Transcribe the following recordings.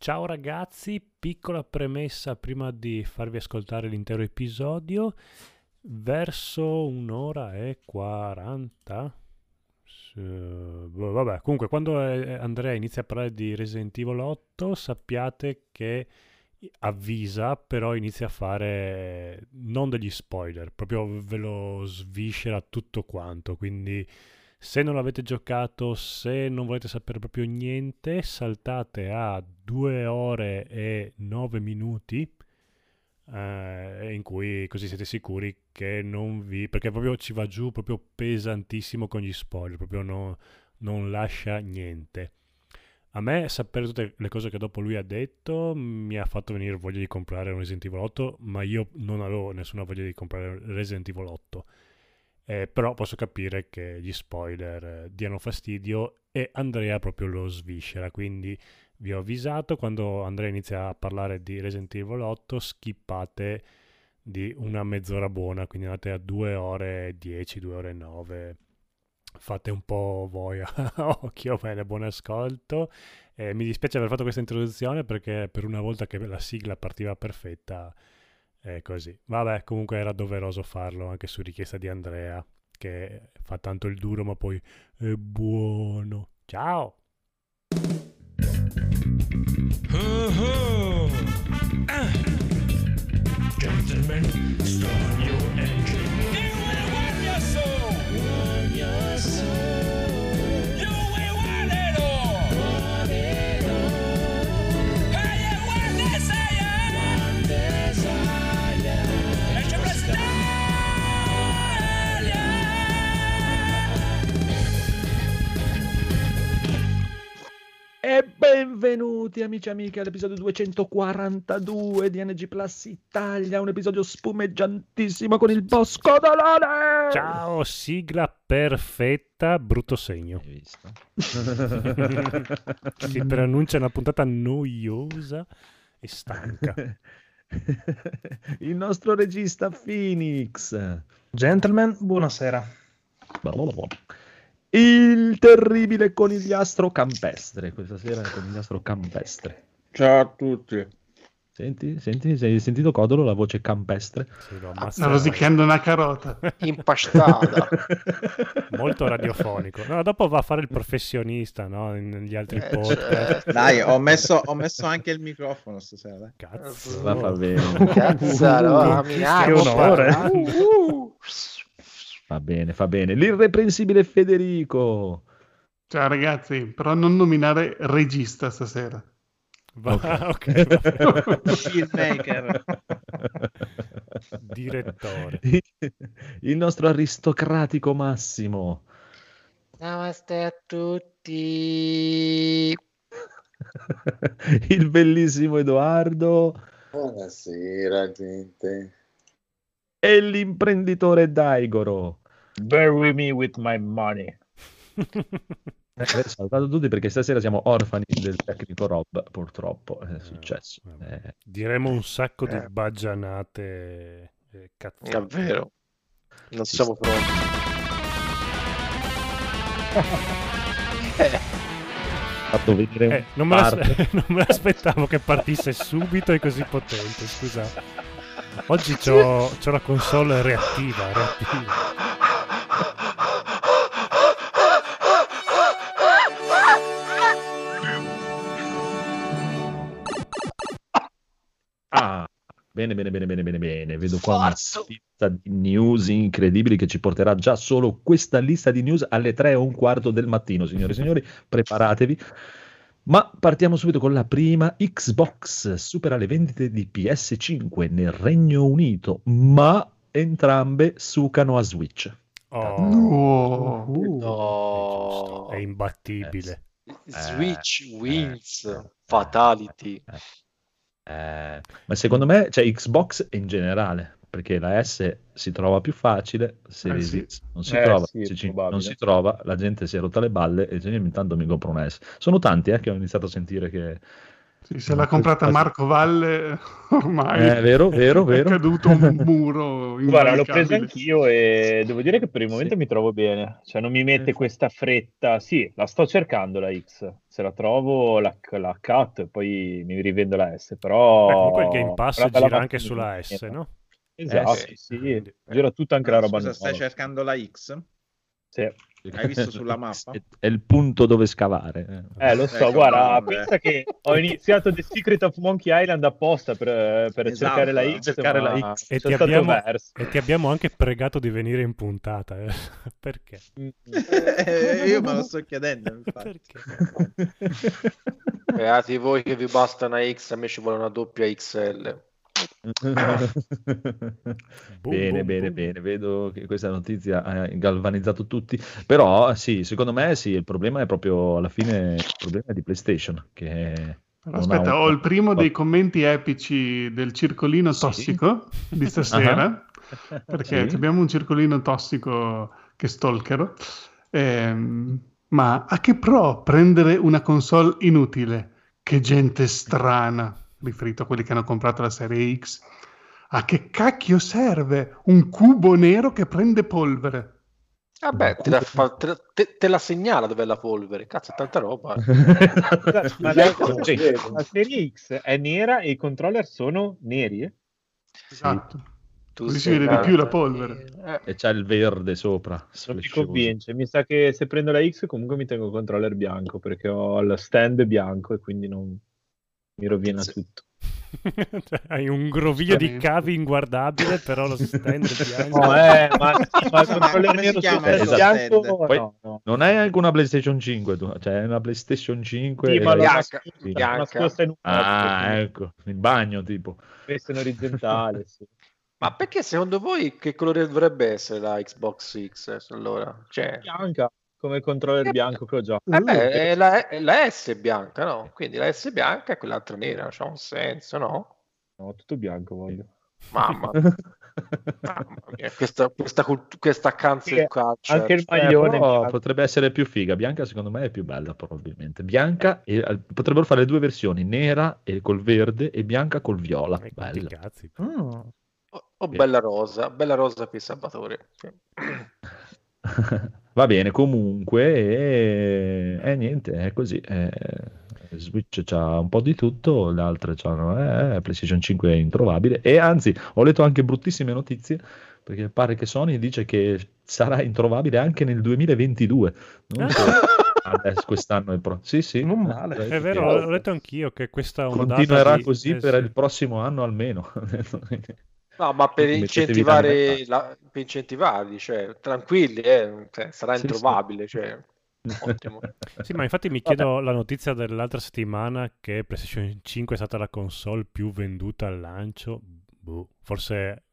Ciao ragazzi, piccola premessa prima di farvi ascoltare l'intero episodio. Verso un'ora e 40. vabbè, comunque quando eh, Andrea inizia a parlare di Resident Evil 8 sappiate che avvisa, però inizia a fare non degli spoiler, proprio ve lo sviscera tutto quanto, quindi se non l'avete giocato, se non volete sapere proprio niente, saltate a 2 ore e 9 minuti eh, in cui così siete sicuri che non vi... perché proprio ci va giù proprio pesantissimo con gli spoiler, proprio no, non lascia niente. A me sapere tutte le cose che dopo lui ha detto mi ha fatto venire voglia di comprare un Resident Evil 8, ma io non avevo nessuna voglia di comprare Resident Evil 8. Eh, però posso capire che gli spoiler eh, diano fastidio e Andrea proprio lo sviscera, quindi vi ho avvisato quando Andrea inizia a parlare di Resident Evil 8 skippate di una mezz'ora buona, quindi andate a 2 ore e 10, 2 ore e 9 fate un po' voi occhio bene buon ascolto. Eh, mi dispiace aver fatto questa introduzione perché per una volta che la sigla partiva perfetta è così. Vabbè, comunque era doveroso farlo anche su richiesta di Andrea, che fa tanto il duro ma poi è buono. Ciao! Uh-huh. Ah. Gentlemen, your E benvenuti amici e amiche all'episodio 242 di NG Plus Italia, un episodio spumeggiantissimo con il Bosco Dolore! Ciao, sigla perfetta, brutto segno. Hai visto? si preannuncia una puntata noiosa e stanca. il nostro regista Phoenix. Gentlemen, buonasera. Il terribile conigliastro campestre. Questa sera è il conigliastro campestre. Ciao a tutti. Senti, senti, hai sentito Codolo la voce campestre? Sì, lo Sta rosicchiando una carota. Impastata. Molto radiofonico. No, dopo va a fare il professionista, no? Negli altri eh, podcast. Cioè, dai, ho messo, ho messo, anche il microfono stasera. Cazzo. Va, va bene. Cazzo, che onore. Va bene, va bene. L'irreprensibile Federico. Ciao ragazzi, però non nominare regista stasera. Va, ok. okay Filmmaker. Direttore. Il nostro aristocratico Massimo. Namaste a tutti. Il bellissimo Edoardo. Buonasera, gente e l'imprenditore Daigoro. Bury me with my money. Eh, salutato tutti perché stasera siamo orfani del tecnico Rob, purtroppo è eh, successo. Eh, Diremo un sacco di eh. baggianate. Eh, Davvero, non Ci siamo pronti. fatto vedere eh, non, me non me l'aspettavo che partisse subito e così potente, scusate. Oggi c'ho, c'ho la console reattiva, reattiva. Ah, bene, bene, bene, bene, bene, bene. Vedo qua una lista di news incredibili che ci porterà già solo questa lista di news alle 3 o un quarto del mattino, signore e signori. Preparatevi. Ma partiamo subito con la prima. Xbox supera le vendite di PS5 nel Regno Unito, ma entrambe sucano a Switch. Oh, no. Uh, no. È, è imbattibile. Eh, Switch eh, wins. Eh, Fatality. Eh, ma secondo me, cioè Xbox in generale, perché la S si trova più facile, Series eh sì. non, si eh trova, sì, non si trova, la gente si è rotta le balle e dice intanto mi compro una S. Sono tanti eh, che ho iniziato a sentire che Sì, se l'ha comprata Marco Valle, ormai Eh, vero, vero, vero. è caduto un muro Guarda, l'ho presa invalicabile. anch'io e devo dire che per il momento Sì. mi trovo bene. Cioè, non mi mette Eh. questa fretta. Sì, la sto cercando la X. Se la trovo, la, la cut e poi mi rivendo la S. Però. Beh, comunque il Game Pass gira anche mattina. sulla S, no? Esatto, Eh, sì, sì. Gira tutta anche la Ah, roba Scusa, stai nuova. cercando la X? Sì. Hai visto sulla mappa? È, il punto dove scavare. Eh, lo so, Ecco, guarda, vabbè. pensa che ho iniziato The Secret of Monkey Island apposta per, per Esatto, cercare la X, cercare la X. E ti, abbiamo, perso. e ti abbiamo anche pregato di venire in puntata. eh. Perché? Eh, io me lo sto chiedendo, infatti. Perché? Beati voi che vi basta una X, a me ci vuole una doppia XL. bene, boom, bene, boom. bene. Vedo che questa notizia ha galvanizzato tutti. Però, sì, secondo me, sì, il problema è proprio alla fine il problema è di PlayStation. Che aspetta, un- ho il primo dei commenti epici del circolino Sì. tossico di stasera, perché Sì. abbiamo un circolino tossico che stalkero. Ehm, ma a che pro prendere una console inutile? Che gente strana, riferito a quelli che hanno comprato la serie X. A che cacchio serve un cubo nero che prende polvere? Vabbè, te la, fa- te la- te- te la segnala dove è la polvere. Cazzo, è tanta roba. Ma la, la serie X è nera e i controller sono neri? eh? Esatto. Tu Così si vede di più la polvere. Eh, E c'è il verde sopra. Non mi convince. Mi sa che se prendo la X comunque mi tengo il controller bianco perché ho il stand bianco e quindi non mi rovina Sì. tutto. Cioè, Hai un groviglio di cavi inguardabile, però lo stand bianco. No, eh, ma, ma il Ma controller come si nero chiama sopra il questo bianco stand? Poi- no, no. Non è anche una PlayStation 5, tu, cioè è una PlayStation 5. Sì, ma Bianca, bianca. nascosta in un Ah, posto, ecco, il bagno tipo. questa in orizzontale, sì. Ma perché secondo voi che colore dovrebbe essere la Xbox X? Allora, cioè, bianca come il controller Eh, bianco che ho già. eh beh, è la, è la S bianca, no? Quindi la S bianca e quell'altra nera, c'ha un senso, no? No, tutto bianco voglio. Mamma, mamma mia, questa, questa, cult- questa cancel Sì, anche il Eh, maglione però bianco. potrebbe essere più figa. Bianca, secondo me, è più bella, probabilmente. Bianca e eh, potrebbero fare due versioni: nera e col verde e bianca col viola. Eh, quanti Bella. cazzi. O, o bella rosa, bella rosa per Salvatore. Va bene, comunque, e, e niente, è così. eh, Switch c'ha un po' di tutto, le altre c'hanno, eh, PlayStation 5 è introvabile. E anzi, ho letto anche bruttissime notizie perché pare che Sony dice che sarà introvabile anche nel 2022. Non so, adesso, quest'anno è pro. Sì, sì, Non male. ha detto È vero, l'ho letto anch'io che questa Continuerà di- così eh, per sì. il prossimo anno almeno. No, ma per incentivare, la, per incentivarli, cioè, tranquilli, eh, cioè, sarà Sì, sì. introvabile, cioè, ottimo. Sì, ma infatti mi chiedo la notizia dell'altra settimana che PlayStation 5 è stata la console più venduta al lancio. Boh, forse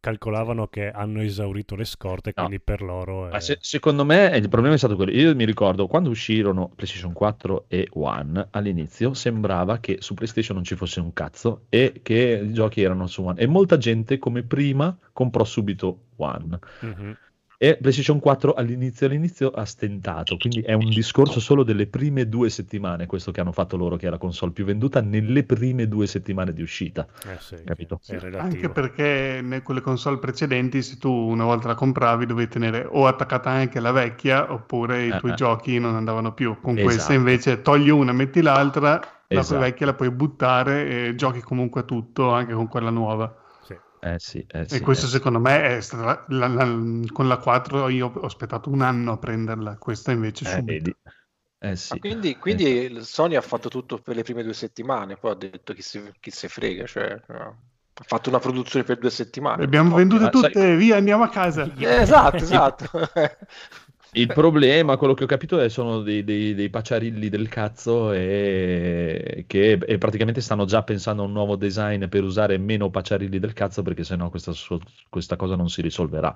calcolavano che hanno esaurito le scorte, No. quindi per loro... È- se- secondo me il problema è stato quello. Io mi ricordo quando uscirono PlayStation 4 e One all'inizio sembrava che su PlayStation non ci fosse un cazzo e che i giochi erano su One. E molta gente, come prima, comprò subito One. Mhm. E PlayStation 4 all'inizio, all'inizio ha stentato. Quindi è un discorso solo delle prime due settimane, questo che hanno fatto loro, che è la console più venduta nelle prime due settimane di uscita. Eh sì, Capito? Relativo. Anche perché con le console precedenti, se tu una volta la compravi, dovevi tenere o attaccata anche la vecchia, oppure i Eh, tuoi eh. giochi non andavano più. Con Esatto. questa invece togli una, metti l'altra, la Esatto. vecchia la puoi buttare e giochi comunque tutto, anche con quella nuova. Sì. Eh sì, eh sì, e questo eh. secondo me è stata la- la- con la 4 io ho aspettato un anno a prenderla, questa invece Eh, subito. Eh sì. Ma quindi, quindi il Sony ha fatto tutto per le prime due settimane, poi ha detto chi si, chi se frega, cioè, no. ha fatto una produzione per due settimane. Le abbiamo vendute sai- tutte, via, andiamo a casa. Eh, esatto, esatto. Il problema, quello che ho capito, è sono dei, dei- dei pacciarilli del cazzo e che e praticamente stanno già pensando a un nuovo design per usare meno pacciarilli del cazzo perché sennò questa, questa cosa non si risolverà.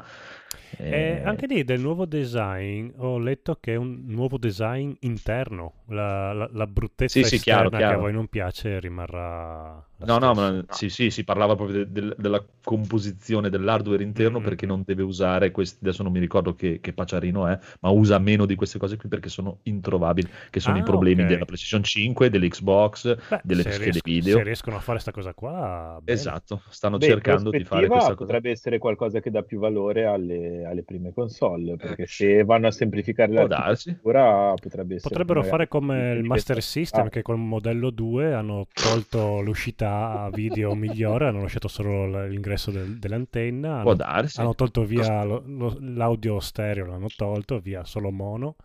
E Eh, anche lì del nuovo design ho letto che è un nuovo design interno, la, la- la bruttezza Sì, sì, esterna chiaro, che chiaro. a voi non piace rimarrà... No, no, ma sì, sì, si parlava proprio de- del- della composizione dell'hardware interno Mm. perché non deve usare questi, adesso non mi ricordo che, che pacciarino è, ma usa meno di queste cose qui perché sono introvabili, che sono Ah, i problemi ok. della PlayStation 5, dell'Xbox, Beh, delle schede ries- video. se riescono a fare sta cosa qua, bene. Esatto, stanno Beh, cercando di fare questa cosa. potrebbe essere qualcosa che dà più valore alle, alle prime console, perché Eh, se vanno a semplificare Può darsi. l'architettura potrebbe essere Potrebbero fare come il Master System Ah, che col modello 2 hanno tolto l'uscita a video migliore, hanno lasciato solo l'ingresso del- dell'antenna, Può hanno, darsi. hanno tolto via lo- lo- l'audio stereo, l'hanno tolto, via solo mono.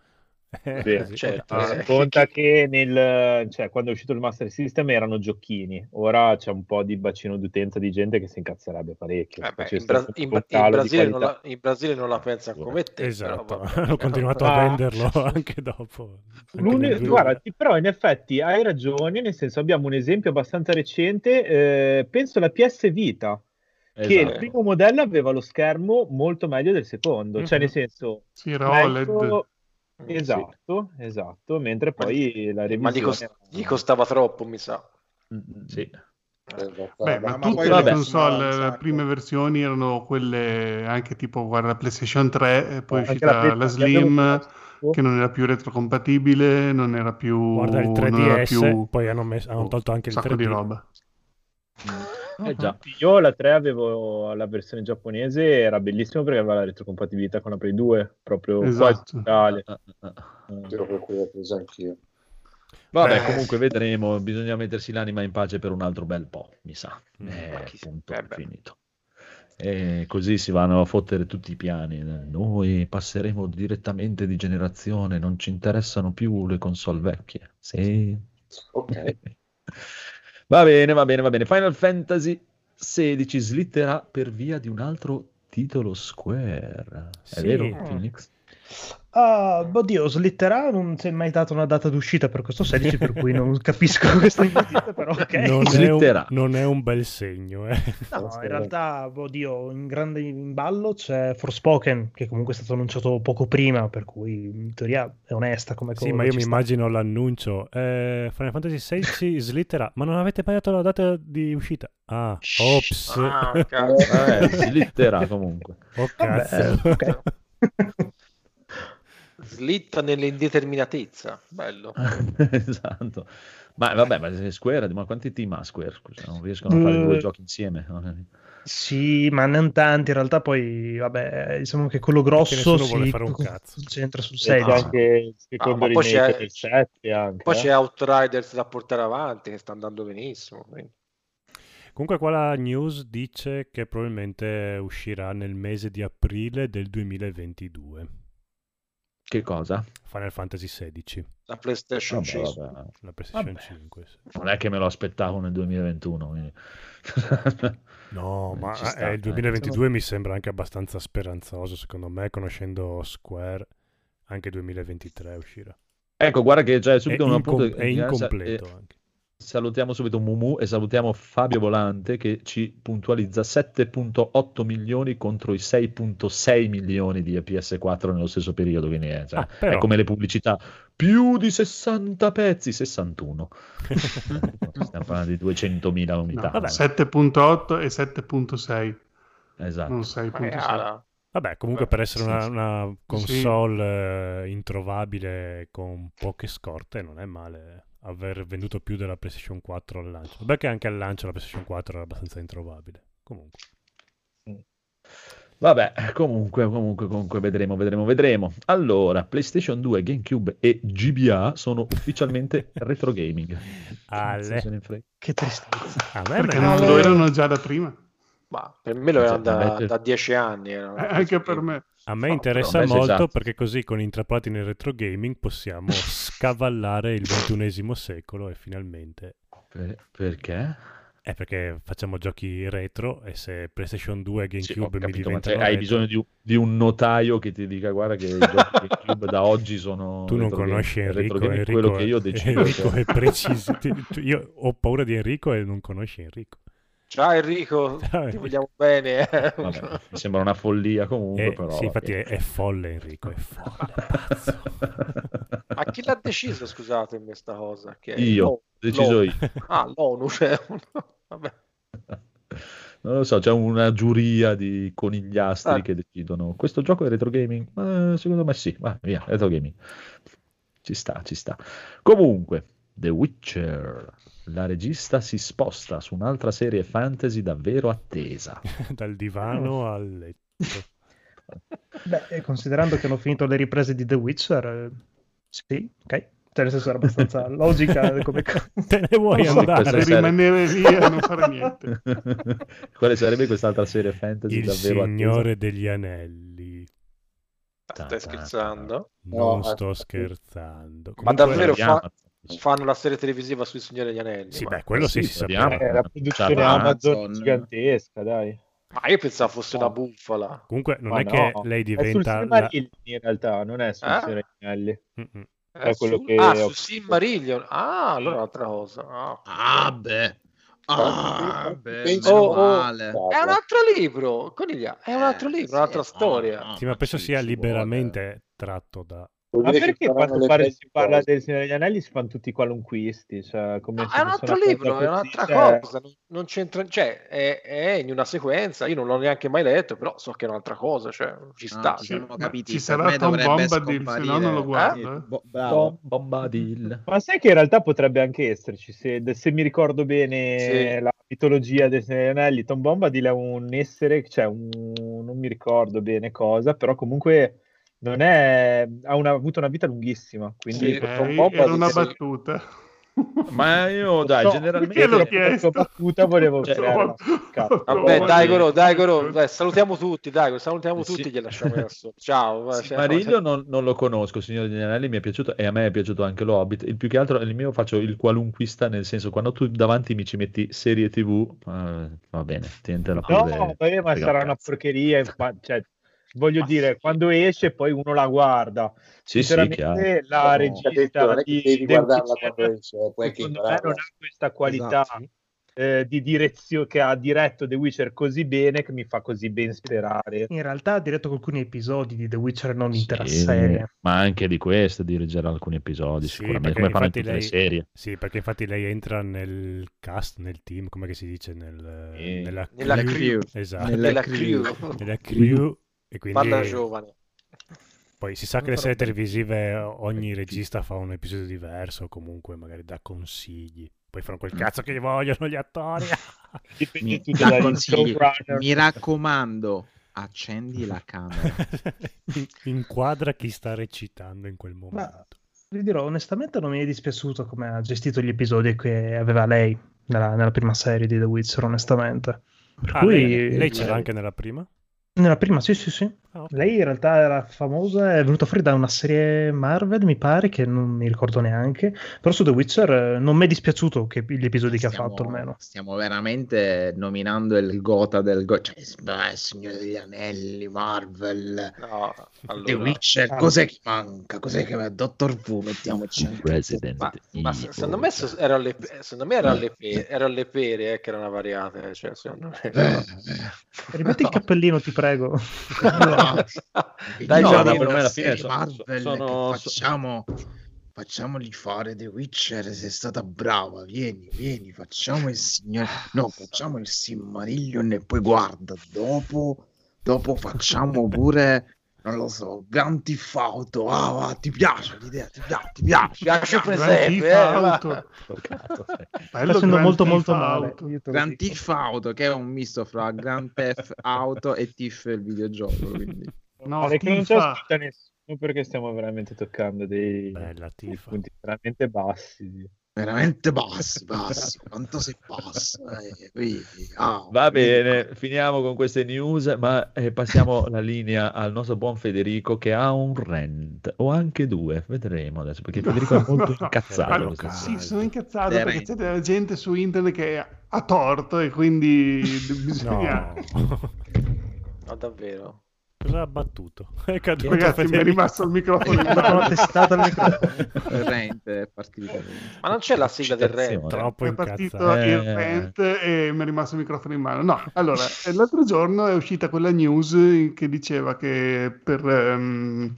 Eh, Sì, certo. Ah, conta che nel, cioè, quando è uscito il Master System erano giochini, ora c'è un po' di bacino d'utenza di gente che si incazzerebbe parecchio. Eh beh, C'è in, Bra- in- in Brasile la, in Brasile non la pensa come te. Esatto, hanno continuato a Ah. venderlo anche dopo. anche L'uni- nel 2000. guarda, però in effetti hai ragione, nel senso abbiamo un esempio abbastanza recente, eh, penso alla PS Vita, che il Esatto. primo modello aveva lo schermo molto meglio del secondo, cioè Mhm. nel senso... Sì, era OLED. Meglio- Mm, Esatto, esatto, mentre poi la sì. Ma gli, revisione... cos- gli costava troppo, mi sa. Sì. Beh, ma, tutte poi le console, le sacco. prime versioni erano quelle anche tipo, guarda, la PlayStation 3, e poi è uscita la la, Play- abbiamo Slim, che non era più retrocompatibile, non era più... Guarda il non era 3DS, più poi hanno, messo- hanno tolto anche il sacco 3D. di roba. Eh già. Io la 3 avevo la versione giapponese, era bellissimo perché aveva la retrocompatibilità con la Play 2, proprio Esatto. quasi totale. Ah, ah, ah. L'ho presa anch'io. Vabbè, Beh. comunque vedremo, bisogna mettersi l'anima in pace per un altro bel po', mi sa. Mm, Eh, punto, eh finito. E così si vanno a fottere tutti i piani. Noi passeremo direttamente di generazione, non ci interessano più le console vecchie. Sì. Ok. Va bene, va bene, va bene. Final Fantasy XVI slitterà per via di un altro titolo Square. È Sì. vero. Phoenix? Ah, oddio, slitterà non si è mai data una data d'uscita per questo 16, per cui non capisco questa notizia, però ok. Non, è un, Slitterà. non è un bel segno, eh. No, in realtà, oddio, in grande in ballo c'è Forspoken, che comunque è stato annunciato poco prima, per cui in teoria è onesta come cosa. Sì, ma io mi sta. immagino l'annuncio. Eh, Final Fantasy XVI slitterà, ma non avete mai dato la data di uscita. Ah, ops. Ah, cazzo. Eh, slitterà comunque. Oh, Vabbè, cazzo. Slitta nell'indeterminatezza. Bello. esatto. Ma vabbè, ma se Square, ma quanti team ha Square? Scusa, non riescono a fare Eh, due giochi insieme. Sì, ma non tanti, in realtà poi, vabbè, diciamo che quello grosso nessuno vuole si fare un cazzo. concentra sul E 16. c'è anche secondo Ah, poi c'è- del 7 anche. Poi eh. c'è Outriders da portare avanti, che sta andando benissimo. quindi. Comunque qua la news dice che probabilmente uscirà nel mese di aprile del 2022. Che cosa? Final Fantasy XVI, La PlayStation Vabbè, 5. vabbè. la PlayStation Vabbè. 5. sì. Non è che me lo aspettavo nel 2021. quindi. No, Eh, ma ci sta, eh, il eh. 2022 mi sembra anche abbastanza speranzoso, secondo me, conoscendo Square, anche 2023 uscirà. Ecco, guarda che c'è È, subito una incom- è incompleto anche. Salutiamo subito Mumu e salutiamo Fabio Volante che ci puntualizza 7.8 milioni contro i 6.6 milioni di PS4 nello stesso periodo. Quindi è, cioè, Ah, è come le pubblicità, più di 60 pezzi, 61. Stiamo parlando di 200.000 unità. No, Vabbè. 7.8 e 7.6, Esatto. non Ma 6.6. è ala. Vabbè, comunque per essere sì, una, sì. una console eh, introvabile con poche scorte non è male aver venduto più della PlayStation 4 al lancio. Vabbè che anche al lancio la PlayStation 4 era abbastanza introvabile. Comunque. Vabbè, comunque, comunque, comunque, vedremo, vedremo, vedremo. Allora, PlayStation 2, GameCube e GBA sono ufficialmente retro gaming. Ale. Che tristezza. A me Perché me non lo erano già da prima, Ma per me lo erano da, da dieci anni. Eh, anche per me. A me No, interessa però, beh, molto esatto. perché così con intrappolati nel retro gaming possiamo scavallare il ventunesimo secolo e finalmente... Per- perché? È perché facciamo giochi retro e se PlayStation 2 e Sì, GameCube mi capito, diventano cioè, hai retro, bisogno di un, di un notaio che ti dica guarda che i giochi GameCube da oggi sono tu non conosci gaming. Enrico, è Enrico quello che io decido Enrico cioè. è preciso. Io ho paura di Enrico e non conosci Enrico. Ciao Enrico, Ciao, ti vogliamo bene. eh. Vabbè, mi sembra una follia comunque, Eh, però. sì, infatti è, è folle Enrico, è folle. Ma chi l'ha deciso, scusatemi, questa cosa? Che Io, ho deciso io. Ah, l'ONU, cioè... Vabbè. Non lo so, c'è una giuria di conigliastri Ah. che decidono. Questo gioco è retro gaming? Ma secondo me sì, va via, retro gaming. Ci sta, ci sta. Comunque, The Witcher. La regista si sposta su un'altra serie fantasy davvero attesa. Dal divano al letto. Beh, considerando che hanno finito le riprese di The Witcher, eh, sì, ok. Cioè, nel senso era abbastanza logica come. Te ne vuoi Non so, andare? serie- rimanere lì e non fare niente. Quale sarebbe quest'altra serie fantasy Il davvero Signore degli Anelli. Stai scherzando? Non No, sto eh, scherzando. Ma Comunque- davvero attesa? fa- fanno la serie televisiva sui Signore degli Anelli? Sì, ma... beh, quello sì, sì, si sapeva. Eh, la produzione Ciao, Amazon, Amazon. gigantesca, dai. Ma io pensavo fosse una bufala. Comunque non Ma è no, che lei È sul diventa... la- in realtà, non è sul Eh? Signore degli Anelli. Mm-mm. È Eh, quello su- che ah, ho- su Silmarillion. Ah, allora un'altra cosa. Ah. Ah, beh. Ah, beh, Oh, oh. È un altro libro, Coniglia, è un altro Eh, libro, sì, un'altra no, storia. no, Sì, ma penso sia liberamente tratto da... Ma perché quando pare- si parla del Signore degli Anelli si fanno tutti qualunquisti? Cioè, come No, se è un altro libro, è un'altra cioè, cosa, non, non c'entra, cioè è, è in una sequenza, io non l'ho neanche mai letto, però so che è un'altra cosa, cioè ci No, sta. ci cioè. capiti. ci sarà Tom Bombadil, se no non lo scomparire- guardo, eh. Bo-. Tom Bombadil. Ma sai che in realtà potrebbe anche esserci, se, se mi ricordo bene Sì. la mitologia dei Signore degli Anelli, Tom Bombadil è un essere, cioè un, non mi ricordo bene cosa, però comunque non è, ha, una- avuto una vita lunghissima, quindi Sì, Tom Bombadil, era una battuta. Ma io, dai, No, generalmente... L'ho chiesto? battuta volevo Cioè, cazzo. Vabbè, dai. Goro, dai, Goro, dai, salutiamo tutti, dai, salutiamo Sì. tutti, gli lasciamo adesso. Ciao. Sì, cioè, Mariglio non, non lo conosco, Signore degli Anelli mi è piaciuto e a me è piaciuto anche lo Hobbit. Il più che altro, il mio faccio il qualunquista, nel senso quando tu davanti mi ci metti serie TV, eh, va bene, tientela No, pure. vabbè, ma sarà un una porcheria, cioè, voglio Ma dire, sì. quando esce poi uno la guarda. Sì, sì, Sinceramente chiaro. la No, regista capito, non è che di devi guardarla quando esce, puoi anche secondo me non ha questa qualità Esatto. eh, di direzione che ha diretto The Witcher così bene che mi fa così ben sperare. In realtà ha diretto alcuni episodi di The Witcher, non l'intera Sì, serie. Ma anche di questo dirigerà alcuni episodi, Sì, sicuramente, perché come fanno tutte le lei- serie. Sì, perché infatti lei entra nel cast, nel team, come che si dice? Nel, Sì. nella, Nella crew. Esatto, Nella Nella crew. crew. nella crew. E quindi Parla giovane. poi si sa che le serie televisive ogni regista fa un episodio diverso, comunque magari dà consigli. Poi fanno quel cazzo che vogliono gli attori. Mi. Mi raccomando, accendi la camera. Inquadra chi sta recitando in quel Ma momento. vi dirò, onestamente non mi è dispiaciuto come ha gestito gli episodi che aveva lei nella, nella prima serie di The Witcher, onestamente. Per Ah, cui lei, lei c'era anche nella prima? Nella prima, sì, sì, sì. Ah. Lei in realtà era famosa, è venuta fuori da una serie Marvel, mi pare, che non mi ricordo neanche. Però su The Witcher eh, non mi è dispiaciuto che, gli episodi che ha Stiamo- fatto almeno. Stiamo veramente nominando il gota del go- cioè, beh, Signore degli Anelli, Marvel, No, The allora. Witcher, Ah. cos'è che manca? Cos'è che Doctor Who, mettiamoci Resident Ma, ma secondo me, se- era alle, secondo me era alle, pe- era alle pere eh, che era una variante. eh, Cioè, secondo me. Eh, Rimetti il cappellino, ti prego. No, Gianni, ma per per me me alla fine so- Marvel sono- facciamo facciamoli fare The Witcher sei stata brava vieni vieni facciamo il signore no facciamo il Silmarillion e poi guarda dopo dopo facciamo pure non lo so Grand Theft Auto ah va, ti piace l'idea ti piace ti piace Grand presepe. Eh, Sta facendo Grand molto molto male. Grand. Theft Auto che è un misto fra Grand Theft Auto e Tiff il videogioco quindi No, che non c'è ascolta nessuno perché stiamo veramente toccando dei, Bella dei punti veramente bassi. Veramente bassi bassi quanto sei basso eh, vedi? Ah, Va bene, finiamo con queste news, ma eh, passiamo la linea al nostro buon Federico che ha un rant, o anche due, vedremo adesso, perché Federico è molto incazzato. Allora, sì, sono incazzato perché c'è della gente su internet che ha torto e quindi bisogna... No. No, davvero. Cosa ha battuto? È caduto Ragazzi, mi è rimasto il microfono mano. una testata al microfono. Rent è partito. Ma non c'è la sigla del re. Citazione. Troppo è partito. Eh. il rant e mi è rimasto il microfono in mano. No, allora, eh, l'altro giorno è uscita quella news che diceva che per ehm,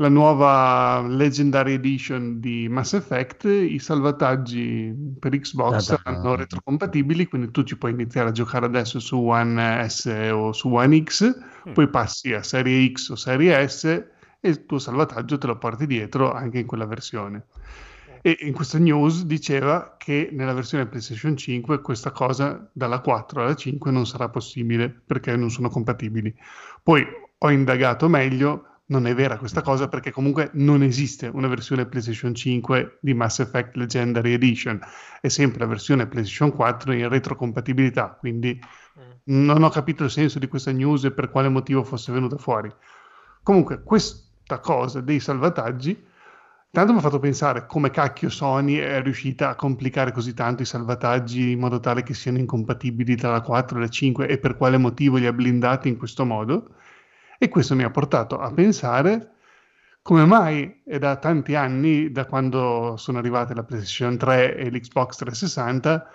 la nuova Legendary Edition di Mass Effect i salvataggi per Xbox Ah, saranno retrocompatibili, quindi tu ci puoi iniziare a giocare adesso su One S o su One X, Mm. poi passi a Serie X o Serie S e il tuo salvataggio te lo porti dietro anche in quella versione. E in questa news diceva che nella versione PlayStation 5 questa cosa dalla 4 alla 5 non sarà possibile perché non sono compatibili. Poi ho indagato meglio, non è vera questa cosa perché comunque non esiste una versione PlayStation 5 di Mass Effect Legendary Edition, è sempre la versione PlayStation 4 in retrocompatibilità, quindi non ho capito il senso di questa news e per quale motivo fosse venuta fuori. Comunque, questa cosa dei salvataggi, tanto mi ha fatto pensare come cacchio Sony è riuscita a complicare così tanto i salvataggi in modo tale che siano incompatibili tra la 4 e la 5 e per quale motivo li ha blindati in questo modo. E questo mi ha portato a pensare come mai è da tanti anni, da quando sono arrivate la PlayStation 3 e l'Xbox 360,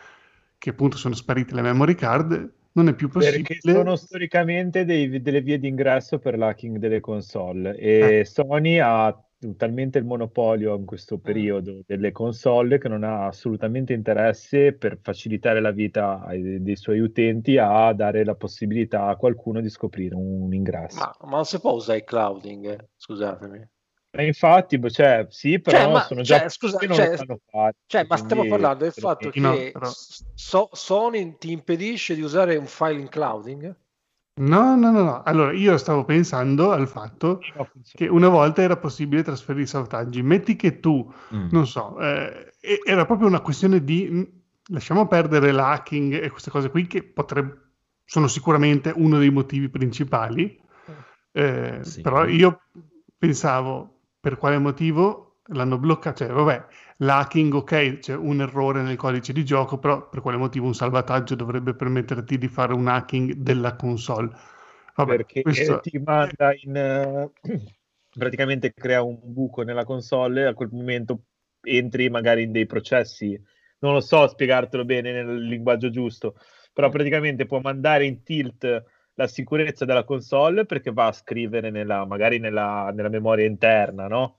che appunto sono sparite le memory card, non è più possibile. Perché sono storicamente dei- delle vie d'ingresso per l'hacking delle console e Eh. Sony ha talmente il monopolio in questo periodo delle console che non ha assolutamente interesse per facilitare la vita ai- dei suoi utenti a dare la possibilità a qualcuno di scoprire un ingresso. Ma, ma non si può usare il clouding, eh, scusatemi. E infatti, boh, cioè, sì, però Cioè, ma- sono già cioè, scusa, cioè- fare. Cioè, ma stiamo parlando del fatto No, che però- So- Sony ti impedisce di usare un file in clouding? No, no, no, no. Allora, io stavo pensando al fatto che una volta era possibile trasferire i salvataggi. Metti che tu, Mm. non so, eh, era proprio una questione di mh, lasciamo perdere l'hacking e queste cose qui che potrebbero sono sicuramente uno dei motivi principali. Eh, Sì. Però io pensavo per quale motivo l'hanno bloccato. Cioè, vabbè, l'hacking, ok, c'è un errore nel codice di gioco, però per quale motivo un salvataggio dovrebbe permetterti di fare un hacking della console? Vabbè, perché questo- ti manda in eh, praticamente crea un buco nella console e a quel momento entri magari in dei processi non lo so spiegartelo bene nel linguaggio giusto però praticamente può mandare in tilt la sicurezza della console perché va a scrivere nella, magari nella, nella memoria interna no?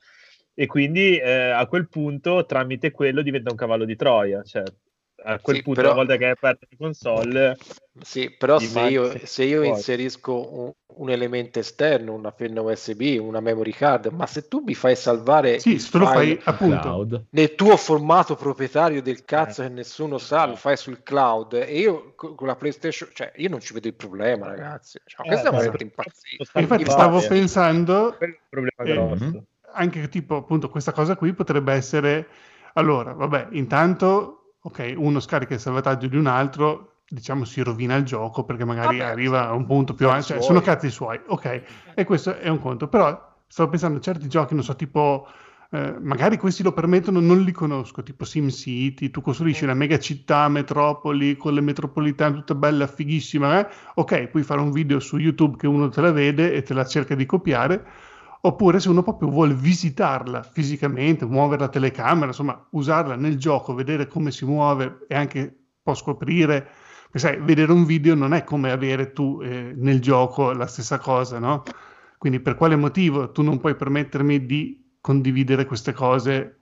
E quindi eh, a quel punto tramite quello diventa un cavallo di Troia cioè a quel Sì, punto però- una volta che hai aperto la console Sì, però se io, se io inserisco un, un elemento esterno, una penna USB, una memory card, ma se tu mi fai salvare Sì, se lo fai appunto. Cloud. nel tuo formato proprietario del cazzo Eh. che nessuno sa, lo fai sul cloud e io co- con la PlayStation, cioè io non ci vedo il problema, ragazzi. Cioè, Eh, questo è sempre impazzito. Infatti stavo pensando quello è un problema Eh, grosso anche tipo appunto questa cosa qui potrebbe essere allora vabbè intanto ok uno scarica il salvataggio di un altro diciamo si rovina il gioco perché magari Vabbè, arriva a un punto più avanti cioè, sono cazzi suoi ok. E questo è un conto però stavo pensando a certi giochi non so tipo eh, magari questi lo permettono non li conosco tipo SimCity tu costruisci una mega città metropoli con le metropolitane tutta bella fighissima eh? ok puoi fare un video su YouTube che uno te la vede e te la cerca di copiare oppure se uno proprio vuole visitarla fisicamente, muovere la telecamera, insomma, usarla nel gioco, vedere come si muove e anche può scoprire, sai, vedere un video non è come avere tu eh, nel gioco la stessa cosa, no? Quindi per quale motivo tu non puoi permettermi di condividere queste cose?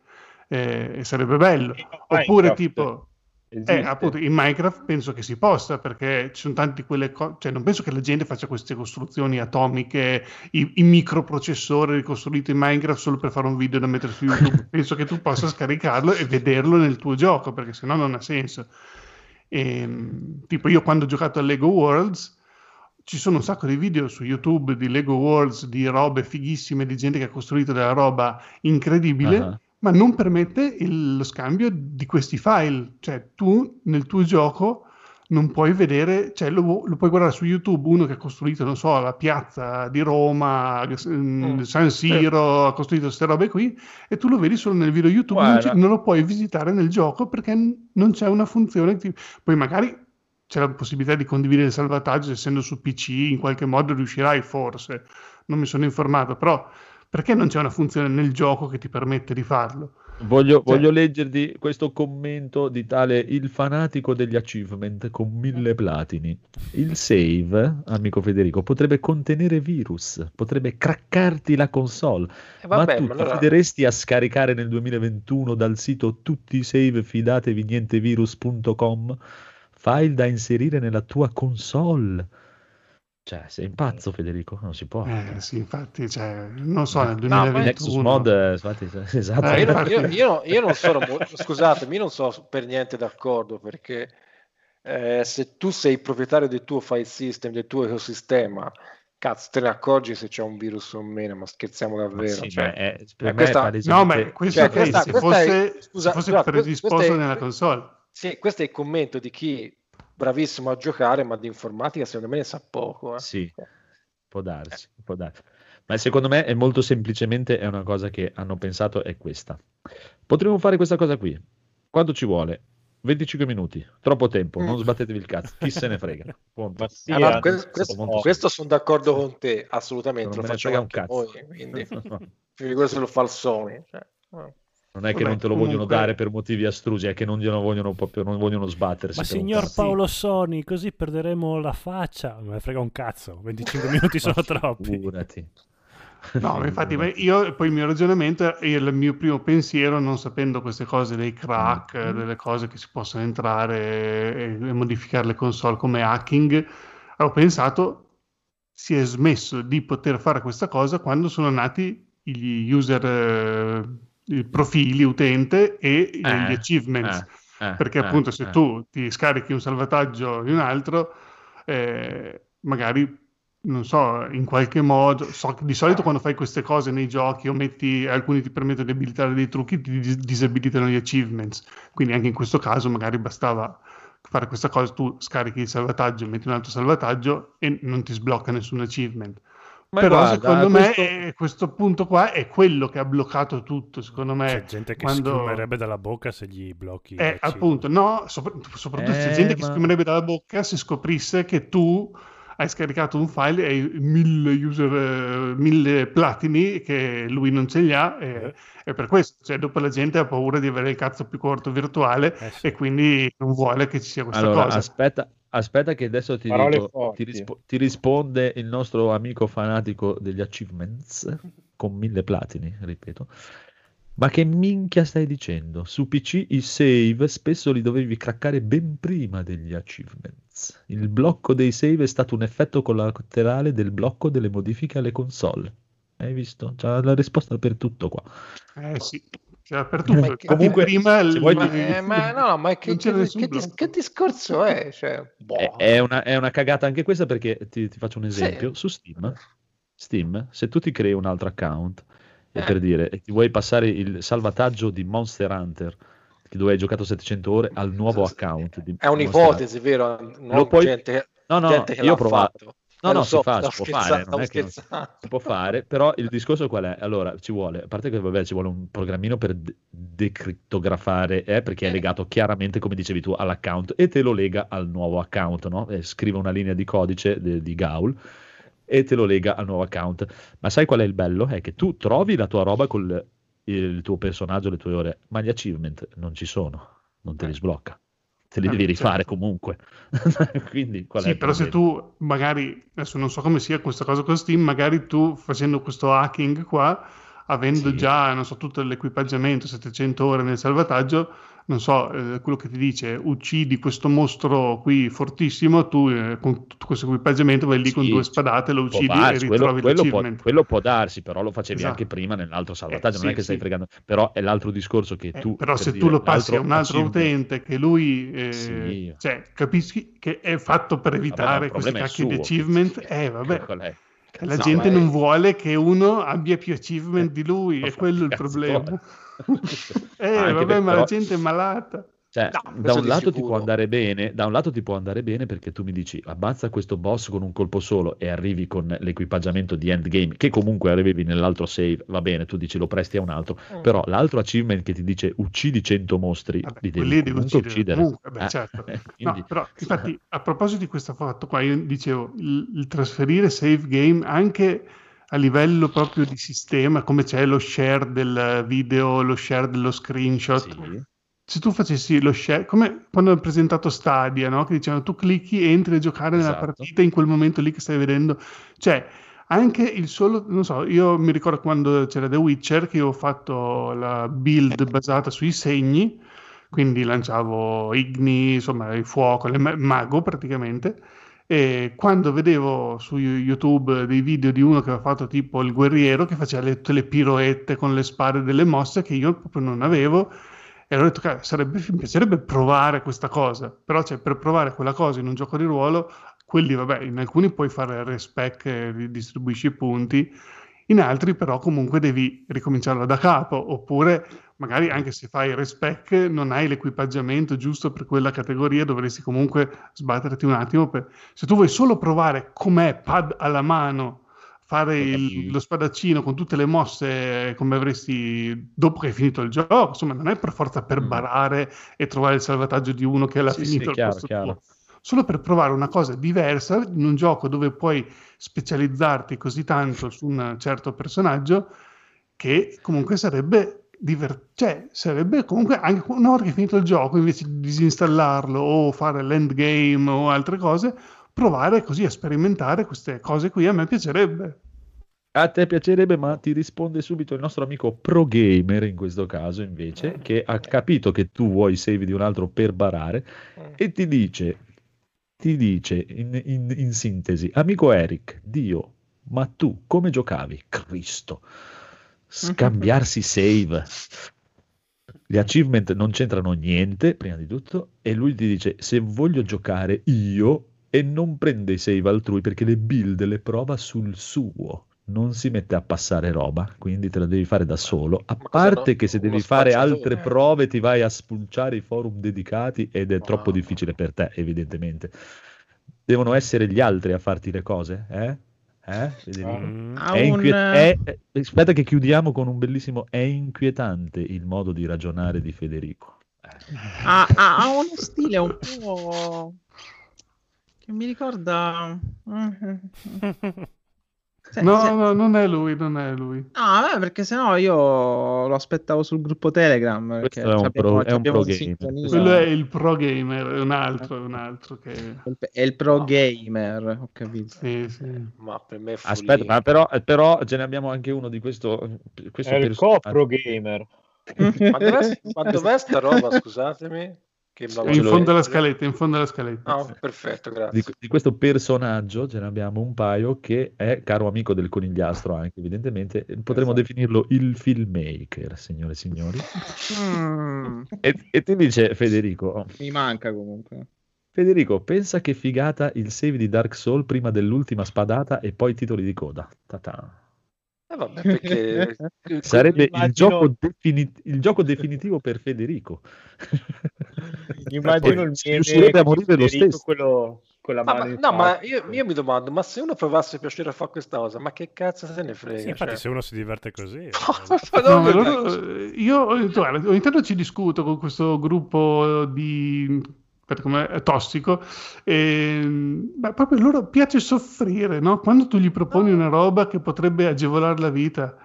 Eh, sarebbe bello. Oppure tipo... esiste. Eh, appunto, in Minecraft penso che si possa, perché ci sono tanti quelle cose, cioè non penso che la gente faccia queste costruzioni atomiche, i, i microprocessori ricostruiti in Minecraft solo per fare un video da mettere su YouTube. penso che tu possa scaricarlo e vederlo nel tuo gioco, perché sennò non ha senso. Ehm, tipo io quando ho giocato a Lego Worlds, ci sono un sacco di video su YouTube di Lego Worlds, di robe fighissime, di gente che ha costruito della roba incredibile Ah. Ma non permette il- lo scambio di questi file. Cioè, tu nel tuo gioco non puoi vedere, cioè lo, lo puoi guardare su YouTube uno che ha costruito, non so, la piazza di Roma, mm, Mm. San Siro, ha costruito queste robe qui, e tu lo vedi solo nel video YouTube, non, c'è- non lo puoi visitare nel gioco perché n- non c'è una funzione. ti- Poi magari c'è la possibilità di condividere il salvataggio, essendo su PC, in qualche modo riuscirai forse. non mi sono informato, però perché non c'è una funzione nel gioco che ti permette di farlo? Voglio, Cioè- voglio leggerti questo commento di tale il fanatico degli achievement con mille platini. Il save, amico Federico, potrebbe contenere virus, potrebbe craccarti la console. E vabbè, ma tu ma ti allora- fideresti a scaricare nel 2021 dal sito tutti i save fidatevi nientevirus.com file da inserire nella tua console? Cioè, sei pazzo, Federico, non si può. Eh sì, infatti, cioè, non so, nel ma- 2021... Nexus Mod, eh, infatti, esatto. Eh, io, io- io- io non sono scusatemi, non sono per niente d'accordo perché eh, se tu sei proprietario del tuo file system, del tuo ecosistema, cazzo, te ne accorgi se c'è un virus o meno, ma scherziamo Ma davvero. sì, cioè, è- per eh, me questa- è No, ma questo Cioè, ok, questa- se questa è- fosse, scusa, se fosse scusate, predisposto è- nella console. sì, questo è il commento di chi bravissimo a giocare, ma di informatica secondo me ne sa poco. eh. Sì, può darsi, può darsi. Ma secondo me è molto semplicemente è una cosa che hanno pensato è questa. Potremmo fare questa cosa qui. Quanto ci vuole? 25 minuti, troppo tempo, non Mm. sbatetevi il cazzo, chi se ne frega. Sì, Ah, no, hanno- que- questo, molto questo sono d'accordo con te, assolutamente, Non lo facciamo anche cazzo. noi, quindi figurati se lo fa il Sony. cioè, eh. Non è che Vabbè, non te lo vogliono comunque- dare per motivi astrusi, è che non glielo vogliono proprio, non vogliono sbattersi. Ma signor. Paolo Sony, così perderemo la faccia. Non me frega un cazzo. 25 minuti sono troppi. Figurati. No, infatti beh, io poi il mio ragionamento e il mio primo pensiero, non sapendo queste cose dei crack, Mm. delle cose che si possono entrare e, e modificare le console come hacking, ho pensato si è smesso di poter fare questa cosa quando sono nati gli user eh, profili utente e gli Eh, achievements. Eh, eh, Perché eh, appunto se eh. tu ti scarichi un salvataggio di un altro, magari, non so, in qualche modo, so che di solito quando fai queste cose nei giochi o metti, alcuni ti permettono di abilitare dei trucchi, ti dis- disabilitano gli achievements. Quindi anche in questo caso magari bastava fare questa cosa, tu scarichi il salvataggio, metti un altro salvataggio e non ti sblocca nessun achievement. Ma Però guarda, secondo questo- me eh, questo punto qua è quello che ha bloccato tutto, secondo me. C'è gente che quando- schiumerebbe dalla bocca se gli blocchi. Eh, appunto, no, sopra- soprattutto se c'è Eh, gente che ma- scriverebbe dalla bocca se scoprisse che tu hai scaricato un file e hai mille user, eh, mille platini che lui non ce li ha e, Eh. e per questo, cioè dopo la gente ha paura di avere il cazzo più corto virtuale Eh sì. e quindi non vuole che ci sia questa Allora, cosa. aspetta, aspetta che adesso ti, dico- ti, rispo- ti risponde il nostro amico fanatico degli achievements con mille platini, ripeto. Ma che minchia stai dicendo? Su PC i save spesso li dovevi craccare ben prima degli achievements. Il blocco dei save è stato un effetto collaterale del blocco delle modifiche alle console. Hai visto? C'ha la risposta per tutto qua. Eh sì, cioè, per tutto. Ma Infatti comunque, prima il- vuoi- Ma, eh, ma no, ma che, che- che dis- che discorso è? Cioè, boh. È, è una, è una cagata anche questa perché ti, ti faccio un Sì. esempio. Su Steam, Steam, se tu ti crei un altro account e Eh. per dire e ti vuoi passare il salvataggio di Monster Hunter che dove hai giocato 700 ore al nuovo account di È un'ipotesi, vero? Non Lo puoi- gente, No, no, gente che io l'ha ho provato. fatto. No, Eh, no, so, si fa, si può fare, non è che non- si può fare, però il discorso qual è? Allora, ci vuole, a parte che vabbè, ci vuole un programmino per de- decrittografare, eh, perché è Eh. legato chiaramente, come dicevi tu, all'account e te lo lega al nuovo account, no? Eh, scrive una linea di codice de- di Gaul e te lo lega al nuovo account. Ma sai qual è il bello? È che tu trovi la tua roba col il tuo personaggio, le tue ore, ma gli achievement non ci sono, non te li sblocca. Te li Eh, devi rifare certo. comunque. Quindi Sì, però se tu magari, adesso non so come sia questa cosa con Steam, magari tu facendo questo hacking qua, avendo Sì. già, non so, tutto l'equipaggiamento, 700 ore nel salvataggio, non so, eh, quello che ti dice, uccidi questo mostro qui fortissimo, tu eh, con tutto questo equipaggiamento vai lì con Sì, due spadate, lo Può uccidi e darsi, quello, ritrovi quello può, l'achievement. quello può darsi, però lo facevi Esatto. anche prima nell'altro salvataggio, Eh, non è sì, che stai sì. fregando, però è l'altro discorso che Eh, tu... però per se dire, tu lo passi a un altro utente che lui, eh, cioè, capisci che è fatto per evitare il questi è cacchi di achievement, eh vabbè, Qual è? E la No, gente è- non vuole che uno abbia più achievement di lui, è quello il problema. Eh, vabbè, per- ma però- la gente è malata. Cioè, No, da un lato ti sicuro. può andare bene, da un lato ti può andare bene perché tu mi dici abbazza questo boss con un colpo solo e arrivi con l'equipaggiamento di endgame che comunque arrivi nell'altro save, va bene, tu dici lo presti a un altro, Mm. però l'altro achievement che ti dice uccidi 100 mostri, Vabbè, li devi comunque uccidere uccidere. comunque, beh, Eh, certo. eh, No, quindi- però infatti a proposito di questo fatto qua, io dicevo, il, il trasferire save game anche a livello proprio di sistema, come c'è lo share del video, lo share dello screenshot. Sì. Se tu facessi lo share, come quando hanno presentato Stadia, no? Che dicevano tu clicchi, entri a giocare nella Esatto. partita in quel momento lì che stai vedendo. Cioè, anche il solo, non so, io mi ricordo quando c'era The Witcher che io ho fatto la build basata sui segni, quindi lanciavo Igni, insomma, il fuoco, il ma- mago praticamente. E quando vedevo su YouTube dei video di uno che aveva fatto tipo il guerriero che faceva le, tutte le piroette con le spade delle mosse che io proprio non avevo, e allora ho detto, "Cazzo, sarebbe, mi piacerebbe provare questa cosa, però cioè, per provare quella cosa in un gioco di ruolo, quelli, vabbè, in alcuni puoi fare respec e ridistribuisci i punti, in altri però comunque devi ricominciarlo da capo, oppure magari anche se fai respec non hai l'equipaggiamento giusto per quella categoria, dovresti comunque sbatterti un attimo. Per... Se tu vuoi solo provare com'è pad alla mano, fare il- lo spadaccino con tutte le mosse come avresti dopo che hai finito il gioco, insomma non è per forza per Mm. barare e trovare il salvataggio di uno che l'ha Sì, finito sì, chiaro, chiaro. Solo per provare una cosa diversa in un gioco dove puoi specializzarti così tanto su un certo personaggio che comunque sarebbe diver- cioè, sarebbe comunque anche una volta che è finito il gioco, invece di disinstallarlo o fare l'endgame o altre cose, provare così a sperimentare queste cose qui a me piacerebbe. A te piacerebbe, ma ti risponde subito il nostro amico pro gamer in questo caso invece, che ha capito che tu vuoi save di un altro per barare e ti dice, ti dice in, in- in sintesi, amico Eric, Dio, ma tu come giocavi? Cristo, scambiarsi save. Gli achievement non c'entrano niente, prima di tutto, e lui ti dice, se voglio giocare io, e non prende i save altrui perché le build le prova sul suo. Non si mette a passare roba, quindi te la devi fare da solo. A Ma parte no? che se devi fare altre prove ti vai a spulciare i forum dedicati ed è troppo difficile per te, evidentemente. Devono essere gli altri a farti le cose, eh? Eh? Federico? Mm. Ha È un, inquiet- eh, è- aspetta che chiudiamo con un bellissimo è inquietante il modo di ragionare di Federico. Eh. ha, ha- ha uno stile un po' che mi ricorda Se- No, se- no, non è lui, non è lui. No, vabbè, perché sennò io lo aspettavo sul gruppo Telegram. Perché Questo è un pro- è un pro gamer. Quello è il pro gamer, è un altro, è un altro che... È il pro gamer, ho capito. Sì, sì. Ma per me è Aspetta, ma però, però ce ne abbiamo anche uno di questo, questo È il copro gamer. Ma dov'è, ma dov'è sta roba, scusatemi? Che in fondo alla scaletta, in fondo alla scaletta. Ah, perfetto, grazie. Di, di questo personaggio ce ne abbiamo un paio che è caro amico del conigliastro anche evidentemente potremmo Esatto. definirlo il filmmaker signore e signori Mm, e, e ti dice Federico mi manca comunque. Federico pensa che figata il save di Dark Soul prima dell'ultima spadata e poi titoli di coda Ta-ta. Eh, vabbè, perché sarebbe il immagino- gioco, defini- il gioco definitivo per Federico Immagino il meme a morire lo stesso. quello con la Ah, mano ma- in no, ma io, io mi domando, ma se uno provasse piacere a fare questa cosa, ma che cazzo se ne frega? Sì, infatti, cioè? se uno si diverte così. eh, No, ma dai. loro- io guarda, ogni tanto ci discuto con questo gruppo di come è tossico. E beh, proprio loro piace soffrire no? quando tu gli proponi una roba che potrebbe agevolare la vita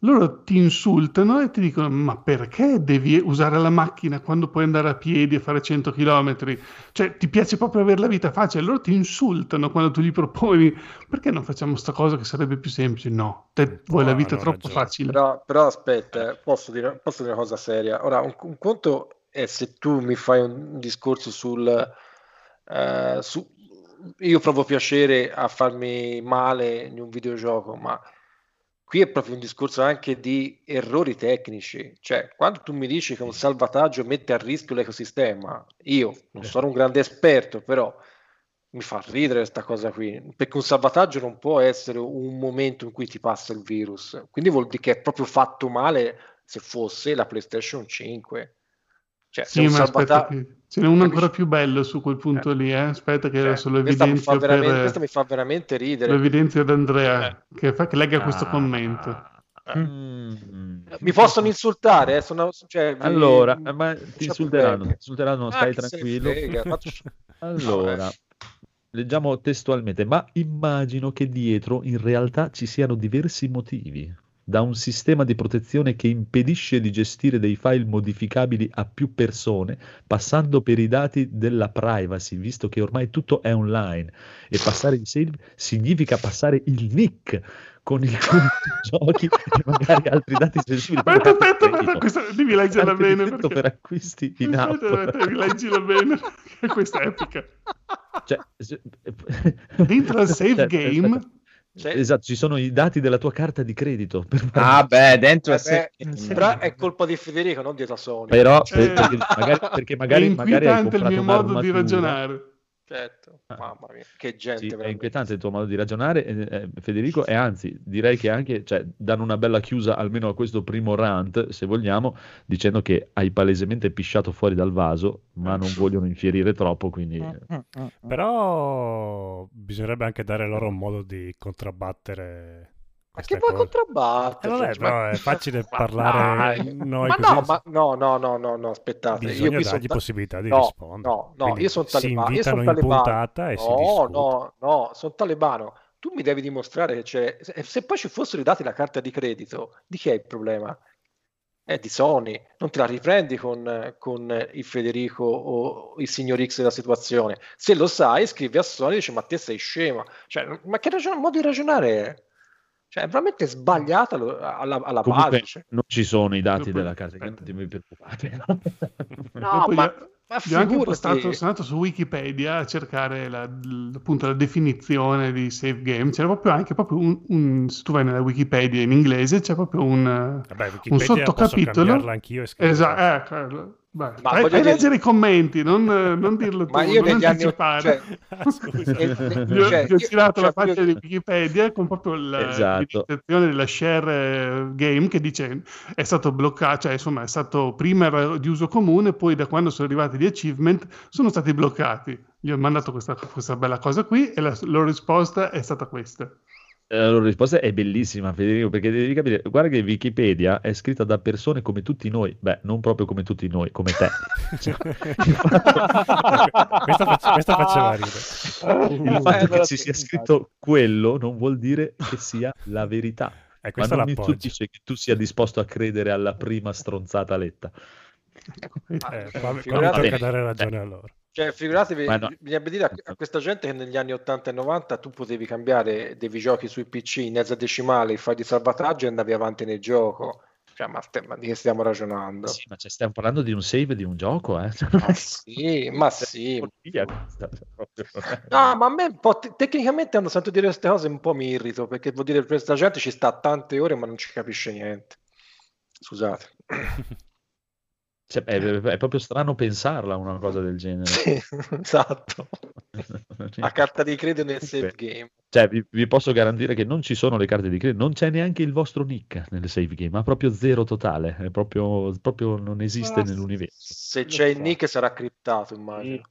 loro ti insultano e ti dicono ma perché devi usare la macchina quando puoi andare a piedi e fare 100 km cioè ti piace proprio avere la vita facile loro ti insultano quando tu gli proponi. Perché non facciamo sta cosa che sarebbe più semplice? No te vuoi la No, vita hanno troppo ragione. facile. Però, però aspetta, eh, posso dire, posso dire una cosa seria. Ora, un, un conto è se tu mi fai un, discorso sul... eh, su, io provo piacere a farmi male in un videogioco, ma qui è proprio un discorso anche di errori tecnici. Cioè, quando tu mi dici che un salvataggio mette a rischio l'ecosistema, io non sono un grande esperto, però mi fa ridere questa cosa qui, perché un salvataggio non può essere un momento in cui ti passa il virus, quindi vuol dire che è proprio fatto male se fosse la PlayStation 5. Cioè, Sì, un ma aspetta, salvata- che ce n'è uno ancora più bello su quel punto lì, eh? Aspetta che cioè, adesso lo questa, mi fa evidenzio veramente, per... questa mi fa veramente lo ridere. evidenzio ad Andrea, che, fa, che legga questo Ah. commento. Mm. Mi possono insultare, eh, sono, cioè, vi- Allora, eh, ma ti insulteranno, ti insulteranno, Ah, stai ne tranquillo. frega, faccio- Allora, leggiamo testualmente, ma immagino che dietro in realtà ci siano diversi motivi. Da un sistema di protezione che impedisce di gestire dei file modificabili a più persone, passando per i dati della privacy, visto che ormai tutto è online. E passare il save significa passare il nick con i giochi e magari altri dati sensibili. come Aspetta, aspetta, aspetta, questa devi di bene. Perché... per acquisti in app. Devi leggila bene, questa è epica. Cioè, Dentro al save Cioè, game... Cioè- Esatto, ci sono i dati della tua carta di credito. per- Ah, beh, dentro Eh è beh, però è colpa di Federico, non di Sony. Però Cioè- per- perché magari, perché è magari, magari hai il mio modo di ragionare. Certo, Ah. mamma mia, che gente Sì, è inquietante il tuo modo di ragionare, eh, eh, Federico, e anzi direi che anche cioè, danno una bella chiusa almeno a questo primo rant, se vogliamo, dicendo che hai palesemente pisciato fuori dal vaso, ma non vogliono infierire troppo, quindi eh, Però bisognerebbe anche dare loro un modo di contrabbattere Ma che vuoi contrabbattere? Eh, vabbè, Cioè, ma- però è facile Ma parlare dai, noi ma così. no, ma no, no, no, no, no, aspettate. Bisogna io dargli ta- possibilità di no, rispondere. No, no, Quindi io sono si talebano. Io invitano sono in talebano. e si no, no, no, sono talebano. Tu mi devi dimostrare che c'è. Se, se poi ci fossero i dati la carta di credito, di chi è il problema? È di Sony. Non te la riprendi con, con il Federico o il signor X della situazione. Se lo sai, scrivi a Sony e dici: Ma te sei scema. Cioè, ma che ragion- modo di ragionare è? Cioè, è veramente sbagliata alla, alla comunque base. cioè. non ci sono i dati Dopo- della carta, aspetta. non ti preoccupate. No, Dopo ma, gli- ma Io anche postato, sono andato su Wikipedia a cercare la, appunto la definizione di save game. C'era proprio anche proprio un, un- se tu vai nella Wikipedia in inglese, c'è proprio un, eh, Vabbè, un sottocapitolo. e. Esatto, ecco. Vai, Ma a dire- leggere i commenti, non, non dirlo tu, Ma io non negli anni anticipare. cioè, eh, eh, Gli ho, cioè, gli ho io- girato cioè, la pagina voglio- di Wikipedia con proprio la Esatto. della share eh, game che dice è stato bloccato, cioè insomma è stato prima era di uso comune, poi da quando sono arrivati gli achievement sono stati bloccati. Gli ho mandato questa, questa bella cosa qui e la loro risposta è stata questa. La loro risposta è bellissima, Federico, perché devi capire, guarda che Wikipedia è scritta da persone come tutti noi, beh, non proprio come tutti noi, come te. Cioè, fatto- questa, face- questa faceva ridere. il Eh, fatto che ci sia scritto quello non vuol dire che sia la verità. E Ma non mi l'appoggio. stupisce che tu sia disposto a credere alla prima stronzata letta. Eh, qua, qua mi tocca dare ragione a loro. Cioè, figuratevi, no. bisogna dire a, questa gente che negli anni 80 e 90 tu potevi cambiare dei giochi sui PC in esadecimale, file di salvataggio e andavi avanti nel gioco. Cioè, ma, ste- ma di che stiamo ragionando? Sì, ma cioè, stiamo parlando di un save di un gioco, eh? Ma sì, ma sì. Cioè, proprio. No, ma a me un po' te- tecnicamente quando sento dire queste cose un po' mi irrito perché vuol dire che questa gente ci sta tante ore ma non ci capisce niente. Scusate. Cioè, è, è proprio strano pensarla una cosa del genere. Sì, esatto. A carta di credito nel save game. Cioè, vi, vi posso garantire che non ci sono le carte di credito, non c'è neanche il vostro nick nel save game, ma proprio zero totale, è proprio, proprio non esiste Ah, nell'universo. Se c'è il nick sarà criptato, immagino.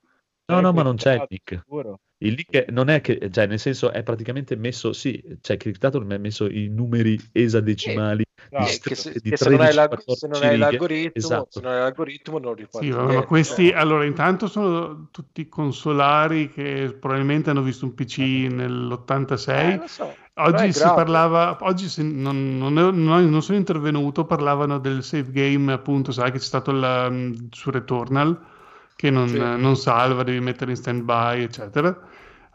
No, no, ma non c'è il nick. sicuro. Il nick non è che, cioè, nel senso, è praticamente messo, sì, cioè, criptato non è messo i numeri esadecimali No, Eh, che se, di che se non hai 13, l'alg- 14 se non hai righe. l'algoritmo, Esatto. se non hai l'algoritmo non riporti Sì, vabbè, ma questi allora intanto sono tutti consolari che probabilmente hanno visto un PC Eh, nell'86. lo so, però è Oggi si grave. parlava, oggi se- non, non, è- non- sono intervenuto, parlavano del save game, appunto, sai che c'è stato il, mm, su Returnal, che non, Sì. non salva, devi mettere in stand-by, eccetera.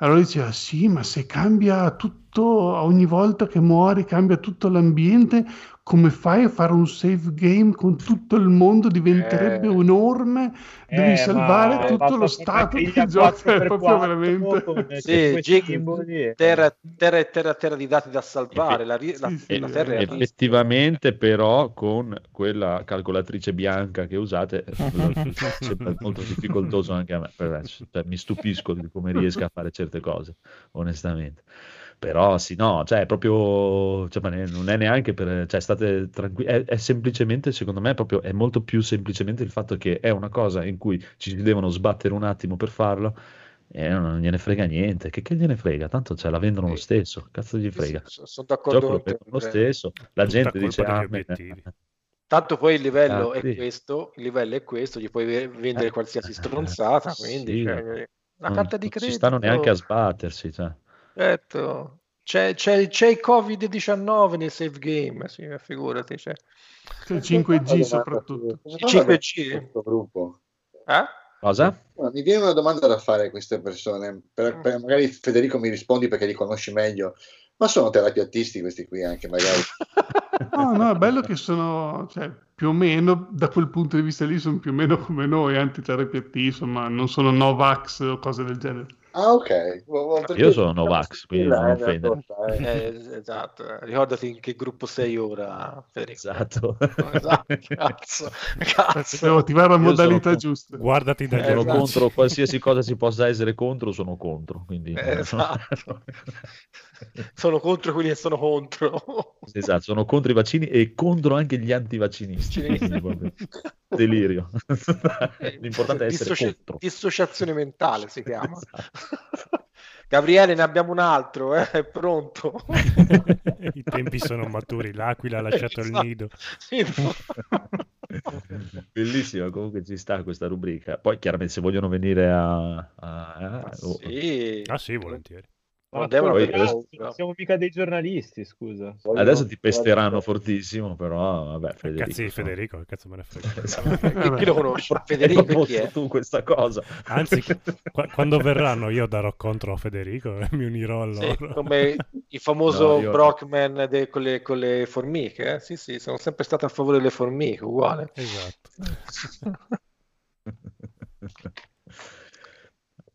Allora diceva, sì, ma se cambia tutto, ogni volta che muori cambia tutto l'ambiente, come fai a fare un save game con tutto il mondo? Diventerebbe Eh. enorme, devi Eh, salvare ma tutto lo stato del gioco, è 4x4 proprio veramente... con Sì, e- terra, terra e terra, terra di dati da salvare. La, la- Sì, sì, la eh, terra è a rischio. Effettivamente, però, con quella calcolatrice bianca che usate, eh, sembra molto difficoltoso anche a me. Però, cioè, mi stupisco di come riesca a fare certe cose, onestamente. Però sì, no, cioè, è proprio, cioè, ma ne- non è neanche per, cioè, state tranquilli, è, è semplicemente, secondo me, proprio, è molto più semplicemente il fatto che è una cosa in cui ci si devono sbattere un attimo per farlo e non gliene frega niente, che, che gliene frega, tanto ce la vendono lo stesso, cazzo gli frega. sì, sono d'accordo con lo stesso, la Tutta gente dice ah. Tanto poi il livello Ah, è sì. questo, il livello è questo, gli puoi ve- vendere Eh, qualsiasi eh, stronzata, quindi sì. cioè, La non- carta di non credito. ci stanno neanche a sbattersi. Cioè. Certo. C'è, c'è- c'è il Covid-19 nel save game, sì, figurati. C'è. C'è il 5G soprattutto. Il 5G. Questo gruppo. Eh? Cosa? Mi viene una domanda da fare a queste persone. Per- per- magari Federico mi rispondi perché li conosci meglio. Ma sono terapiattisti questi qui anche, magari. No, no, è bello che sono, cioè, più o meno, da quel punto di vista lì, sono più o meno come noi, antiterapiati, insomma, non sono Novax o cose del genere. Ah, ok. Vo- perché- Io sono Novax, quindi non Eh, offendere. eh, Eh, esatto. Ricordati in che gruppo sei ora, Federico. Esatto. Esatto, Cazzo, cazzo. Devo attivare la modalità con- giusta. Guardati dagli sono esatto. contro qualsiasi cosa ci possa essere contro, sono contro. Quindi... Eh, esatto. Sono contro quelli che sono contro. Esatto, sono contro i vaccini e contro anche gli antivaccinisti. Quindi Delirio. L'importante è essere Dissocia- contro. Dissociazione mentale si chiama. Esatto. Gabriele, ne abbiamo un altro, eh? è pronto. I tempi sono maturi, l'aquila ha lasciato il Esatto. nido. No. Bellissimo, comunque ci sta questa rubrica. Poi chiaramente se vogliono venire a... a- Ah, o- sì. Ah sì, volentieri. Ma devono adesso- non siamo mica dei giornalisti, scusa. Adesso ti pesteranno fortissimo, però vabbè, Federico. Cazzi. Federico, che cazzo me ne frega. Chi, chi lo conosce? Federico chi è? tu questa cosa. Anzi, qua- quando verranno io darò contro Federico e mi unirò a Sì, loro. come il famoso No, io- Brockman de- con, le, con le formiche. eh? Sì, sì, sono sempre stato a favore delle formiche, uguale. Esatto.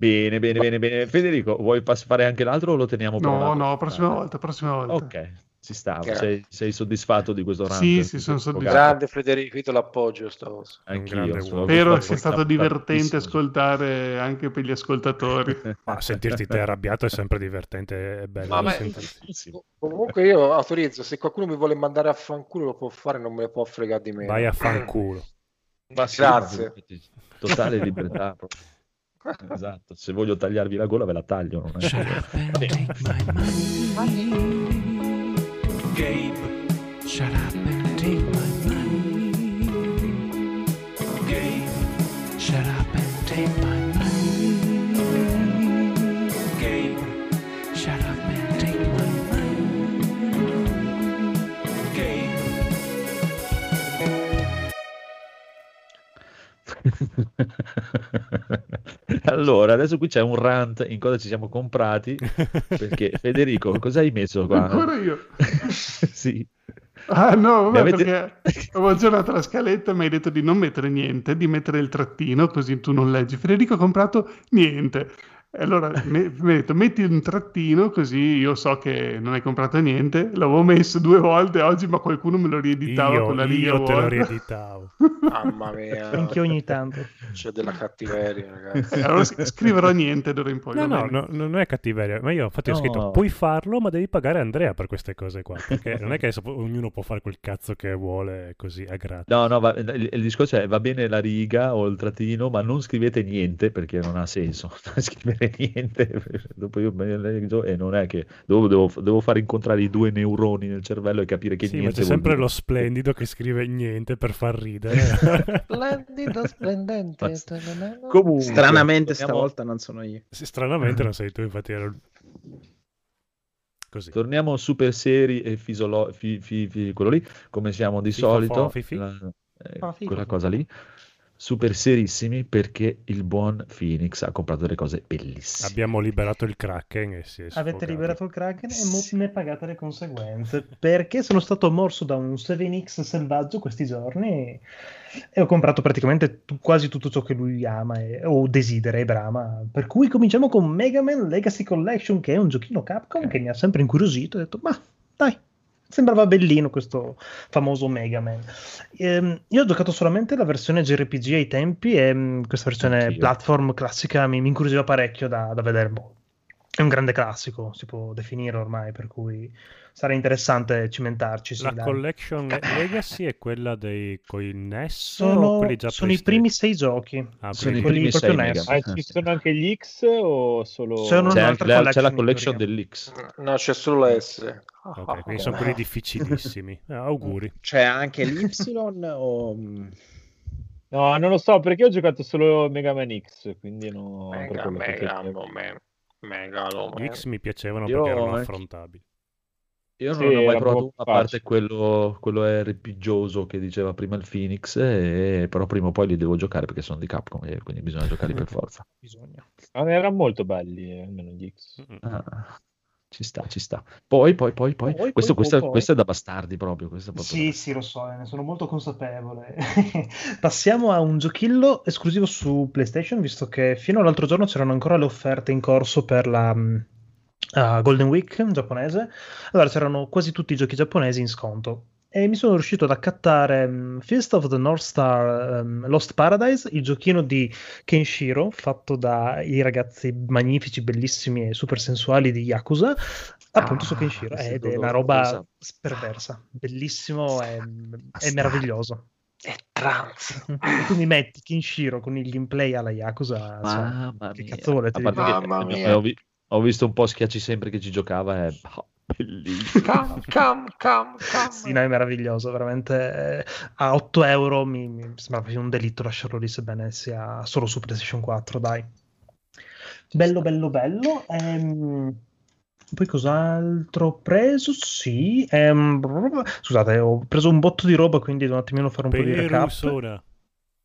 Bene, bene, bene, bene. Federico, vuoi fare anche l'altro o lo teniamo per No, un'altra no, prossima volta, prossima volta. Ok, ci sta. Sei, sei soddisfatto di questo rant? Sì, sì, sono soddisfatto. Grande Federico, io te l'appoggio grande Anch'io. Spero stato sia stato divertente ascoltare anche per gli ascoltatori. Ma sentirti te arrabbiato è sempre divertente e bello. Vabbè, sentirsi. comunque io autorizzo, se qualcuno mi vuole mandare a fanculo lo può fare, non me ne può fregare di me. Vai a fanculo. Ma sì, Grazie. Totale libertà. proprio. Esatto, se voglio tagliarvi la gola ve la taglio. Non è... Shut up and take my money. Gabe. Shut up and take my allora, adesso qui c'è un rant in cosa ci siamo comprati. Perché Federico, cosa hai messo qua? Ancora io. sì. Ah no, vabbè, avete- perché avevo aggiornato la scaletta e mi hai detto di non mettere niente, di mettere il trattino così tu non leggi. Federico ha comprato niente. Allora mi ha detto metti un trattino così io so che non hai comprato niente. L'avevo messo due volte oggi ma qualcuno me lo rieditava Io, con la riga io te lo vuota. rieditavo. Mamma mia, Anche ogni tanto. c'è della cattiveria, ragazzi. Allora scriverò niente d'ora in poi. No, no, no, non è cattiveria, ma io infatti ho No. scritto puoi farlo, ma devi pagare Andrea per queste cose qua, perché non è che ognuno può fare quel cazzo che vuole così a gratis. No, no, va- il, il discorso è va bene la riga o il trattino, ma non scrivete niente perché non ha senso scrivere niente. Dopo io me ne leggo e non è che dopo devo, devo fare incontrare i due neuroni nel cervello e capire che Sì, ma niente c'è vuol sempre dire. lo splendido che scrive niente per far ridere. Splendido, splendente. Comunque, Stranamente torniamo- stavolta non sono io. Sì, Stranamente non sei tu, infatti ero... Così. Torniamo super seri e fisolo- fi- fi- fi- quello lì, come siamo di Fifo, solito, fo, la- eh, Ah, quella cosa lì, super serissimi perché il buon Phoenix ha comprato delle cose bellissime. Abbiamo liberato il Kraken e si è Avete sfogato. liberato il Kraken e mo- ne pagate le conseguenze. Perché sono stato morso da un 7X selvaggio questi giorni e ho comprato praticamente tu- quasi tutto ciò che lui ama e- o desidera e brama. Per cui cominciamo con Mega Man Legacy Collection, che è un giochino Capcom Ok. che mi ha sempre incuriosito. Ho detto, ma dai, sembrava bellino questo famoso Mega Man. Ehm, io ho giocato solamente la versione JRPG ai tempi e mm, questa versione Anch'io. platform classica mi, mi incuriosiva parecchio da, da vedere. Boh, È un grande classico, si può definire ormai, per cui sarà interessante cimentarci. sì, La dai. collection Legacy è quella dei coi NES Sono, quelli già sono i primi sei giochi. Ah, Sono quelli- i primi sei NES. Ah, ci sono anche gli X o solo... C'è la, c'è la collection collection dell'X. No, c'è solo la S. Ok, quindi sono quelli difficilissimi. Eh, auguri. C'è anche l'Y o... mm, No, non lo so perché ho giocato solo Mega Man X, quindi no. Mega, mega, Gli man. X mi piacevano Io perché erano affrontabili. Io non Sì, ho mai provato una parte quello, quello RPGioso che diceva prima il Phoenix, e- però prima o poi li devo giocare perché sono di Capcom, e quindi bisogna giocarli per forza. Bisogna. Ma erano molto belli, eh, almeno gli X. Ah, ci sta, ci sta. Poi, poi, poi, poi. Poi, questo, poi, questo- poi. questo è da bastardi proprio. Proprio Sì, sì, lo so, eh, ne sono molto consapevole. Passiamo a un giochillo esclusivo su PlayStation, visto che fino all'altro giorno c'erano ancora le offerte in corso per la uh, Golden Week giapponese. Allora c'erano quasi tutti i giochi giapponesi in sconto. E mi sono riuscito ad accattare mh, Fist of the North Star ehm, Lost Paradise, il giochino di Kenshiro, fatto dai ragazzi magnifici, bellissimi e super sensuali di Yakuza, appunto su Ah, Kenshiro. questo Ed è una roba sapevo. perversa, bellissimo e, è Bastardi. meraviglioso. È trans. E tu mi metti Kenshiro con il gameplay alla Yakuza, Mamma che mia. cazzo volete che Mamma eh, mia. Ho, vi- ho visto un po' schiacci sempre che ci giocava, è oh, bellissimo. Cam, cam, cam, cam. Sì, no, è meraviglioso, veramente eh, a 8 euro mi, mi sembra proprio un delitto lasciarlo lì, sebbene sia solo su PlayStation 4, dai. Bello, bello, bello. Ehm, poi cos'altro ho preso? Sì, ehm, scusate, ho preso un botto di roba, quindi devo un attimino fare un po' di recap. Persona.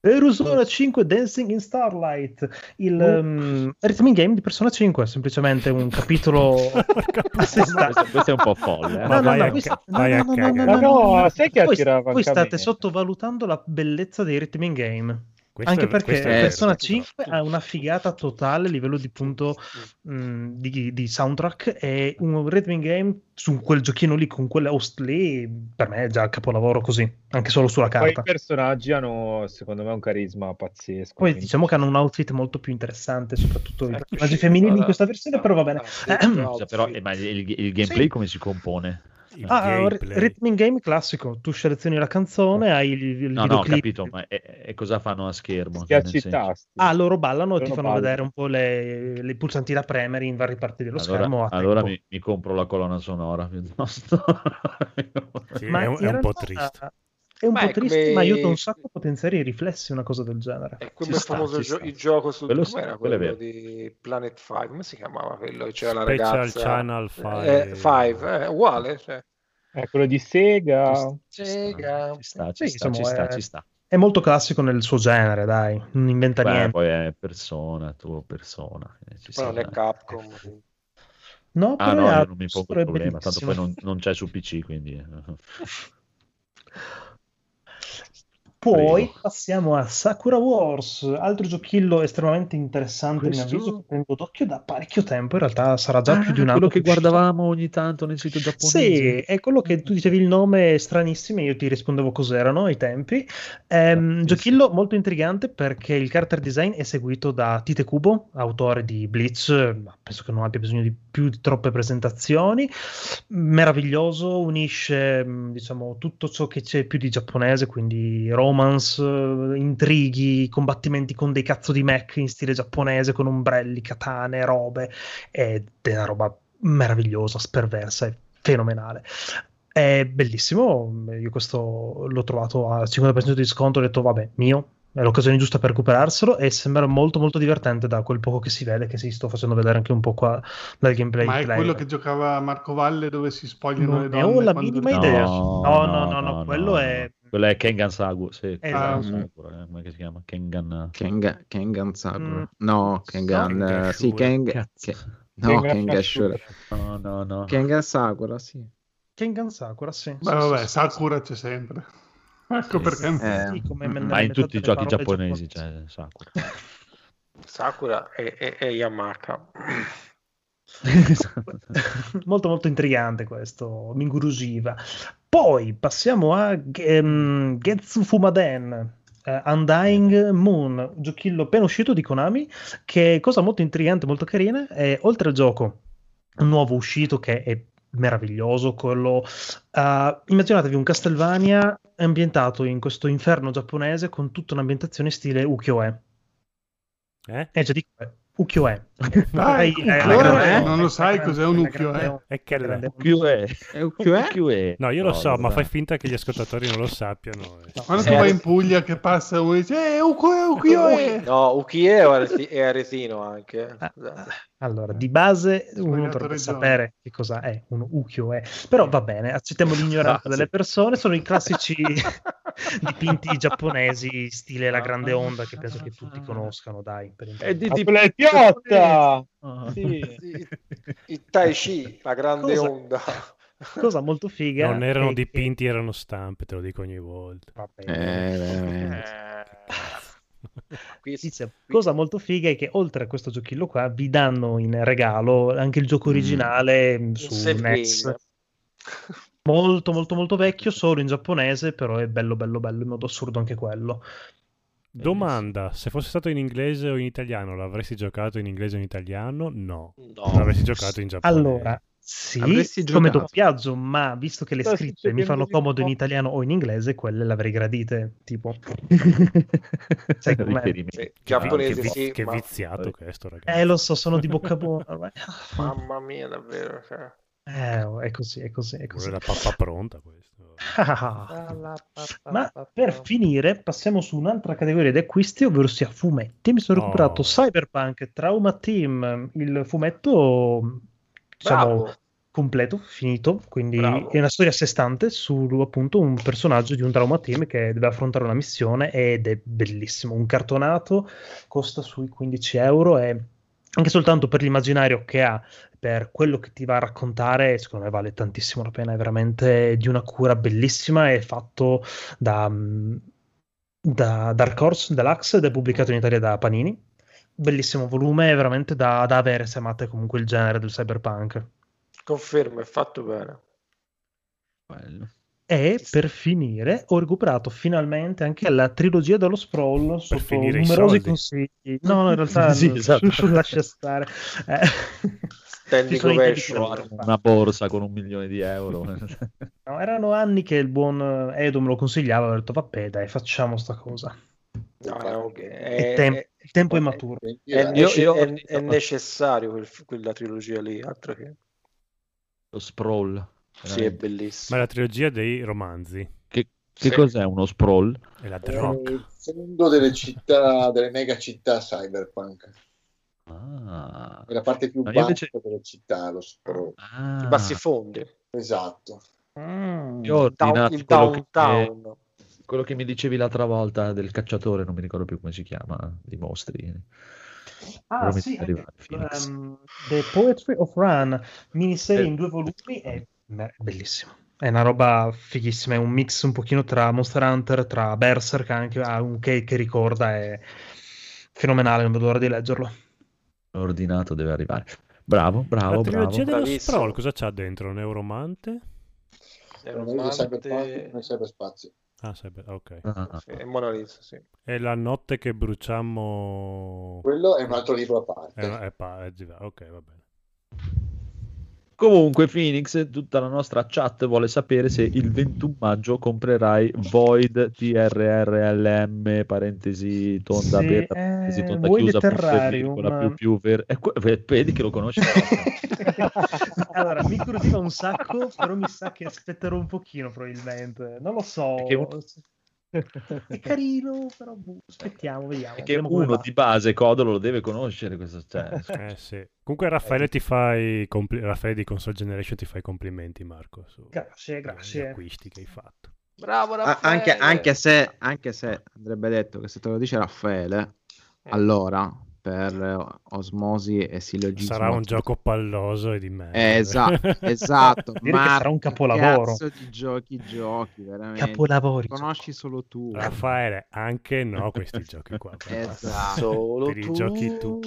Persona 5 Dancing in Starlight, il um, rhythm game di Persona 5, semplicemente un capitolo a sé stante. questo, questo è un po' folle. eh. Ma No, no, vai no, sta- no, no, no, cagare. no, Ma no, no, no, no. sai che Voi, attirava voi state sottovalutando la bellezza dei rhythm game. Questo Anche è- perché questo è Persona vero. 5 ha una figata totale a livello di punto mh, di, di soundtrack e un rhythm game su quel giochino lì con quelle host lì per me è già capolavoro così, anche solo sulla Poi carta. i personaggi hanno, secondo me, un carisma pazzesco. Poi quindi- diciamo che hanno un outfit molto più interessante, soprattutto i Ecco, personaggi femminili in questa versione, però va bene. detto Scusa, però, eh, ma il, il- il gameplay Sì. come si compone? Il Ah, gameplay. rhythm game classico, tu selezioni la canzone, hai il, il No, no, ho capito, ma e, e cosa fanno a schermo? Cioè, Schiacci senso- tasti. Ah, loro ballano e ti fanno ballano. vedere un po' le, le pulsanti da premere in varie parti dello Allora, schermo. a allora tempo. mi, mi compro la colonna sonora piuttosto. Sì, Ma è, un, è un po' triste. È un Ma po' è triste, come- ma aiuta un sacco a potenziare i riflessi, una cosa del genere. È come Ci il sta, famoso ci gio- sta. il gioco su Quello com'era quello quello di Planet 5 come si chiamava quello c'era la Special ragazza Channel eh, 5. Five, eh, uguale cioè. Eh, quello di Sega. Ci sta, Sega. ci sta, ci Sì, sta, ci insomma, sta, è- ci sta. È molto classico nel suo genere, dai, non inventa Beh, niente. poi è persona, tuo persona. eh, ci Poi non sta. è Capcom. No, Ah però no, non mi pongo però il è problema, tanto poi non, non c'è su PC, quindi... Poi Prego. passiamo a Sakura Wars, altro giochillo estremamente interessante, Questo- avviso, che prendo d'occhio da parecchio tempo, in realtà sarà già Ah, più di un anno. quello che uscito. guardavamo ogni tanto nel sito giapponese. Sì, è quello che tu dicevi il nome stranissimo e io ti rispondevo cos'erano ai tempi. Ehm, Ah, giochillo molto intrigante perché il character design è seguito da Tite Kubo, autore di ma penso che non abbia bisogno di più di troppe presentazioni. Meraviglioso, unisce mh, diciamo tutto ciò che c'è più di giapponese, quindi romance, eh, intrighi, combattimenti con dei cazzo di mech in stile giapponese, con ombrelli, katane, robe, ed è una roba meravigliosa, sperversa, è fenomenale. È bellissimo, io questo l'ho trovato a 50% di sconto, ho detto vabbè, mio, è l'occasione giusta per recuperarselo e sembra molto molto divertente da quel poco che si vede, che si sto facendo vedere anche un po' qua dal gameplay. Ma è player. quello che giocava Marco Valle dove si spogliano Non le ne donne ho la quando minima idea. No, No, no, no, no, quello è- Quello è Kengan Sagu, sì. Esatto. Kengan Sakura, eh, come si chiama? Kengan... Kenga- Kengan Sakura. Mm. No, Kengan... No, eh, sì, Kengan Keng... Cazzo. Ke- No, Kengan Kengan Sakura. Shura. No, no, no. Kengan Sakura, sì. Kengan Sakura, sì. Beh, vabbè, Sakura c'è sempre. Ecco Sì. perché. Eh, Sì, come mm, me- Ma in tutti i giochi giapponesi c'è Sakura. Sakura e, e, e Yamaka molto molto intrigante questo, mi incuriosiva. Poi passiamo a ehm, Getsu Fumaden, eh, Undying Moon, giochillo appena uscito di Konami, che cosa molto intrigante, molto carina, è oltre al gioco, nuovo uscito che è meraviglioso, quello... eh, immaginatevi un Castlevania ambientato in questo inferno giapponese con tutta un'ambientazione stile ukiyo-e. Eh? Eh, già dico, eh. Ukiyo-e. Ah, ukiyo-e? la grande- Non lo sai cos'è un ukiyo-e? grande- E che. È? QE. No, io lo so, ma fai finta che gli ascoltatori non lo sappiano. No, Quando Eh, tu vai adesso- in Puglia che passa uno e dice eh, ukiyo-e, ukiyo-e. No, Ukie o Areti- e Aretino anche. Eh. Allora, di base uno dovrebbe regione. sapere che cosa è un ukiyo-e, però va bene, accettiamo l'ignoranza Ah, delle sì. persone, sono i classici dipinti giapponesi stile La Grande Onda che penso che tutti conoscano, dai. Per È di tipo Piotta! Ah. Sì. Sì, Il Tai Chi, la grande Cosa? onda. Cosa molto figa Non erano è che- dipinti, erano stampe, te lo dico ogni volta. Va Eh, bene. veramente. Qui- Dice, cosa molto figa è che oltre a questo giochillo qua vi danno in regalo anche il gioco Mm. originale mm, su NES. Molto molto molto vecchio, solo in giapponese, però è bello bello bello in modo assurdo anche quello. Domanda, se fosse stato in inglese o in italiano, l'avresti giocato in inglese o in italiano? No. No. L'avresti giocato in giapponese. Allora, sì, come doppiaggio, ma visto che le Sta scritte mi fanno comodo in italiano o in inglese, quelle l'avrei gradite, tipo. Sai com'è? Sì, Che, giapponese vi- sì, che ma- viziato questo, ragazzi. Eh, lo so, sono di bocca buona. Mamma mia, davvero. cioè. Eh, è così, è così, è così. Vuole la pappa pronta questo. Ma per finire, passiamo su un'altra categoria di acquisti, ovvero sia fumetti. Mi sono recuperato Oh. Cyberpunk Trauma Team, il fumetto diciamo completo, finito, quindi Bravo. è una storia a sé stante su appunto un personaggio di un Trauma Team che deve affrontare una missione ed è bellissimo. Un cartonato costa sui 15 euro e anche soltanto per l'immaginario che ha, per quello che ti va a raccontare, secondo me vale tantissimo la pena, è veramente di una cura bellissima, è fatto da, mm, da Dark Horse Deluxe ed è pubblicato in Italia da Panini. Bellissimo volume, è veramente da, da avere se amate comunque il genere del cyberpunk. Confermo, è fatto bene. Quello. E per finire ho recuperato finalmente anche la trilogia dello sprawl sotto finire i numerosi consigli. No, no, in realtà Sì, no, esatto. lascia stare. Eh, Standing ovation. per Una borsa con un milione di euro. No, erano anni che il buon Edo me lo consigliava, ho detto vabbè dai facciamo sta cosa. No, è, ok. Il, È- tem- è- il tempo è Eh, maturo. è nece- io- è- è necessario quel- quella trilogia lì, altro che... Lo sprawl. Sì, è veramente. Ma è bellissimo. la trilogia dei romanzi. Che Sì. cos'è uno sprawl? È la è Rock. il fondo delle città, delle mega città cyberpunk. Ah. È la parte più Ma bassa invece- delle città, lo sprawl. Ah. I bassi fondi. Esatto. Mm. Io ho Down- ordinato il quello che, downtown. Quello che mi dicevi l'altra volta del cacciatore, non mi ricordo più come si chiama, di mostri. Ah, sì, Phoenix. ehm, The Poetry of Run, miniserie Eh. in due volumi, è bellissimo. È una roba fighissima, è un mix un pochino tra Monster Hunter, tra Berserk, anche ha un che, che ricorda, è fenomenale, non vedo l'ora di leggerlo. Ordinato, deve arrivare. Bravo, bravo, La bravo. trilogia dello Bravissimo. sprawl, cosa c'ha dentro? Neuromante? Amante- cyberpunk, cyberspazio. Ah, sai- ok. Ah, sì, è Mona Lisa, sì. È la notte che bruciamo... Quello è un altro libro a parte. È, è pa- è ok, va bene. Comunque, Phoenix, tutta la nostra chat vuole sapere se il 21 maggio comprerai Void TRRLM, parentesi tonda Sì, per eh, parentesi tonda Void chiusa, Terrarium. più più ver- è que- ve- vedi che lo conosci? allora, mi incuriosiva un sacco, però mi sa che aspetterò un pochino probabilmente. Non lo so. Perché È carino, però boh, aspettiamo, vediamo. Che vediamo come uno va. di base Codolo lo deve conoscere. Questo, cioè, Eh sì. Comunque Raffaele ti fa i compli- Raffaele di Console Generation ti fa i complimenti Marco su Grazie, gli grazie. acquisti che hai fatto. Bravo Raffaele! anche, anche se, anche se andrebbe detto che se te lo dice Raffaele, Eh. allora per eh, osmosi e sillogismo Sarà un gioco palloso e di merda. Eh, esa- esatto, che ma sarà un capolavoro. cazzo di giochi giochi veramente Capolavori. conosci solo tu Raffaele, anche no questi giochi qua. esatto Solo Per i tu, giochi tu.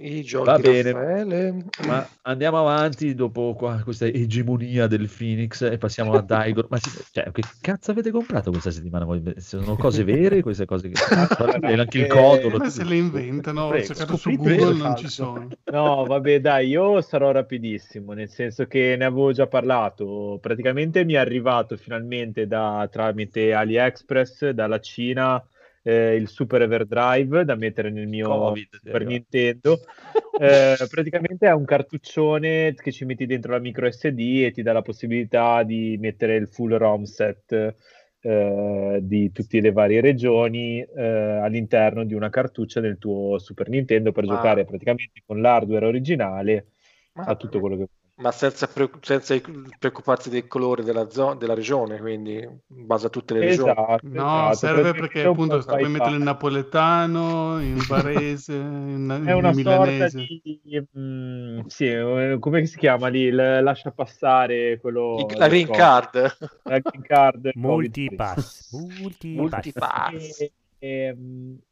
I giochi Va bene. Raffaele. Ma andiamo avanti dopo qua, questa egemonia del Phoenix e passiamo a Daigor. Ma cioè, che cazzo avete comprato questa settimana? Sono cose vere queste cose che... Anche il codolo. Ma se le inventano, ho Prego, cercato su Google, non ci sono. No, vabbè, dai, io sarò rapidissimo, nel senso che ne avevo già parlato. Praticamente mi è arrivato finalmente da, tramite AliExpress dalla Cina eh, il Super Everdrive da mettere nel mio Covid, sì, Super arriva. Nintendo. Eh, praticamente è un cartuccione che ci metti dentro la micro SD e ti dà la possibilità di mettere il full ROM set eh, di tutte le varie regioni eh, all'interno di una cartuccia del tuo Super Nintendo per Ma- giocare praticamente con l'hardware originale Ma- a tutto quello che Ma senza, pre- senza preoccuparsi del colore della, zo- della regione, quindi in base a tutte le regioni. Esatto, No, esatto. serve perché un appunto puoi mettere in napoletano, in barese, in, È in una sorta milanese. di, mm, sì, eh, come si chiama lì? Il lascia passare quello. I- la green card. La green card. Multipass. Multipass. Multipass. E, e,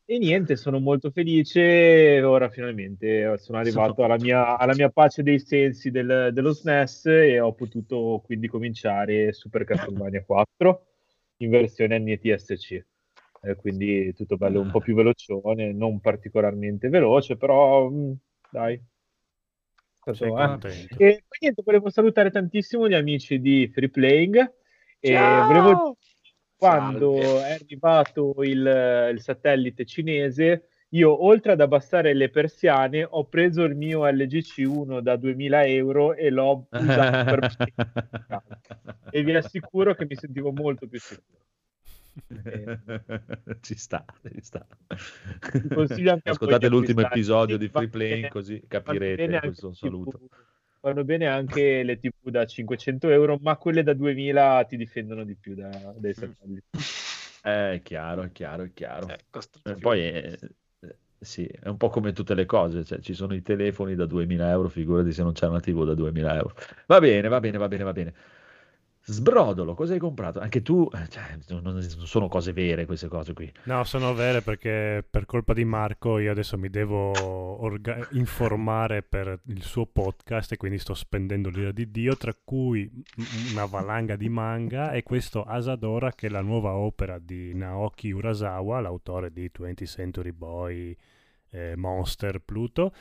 e niente, sono molto felice. Ora finalmente sono arrivato alla mia, alla mia pace dei sensi del- dello SNES e ho potuto quindi cominciare Super Castlevania 4 in versione NTSC. Eh, quindi tutto bello, un po' più velocione, non particolarmente veloce, però mm, dai. Stato, eh. E niente, volevo salutare tantissimo gli amici di Free Playing e Ciao! volevo quando Salve. è arrivato il, il satellite cinese, io oltre ad abbassare le persiane ho preso il mio LGC 1 da 2000 euro e l'ho usato per e vi assicuro che mi sentivo molto più sicuro. ci sta, ci sta. Ascoltate l'ultimo episodio di Free bene- così capirete questo saluto. TV Vanno bene anche le TV da 500 euro, ma quelle da 2000 ti difendono di più da- dai satelliti. Eh, È chiaro, è chiaro, è chiaro. Eh, Eh, poi è, eh, sì, è un po' come tutte le cose, cioè, ci sono i telefoni da 2000 euro, figurati se non c'è una TV da 2000 euro. Va bene, va bene, va bene, va bene. Sbrodolo, cosa hai comprato? Anche tu, eh, cioè, non, sono cose vere queste cose qui. No, sono vere perché per colpa di Marco io adesso mi devo orga- informare per il suo podcast e quindi sto spendendo l'ira di Dio, tra cui una valanga di manga e questo Asadora che è la nuova opera di Naoki Urasawa, l'autore di 20th Century Boy, eh, Monster, Pluto,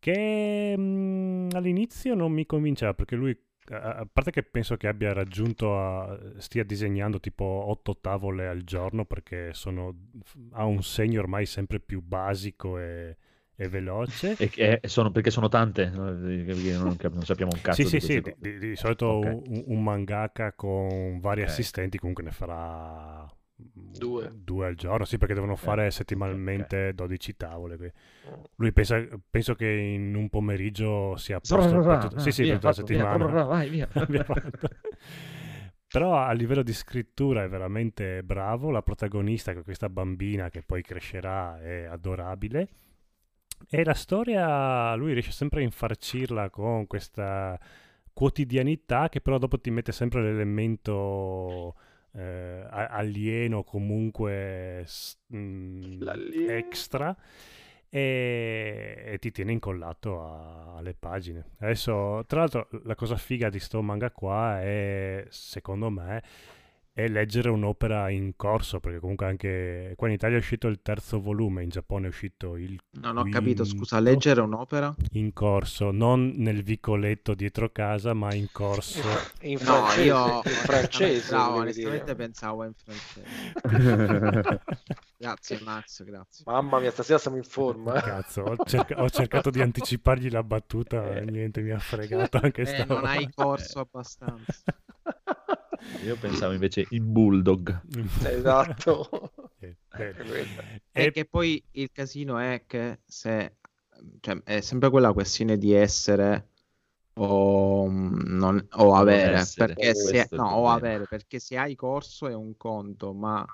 che mm, all'inizio non mi convinceva perché lui a parte che penso che abbia raggiunto a- stia disegnando tipo otto tavole al giorno perché sono, ha un segno ormai sempre più basico e, e veloce. E e sono, perché sono tante, non, non sappiamo un cazzo Sì, sì, sì, di, di- solito Ok. un, un mangaka con vari Ok. assistenti comunque ne farà Due. due al giorno, sì, perché devono fare ok, settimanalmente 12 tavole. qui. Lui pensa, penso che in un pomeriggio sia a posto per tutto- sì, sì, via, tutta la fatto, via, settimana. brrrra, vai, via. Però a livello di scrittura è veramente bravo. La protagonista, che è questa bambina che poi crescerà, è adorabile. E la storia, lui riesce sempre a infarcirla con questa quotidianità che però dopo ti mette sempre l'elemento eh, alieno, comunque mh, L'alieno. extra e, e ti tiene incollato a- alle pagine. Adesso, tra l'altro, la cosa figa di sto manga qua è, secondo me, è leggere un'opera in corso, perché comunque anche qua in Italia è uscito il terzo volume, in Giappone è uscito il Non ho capito, scusa, quinto. leggere un'opera? in corso, non nel vicoletto dietro casa, ma in corso. In No, francese, io in francese, bravo, volevi onestamente pensavo in francese. Grazie Max, grazie. Mamma mia, stasera siamo in forma. eh. Cazzo, ho, cerca- ho cercato di anticipargli la battuta, e niente, mi ha fregato anche Eh, stavolta. non hai corso abbastanza. Io pensavo invece in Bulldog. Esatto. Eh. E E che poi il casino è che se cioè, è sempre quella questione di essere o, mm, non, o avere, essere, perché se, no, o avere, perché se hai corso è un conto, ma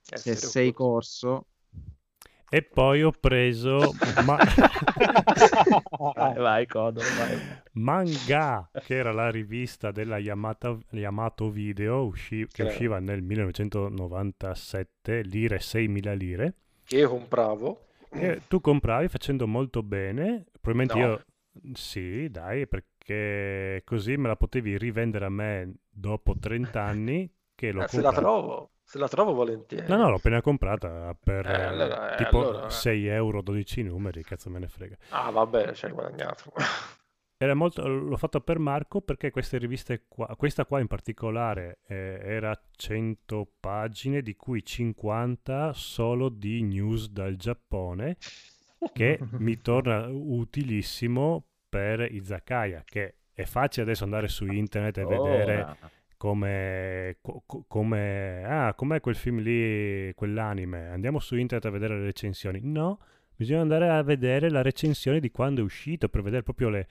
se sei corso E poi ho preso ma- vai, vai, Codolo, vai. Manga, che era la rivista della Yamata- Yamato Video, usci- che usciva nel 1997, lire 6.000 lire. Che io compravo. E tu compravi facendo molto bene, probabilmente No. io sì, dai, perché così me la potevi rivendere a me dopo 30 anni che l'ho Eh, se la comprata. trovo, se la trovo volentieri. No, no, l'ho appena comprata per Eh, allora- eh, tipo allora- 6 euro, 12 numeri, cazzo me ne frega. Ah, vabbè, ci hai guadagnato. era molto, l'ho fatto per Marco perché queste riviste qua, questa qua in particolare eh, era 100 pagine, di cui 50 solo di news dal Giappone, che mi torna utilissimo per Izakaya, che è facile adesso andare su internet e vedere Ora. Come, co- co- come ah, com'è quel film lì, quell'anime. Andiamo su internet a vedere le recensioni. No, bisogna andare a vedere la recensione di quando è uscito per vedere proprio le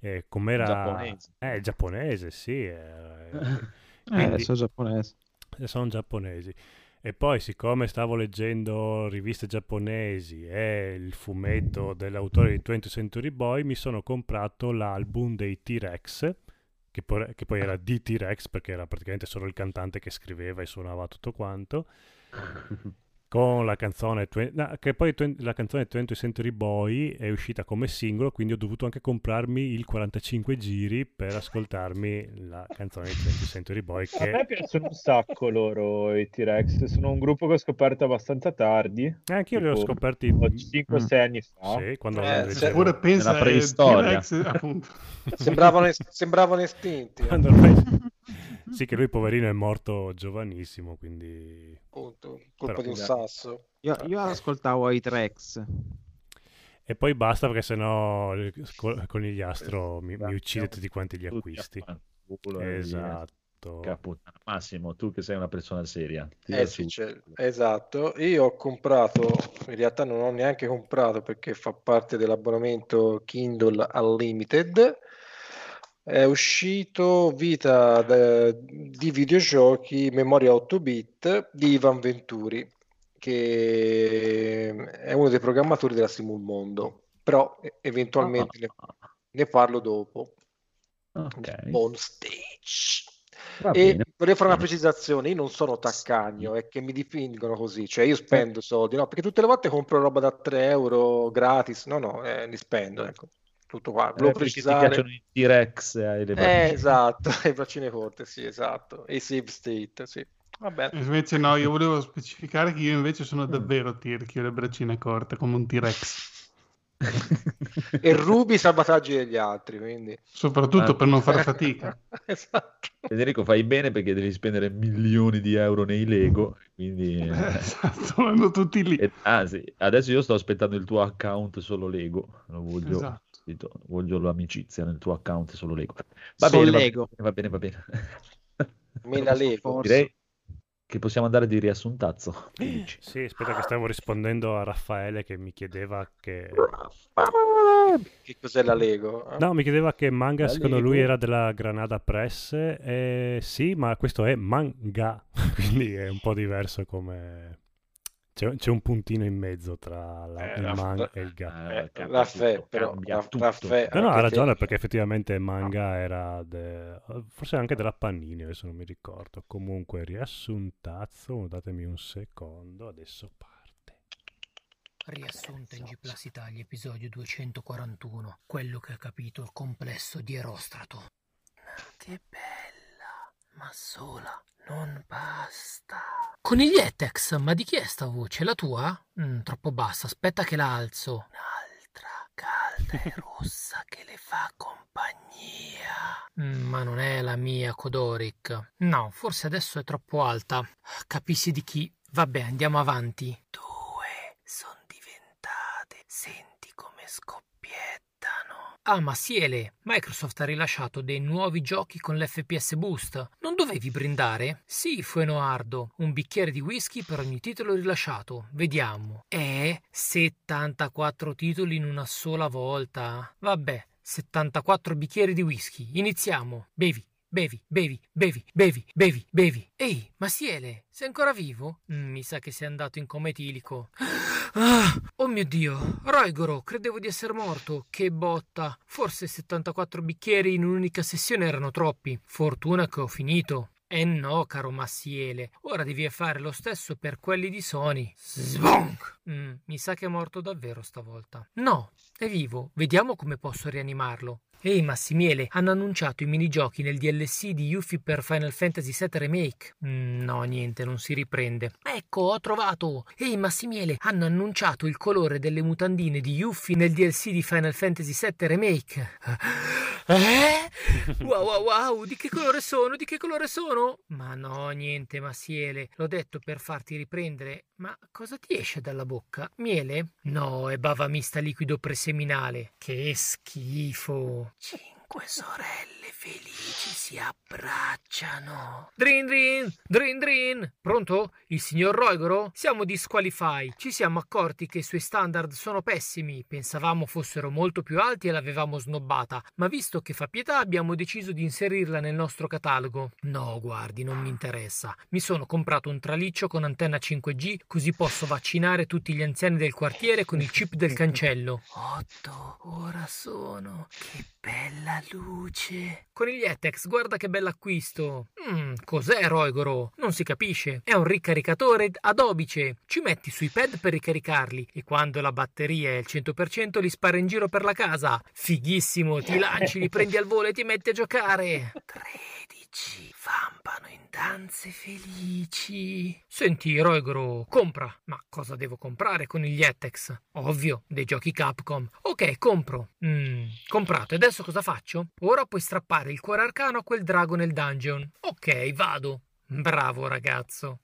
eh, com'era Giapponese. eh, il giapponese, sì. eh, Eh, quindi- sono giapponese. eh, sono giapponesi. E poi, siccome stavo leggendo riviste giapponesi e il fumetto dell'autore di 20th Century Boy, mi sono comprato l'album dei T-Rex, che poi, che poi era di T-Rex perché era praticamente solo il cantante che scriveva e suonava tutto quanto, con la canzone, no, che poi la canzone 20th Century Boy è uscita come singolo, quindi ho dovuto anche comprarmi il 45 giri per ascoltarmi la canzone di 20th Century Boy A me che... piacciono un sacco loro i T-Rex, sono un gruppo che ho scoperto abbastanza tardi, Eh, Anch'io li ho scoperti 5-6 anni fa. sì, quando Eh, se- Eppure pensa eh, preistoria. T-Rex, appunto. Sembravano, sembravano estinti. eh, quando ormai- Sì, che lui poverino è morto giovanissimo, quindi... appunto, colpa Però- di un sasso. Io, io ascoltavo i Trex. E poi basta perché sennò il co- conigliastro mi, mi uccide tutti quanti gli acquisti. e via. Esatto. Massimo, tu che sei una persona seria. Eh sì, esatto. Io ho comprato, in realtà non ho neanche comprato perché fa parte dell'abbonamento Kindle Unlimited. È uscito Vita de- di videogiochi Memoria 8 bit di Ivan Venturi, che è uno dei programmatori della Simul Mondo, però eventualmente ne, ne parlo dopo. Ok. On stage. Va E bene. volevo fare una precisazione, io non sono taccagno, è che mi dipingono così, cioè io spendo soldi, no, perché tutte le volte compro roba da 3 euro gratis, no, no, eh, li spendo, ecco, tutto qua, Eh, volevo perché ti precisare. piacciono i T-Rex e hai le Eh, braccine. esatto, le braccine corte, sì, esatto, e i save state, sì. Invece no, io volevo specificare che io invece sono davvero tirchi, ho le braccine corte, come un T-Rex. E rubi i salvataggi degli altri, quindi... Soprattutto Ah. per non fare fatica. esatto. Federico, fai bene perché devi spendere milioni di euro nei Lego. Quindi, Eh, eh, esatto, vanno tutti lì. e- anzi, adesso io sto aspettando il tuo account solo Lego. Lo voglio, Esatto. Voglio l'amicizia nel tuo account solo Lego. Va Solo bene, va Lego. bene, va bene, va bene. Me la lego. Forse. Direi che possiamo andare di riassuntazzo. Sì, aspetta che stavo rispondendo a Raffaele che mi chiedeva che... Che cos'è la lego? eh? No, mi chiedeva che manga La secondo Lego. lui era della Granada Press. Eh, sì, ma questo è manga, quindi è un po' diverso come... C'è, c'è un puntino in mezzo tra la- Eh, il Raff- man e il ga. Eh, Eh, tutto, però, cambia Raff- tutto. Raffaè, No, no, ha ragione perché effettivamente manga era de- forse anche della Panini, adesso non mi ricordo. Comunque, riassuntazzo, datemi un secondo, adesso parte. Riassunto in G Plus Italia, episodio 241. Quello che ha capito il complesso di Erostrato. Che bella, ma sola, non basta. Coniglietex, ma di chi è sta voce? La tua? Mm, troppo bassa, aspetta che la alzo. Un'altra calda e rossa che le fa compagnia. Mm, ma non è la mia, Kodoric. No, forse adesso è troppo alta. Capissi di chi? Vabbè, andiamo avanti. Due sono diventate. Senti come scoppiettano. Ah, ma Siele, Microsoft ha rilasciato dei nuovi giochi con l'FPS Boost. Non dovevi brindare? Sì, Fuenoardo, un bicchiere di whisky per ogni titolo rilasciato. Vediamo. Eh, 74 titoli in una sola volta. Vabbè, 74 bicchieri di whisky. Iniziamo. Bevi. Bevi, bevi, bevi, bevi, bevi, bevi. Ehi, Masiele, sei ancora vivo? Mm, mi sa che sei andato in coma etilico. Ah, oh mio Dio, Roigoro, credevo di essere morto. Che botta. Forse 74 bicchieri in un'unica sessione erano troppi. Fortuna che ho finito. Eh no, caro Massiele, ora devi fare lo stesso per quelli di Sony. Svonk! Mm, mi sa che è morto davvero stavolta. No, è vivo. Vediamo come posso rianimarlo. Ehi Massimiele, hanno annunciato i minigiochi nel DLC di Yuffie per Final Fantasy VII Remake. Mm, no, niente, non si riprende. Ecco, ho trovato! Ehi Massimiele, hanno annunciato il colore delle mutandine di Yuffie nel DLC di Final Fantasy VII Remake. Eh? Wow wow wow, di che colore sono? Di che colore sono? Ma no, niente, Massiele, l'ho detto per farti riprendere. Ma cosa ti esce dalla bocca? Miele? No, è bava mista liquido preseminale. Che schifo. Cinque sorelle felici si abbracciano. Drin drin, drin drin. Pronto? Il signor Roigoro? Siamo di Squalify. Ci siamo accorti che i suoi standard sono pessimi. Pensavamo fossero molto più alti e l'avevamo snobbata, ma visto che fa pietà abbiamo deciso di inserirla nel nostro catalogo. No, guardi, non mi interessa. Mi sono comprato un traliccio con antenna 5G così posso vaccinare tutti gli anziani del quartiere con il chip del cancello. Otto, ora sono. Che bella luce. Coniglietex, guarda che bell'acquisto. Mm, cos'è Roigoro? Non si capisce. È un ricaricatore ad obice. Ci metti sui pad per ricaricarli e quando la batteria è al 100% li spara in giro per la casa. Fighissimo, ti lanci, li prendi al volo e ti metti a giocare. 13 vampano in danze felici. Senti, Roigoro, compra. Ma cosa devo comprare con il Yetex? Ovvio, dei giochi Capcom. Ok, compro. Mm, comprato. E adesso cosa faccio? Ora puoi strappare il cuore arcano a quel drago nel dungeon. Ok, vado. Bravo ragazzo.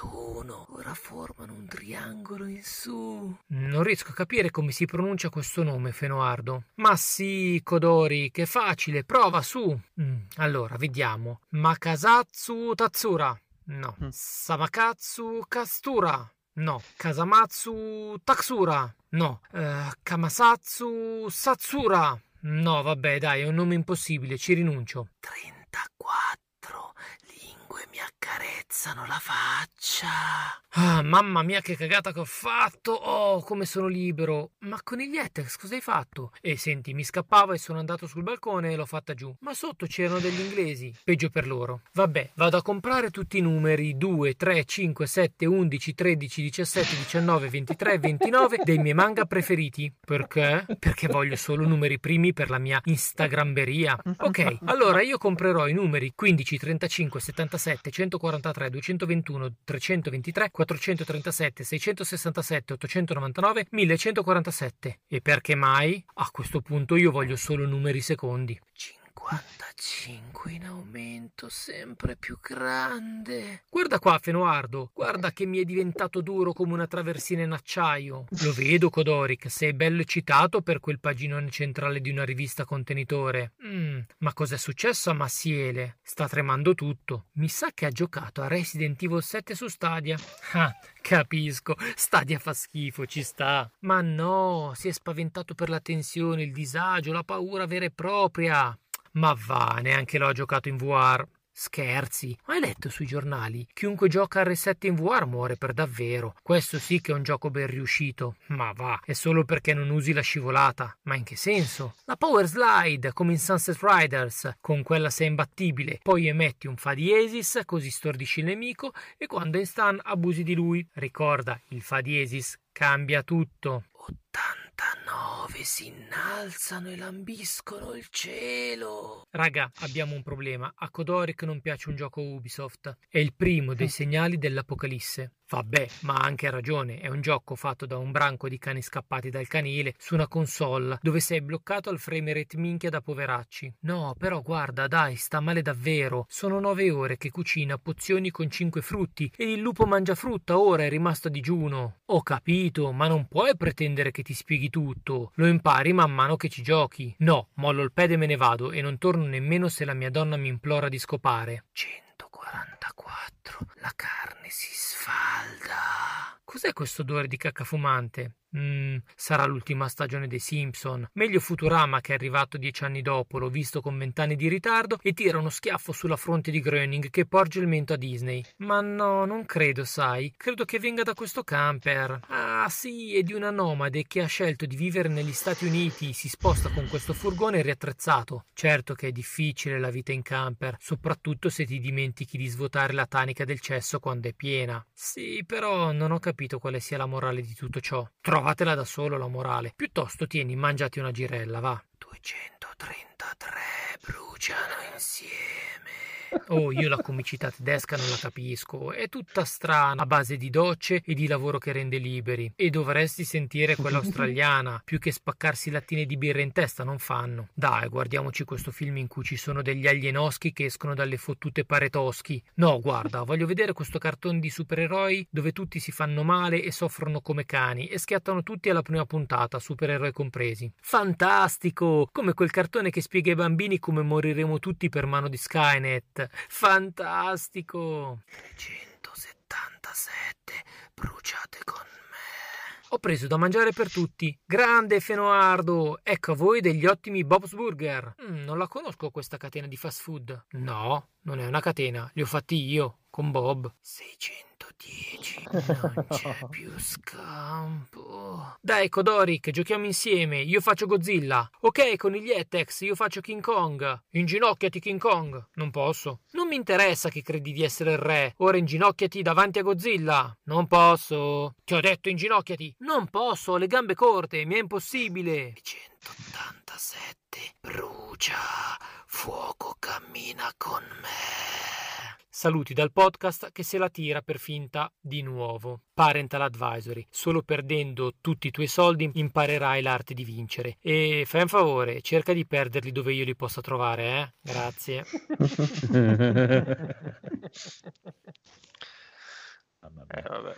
21. Ora formano un triangolo in su. Non riesco a capire come si pronuncia questo nome, Fenoardo. Ma sì, Kodori, che facile, prova su. Mm, allora, vediamo. Makasatsu Tatsura. No. Samakatsu Kastura. No. Kazamatsu Taksura. No. Eh, Kamasatsu Satsura. No, vabbè, dai, è un nome impossibile, ci rinuncio. 34 lingue mi accarezzano la faccia. Ah, mamma mia, che cagata che ho fatto! Oh, come sono libero! Ma coniglietex, cosa hai fatto? E senti, mi scappava e sono andato sul balcone e l'ho fatta giù. Ma sotto c'erano degli inglesi. Peggio per loro. Vabbè, vado a comprare tutti i numeri 2, 3, 5, 7, 11, 13, 17, 19, 23 e 29 dei miei manga preferiti. Perché? Perché voglio solo numeri primi per la mia Instagramberia. Ok, allora io comprerò i numeri 15, 35, 77, 143, 221, 323, 437, 667, 899, 1147. E perché mai? A questo punto io voglio solo numeri secondi. 55 in aumento, sempre più grande. Guarda qua, Fenoardo, guarda che mi è diventato duro come una traversina in acciaio. Lo vedo, Codoric, sei bello eccitato per quel paginone centrale di una rivista contenitore. Mm, ma cos'è successo a Massiele? Sta tremando tutto. Mi sa che ha giocato a Resident Evil 7 su Stadia. Ah, capisco, Stadia fa schifo, ci sta. Ma no, si è spaventato per la tensione, il disagio, la paura vera e propria. Ma va, neanche l'ho giocato in VR. Scherzi, hai letto sui giornali? Chiunque gioca a R7 in VR muore per davvero. Questo sì che è un gioco ben riuscito. Ma va, è solo perché non usi la scivolata. Ma in che senso? La power slide, come in Sunset Riders, con quella sei imbattibile. Poi emetti un fa diesis, così stordisci il nemico, e quando è in stun abusi di lui. Ricorda, il fa diesis cambia tutto. 89 si innalzano e lambiscono il cielo. Raga, abbiamo un problema. A Kodoric non piace un gioco Ubisoft. È il primo dei segnali dell'apocalisse. Vabbè, ma ha anche ragione, è un gioco fatto da un branco di cani scappati dal canile su una console dove sei bloccato al frame rate minchia da poveracci. No, però guarda, dai, sta male davvero. Sono nove ore che cucina pozioni con cinque frutti e il lupo mangia frutta, ora è rimasto a digiuno. Ho capito, ma non puoi pretendere che ti spieghi tutto. Lo impari man mano che ci giochi. No, mollo il pede e me ne vado e non torno nemmeno se la mia donna mi implora di scopare. 144. La carne si sfalda. Cos'è questo odore di cacca fumante? Mmm, sarà l'ultima stagione dei Simpson. Meglio Futurama che è arrivato dieci anni dopo, l'ho visto con vent'anni di ritardo e tira uno schiaffo sulla fronte di Groening che porge il mento a Disney. Ma no, non credo, sai. Credo che venga da questo camper. Ah, sì, è di una nomade che ha scelto di vivere negli Stati Uniti. Si sposta con questo furgone riattrezzato. Certo che è difficile la vita in camper, soprattutto se ti dimentichi di svuotare la tanica del cesso quando è piena. Sì, però non ho capito quale sia la morale di tutto ciò. Trovatela da solo la morale. Piuttosto tieni, mangiati una girella, va. 230 tre bruciano insieme. Oh, io la comicità tedesca non la capisco, è tutta strana, a base di docce e di lavoro che rende liberi. E dovresti sentire quella australiana, più che spaccarsi lattine di birra in testa non fanno. Dai, guardiamoci questo film in cui ci sono degli alienoschi che escono dalle fottute paretoschi. No, guarda, voglio vedere questo cartone di supereroi dove tutti si fanno male e soffrono come cani e schiattano tutti alla prima puntata, supereroi compresi. Fantastico! Come quel cartone che spiega ai bambini come moriremo tutti per mano di Skynet. Fantastico! 377 bruciate con me. Ho preso da mangiare per tutti. Grande Fenoardo! Ecco a voi degli ottimi Bob's Burger. Mm, non la conosco questa catena di fast food. No, non è una catena, li ho fatti io, con Bob. 610, non c'è più scampo. Dai, Kodori, che giochiamo insieme. Io faccio Godzilla. Ok, con gli Etex, io faccio King Kong. Inginocchiati, King Kong. Non posso. Non mi interessa che credi di essere il re. Ora inginocchiati davanti a Godzilla. Non posso. Ti ho detto inginocchiati. Non posso, ho le gambe corte, mi è impossibile. 187. Brucia. Fuoco cammina con me. Saluti dal podcast che se la tira per finta di nuovo. Parental Advisory. Solo perdendo tutti i tuoi soldi imparerai l'arte di vincere. E fai un favore, cerca di perderli dove io li possa trovare, eh? Grazie. Eh, vabbè.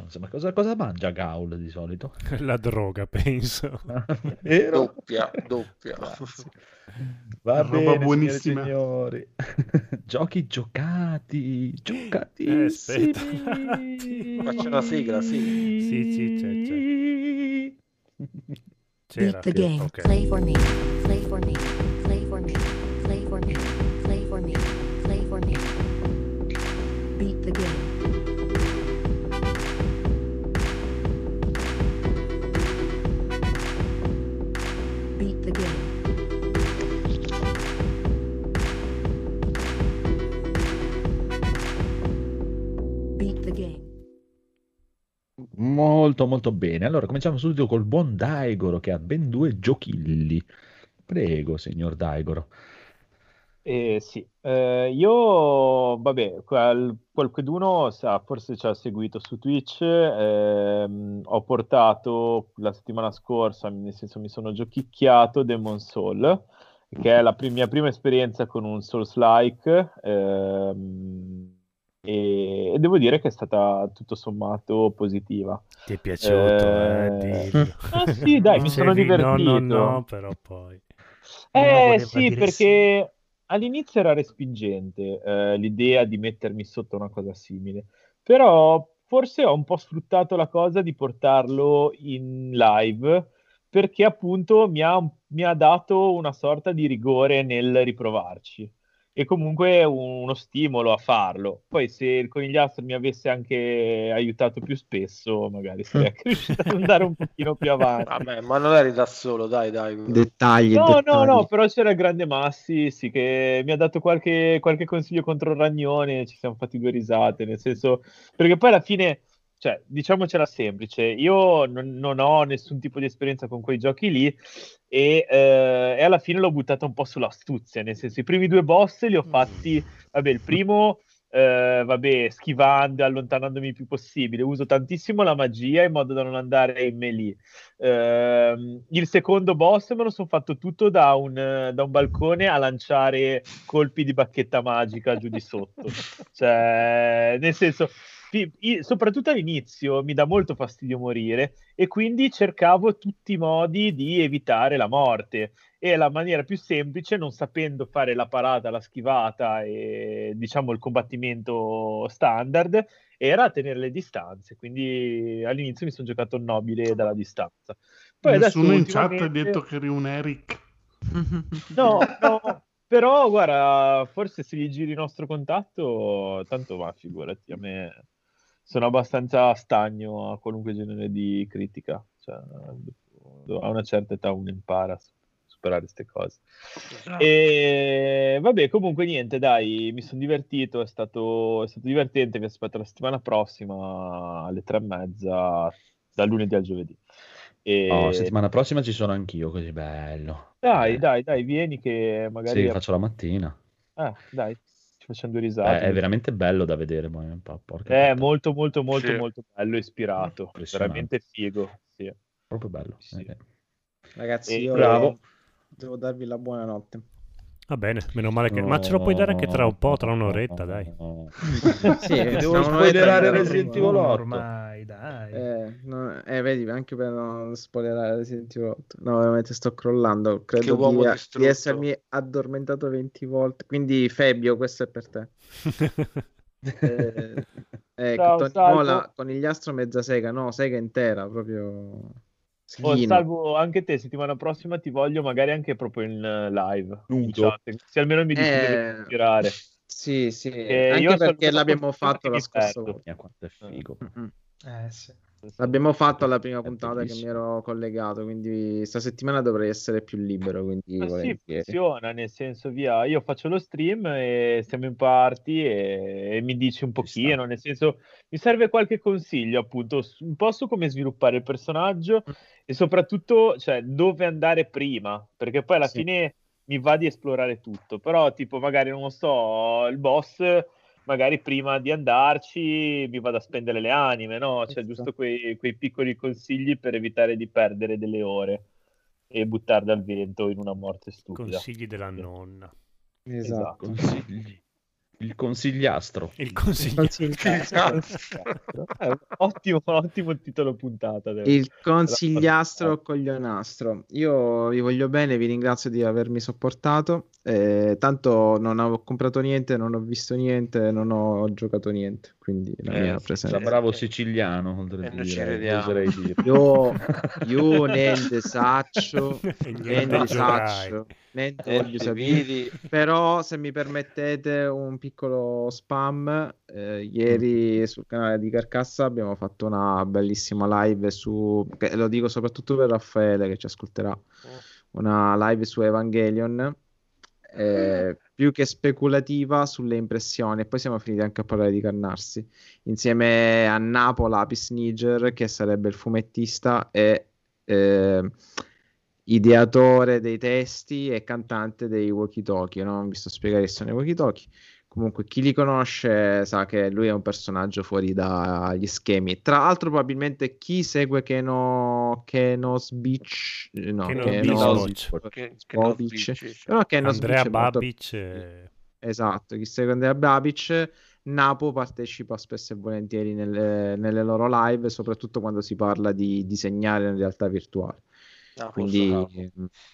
Non so, ma cosa, cosa mangia Gaul di solito? La droga, penso. Doppia, doppia. Va Roba bene, signore buonissima. signori. Giochi giocati, Eh, giocatissimi. aspetta. Faccio una sigla, sì. Sì, sì, c'è, c'è. C'era. Beat the game. Ok. Play for me. Play for me. Molto molto bene. Allora cominciamo subito col buon Daigoro che ha ben due giochilli. Prego, signor Daigoro. Eh, sì, Eh, io, vabbè, qual, qualcuno sa, forse ci ha seguito su Twitch, ehm, ho portato la settimana scorsa, nel senso mi sono giochicchiato Demon Soul, che è la pri- mia prima esperienza con un Souls-like, ehm, e, devo dire che è stata tutto sommato positiva. Ti è piaciuto, eh, Eh, ah, sì, dai, mi sono Dicevi No, divertito. no, no, però poi... Eh sì, perché all'inizio era respingente eh, l'idea di mettermi sotto una cosa simile, però forse ho un po' sfruttato la cosa di portarlo in live perché appunto mi ha, mi ha dato una sorta di rigore nel riprovarci e comunque uno stimolo a farlo. Poi se il conigliastro mi avesse anche aiutato più spesso, magari sarei anche riuscito ad andare un pochino più avanti. Vabbè, ma non eri da solo, dai, dai. Dettagli, No, no, dettagli. no, però c'era il grande Massi, sì, che mi ha dato qualche, qualche consiglio contro il Ragnone, ci siamo fatti due risate, nel senso, perché poi alla fine, cioè, diciamocela semplice, io non, non ho nessun tipo di esperienza con quei giochi lì e, eh, e alla fine l'ho buttata un po' sull'astuzia, nel senso, i primi due boss li ho fatti, vabbè, il primo... eh, vabbè, schivando, allontanandomi il più possibile, uso tantissimo la magia in modo da non andare in melee. Ehm, il secondo boss me lo sono fatto tutto da un, eh, da un balcone a lanciare colpi di bacchetta magica giù di sotto. Cioè, nel senso, soprattutto all'inizio mi dà molto fastidio morire e quindi cercavo tutti i modi di evitare la morte. E la maniera più semplice, non sapendo fare la parata, la schivata e diciamo il combattimento standard, era tenere le distanze. Quindi all'inizio mi sono giocato il nobile dalla distanza. Poi adesso Nessuno in chat ha ultimamente- detto che eri un Eric. No, no, però guarda, forse se gli giri il nostro contatto, tanto va, figurati, a me sono abbastanza stagno a qualunque genere di critica, cioè, a una certa età uno impara a su- superare queste cose. E vabbè, comunque niente, dai, mi sono divertito, è stato, è stato divertente, vi aspetto la settimana prossima alle tre e mezza, dal lunedì al giovedì. E... Oh, settimana prossima ci sono anch'io, così bello. Dai, dai, dai, vieni che magari... Sì, faccio la mattina. Ah, dai, facciamo due Eh, risate. è veramente bello da vedere, po', porca È puttana. molto, molto, molto, Sì. molto bello, ispirato. Veramente figo. Sì. proprio bello. Sì. Eh, Ragazzi, E- io bravo. devo darvi la buonanotte. Va bene, meno male che... Ma ce lo puoi dare anche tra un po', tra un'oretta, dai. Sì, Devo spoilerare Resident Evil 8. Ormai, dai. Eh, no, eh, vedi, anche per non spoilerare Resident Evil 8. No, veramente sto crollando. Credo di, di distrutto. essermi addormentato 20 volte. Quindi, Fabio, questo è per te. Eh, eh, Ciao, Tony. Mola, conigliastro mezza sega, no, sega intera, proprio Oh, salvo anche te, settimana prossima ti voglio magari anche proprio in eh, live. Nudo. chat, Se almeno mi dici Eh, dove tirare. Sì, sì, Eh, anche perché l'abbiamo fatto la scorsa volta. Quanto è figo. Mm. Eh, sì. L'abbiamo fatto alla prima puntata che mi ero collegato, quindi sta settimana dovrei essere più libero, quindi Ma sì, funziona, nel senso via, io faccio lo stream e siamo in party e, e mi dici un pochino, nel senso mi serve qualche consiglio appunto, un po' su come sviluppare il personaggio e soprattutto cioè, dove andare prima, perché poi alla Sì. fine mi va di esplorare tutto, però tipo magari non lo so, il boss magari prima di andarci mi vado a spendere le anime, no? Cioè Esatto. giusto quei, quei piccoli consigli per evitare di perdere delle ore e buttarle al vento in una morte stupida. Consigli della nonna. Esatto. Consigli. Il consigliastro. Il consiglio. Eh, ottimo, ottimo titolo puntata. devo Il consigliastro coglionastro. Io vi voglio bene, vi ringrazio di avermi sopportato. eh, tanto non ho comprato niente, non ho visto niente, non ho giocato niente. Quindi la Eh, mia da presenza. bravo siciliano, oltre ci dire, dire. Io, io niente saccio, giocherai. saccio, voglio ti sapere. Però se mi permettete un piccolo spam, eh, ieri sul canale di Carcassa abbiamo fatto una bellissima live su, lo dico soprattutto per Raffaele che ci ascolterà, una live su Evangelion, eh, più che speculativa sulle impressioni. E poi siamo finiti anche a parlare di Cannarsi, insieme a Napola Apis Niger che sarebbe il fumettista e... eh, ideatore dei testi e cantante dei walkie talkie. Non vi sto a spiegare che sono i walkie talkie. Comunque, chi li conosce sa che lui è un personaggio fuori dagli schemi. Tra l'altro, probabilmente chi segue Keno, Kenos Beach, no, Keno Kenos- Beach. Però Kenos Andrea Beach molto- Babic. eh, Esatto, chi segue Andrea Babic, Napo partecipa spesso e volentieri nelle, nelle loro live, soprattutto quando si parla di disegnare in realtà virtuale. No, Quindi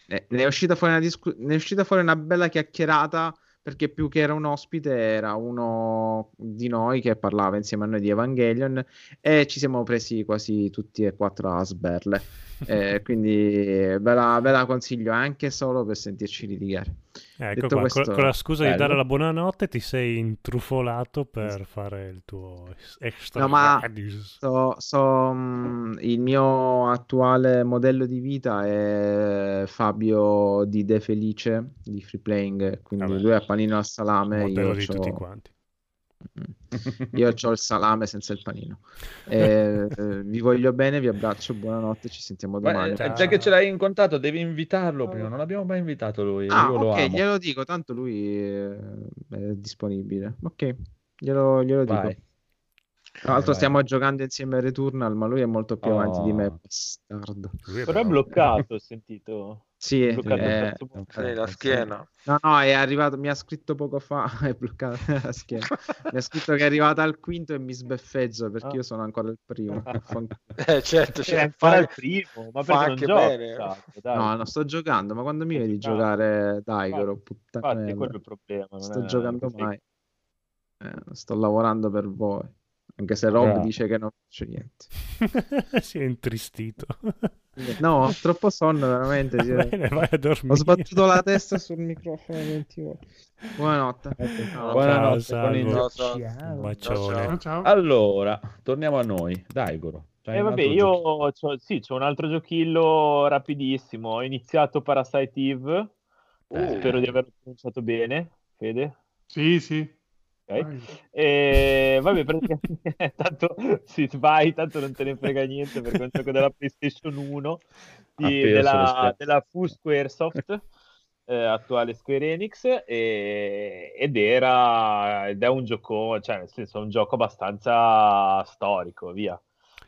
eh, ne è uscita fuori una, discu- ne è uscita fuori una bella chiacchierata perché più che era un ospite era uno di noi che parlava insieme a noi di Evangelion e ci siamo presi quasi tutti e quattro a sberle. Eh, quindi ve la, ve la consiglio anche solo per sentirci litigare. Ecco Detto qua, questo, con, con la scusa di bello. dare la buonanotte ti sei intrufolato per fare il tuo extra No, ma so, so, mh, il mio attuale modello di vita è Fabio di De Felice di Free Playing, quindi Vabbè, lui ha panino al salame, modello io di tutti quanti. Io c'ho il salame senza il panino. Eh, eh, vi voglio bene, vi abbraccio, buonanotte, ci sentiamo Ma, domani. eh, già che ce l'hai in contatto, devi invitarlo prima. Non l'abbiamo mai invitato lui. Ah, Io lo ok, amo. glielo dico, tanto lui è, è disponibile. Ok, glielo, glielo dico. Vai. Tra l'altro vai. stiamo giocando insieme a Returnal, ma lui è molto più avanti di me, Oh. bastardo. Lui è Però è bloccato, ho sentito. Sì, È eh, punto. Sì, la schiena. no, no, è arrivato, mi ha scritto poco fa, è bloccato la schiena. Mi ha scritto che è arrivata al quinto e mi sbeffeggia perché Ah. io sono ancora il primo. Fanculo. Eh, certo, Cioè, ancora fa, il primo, ma fa perché non anche giochi? bene. Dai. No, non sto giocando, ma quando mi vedi giocare Daigoro, puttana Infatti, quello è il problema. Non sto è giocando mai. Eh, sto lavorando per voi. Anche se Rob Bravo. dice che non faccio niente. si è intristito. No, ho troppo sonno veramente. sì. Bene, vai a dormire. Ho sbattuto la testa sul microfono 20 volte. Buonanotte. Ciao. Buonanotte, Ciao. Ciao. Un bacione. Ciao, ciao. Allora, torniamo a noi. Dai, Goro. E un vabbè, altro io giochino? c'ho, sì, c'ho un altro giochillo rapidissimo. Ho iniziato Parasite Eve. Eh. Spero di averlo pronunciato bene, Fede. Sì, sì. Ok. E, vabbè, praticamente tanto si vai, tanto non te ne frega niente perché è un gioco della PlayStation 1 di- della, della Fu Squaresoft, eh, attuale Square Enix, e- ed era ed è un gioco, cioè nel senso un gioco abbastanza storico, via.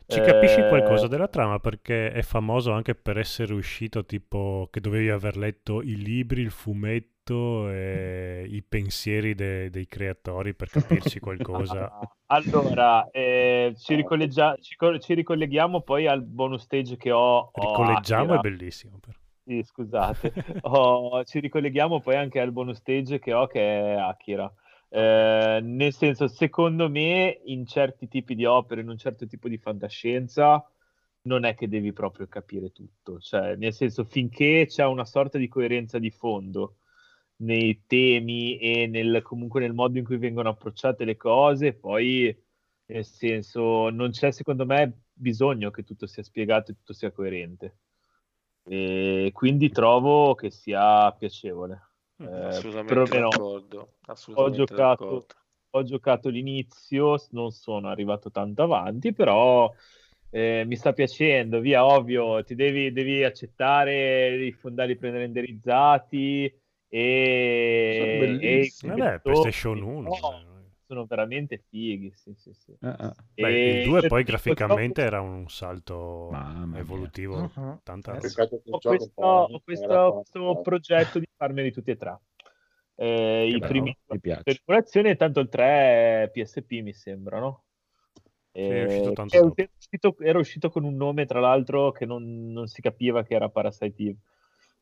Ci capisci Eh, qualcosa della trama? Perché è famoso anche per essere uscito tipo che dovevi aver letto i libri, il fumetto e i pensieri de- dei creatori per capirci qualcosa. Allora, eh, ci, ricolleggia- ci co- ci ricolleghiamo poi al bonus stage che ho. ho Ricolleggiamo è bellissimo. però. Sì, scusate. Ho- ci ricolleghiamo poi anche al bonus stage che ho che è Akira. Eh, nel senso, secondo me, in certi tipi di opere, in un certo tipo di fantascienza, non è che devi proprio capire tutto. Cioè, nel senso, finché c'è una sorta di coerenza di fondo nei temi e nel, comunque nel modo in cui vengono approcciate le cose, poi, nel senso, non c'è secondo me bisogno che tutto sia spiegato e tutto sia coerente. E quindi trovo che sia piacevole. Eh, Assolutamente perlomeno d'accordo, ho assolutamente giocato, d'accordo. ho giocato l'inizio, non sono arrivato tanto avanti, però eh, mi sta piacendo. Via, ovvio, ti devi, devi accettare i fondali pre-renderizzati Sono e, e. Vabbè, PlayStation 1. no, sono veramente fighi. Sì, sì, sì. Ah, ah. Beh, il E 2 se poi graficamente era un salto evolutivo. Mhm. Tanta Eh, sì. Ho questo, ho questo- questo progetto di farmeli tutti e tre. Eh, I bello, primi mi piace. per emulazione, tanto il 3 è PSP mi sembra, no? è uscito Eh, dopo. era uscito, era uscito con un nome, tra l'altro, che non, non si capiva che era Parasite Eve.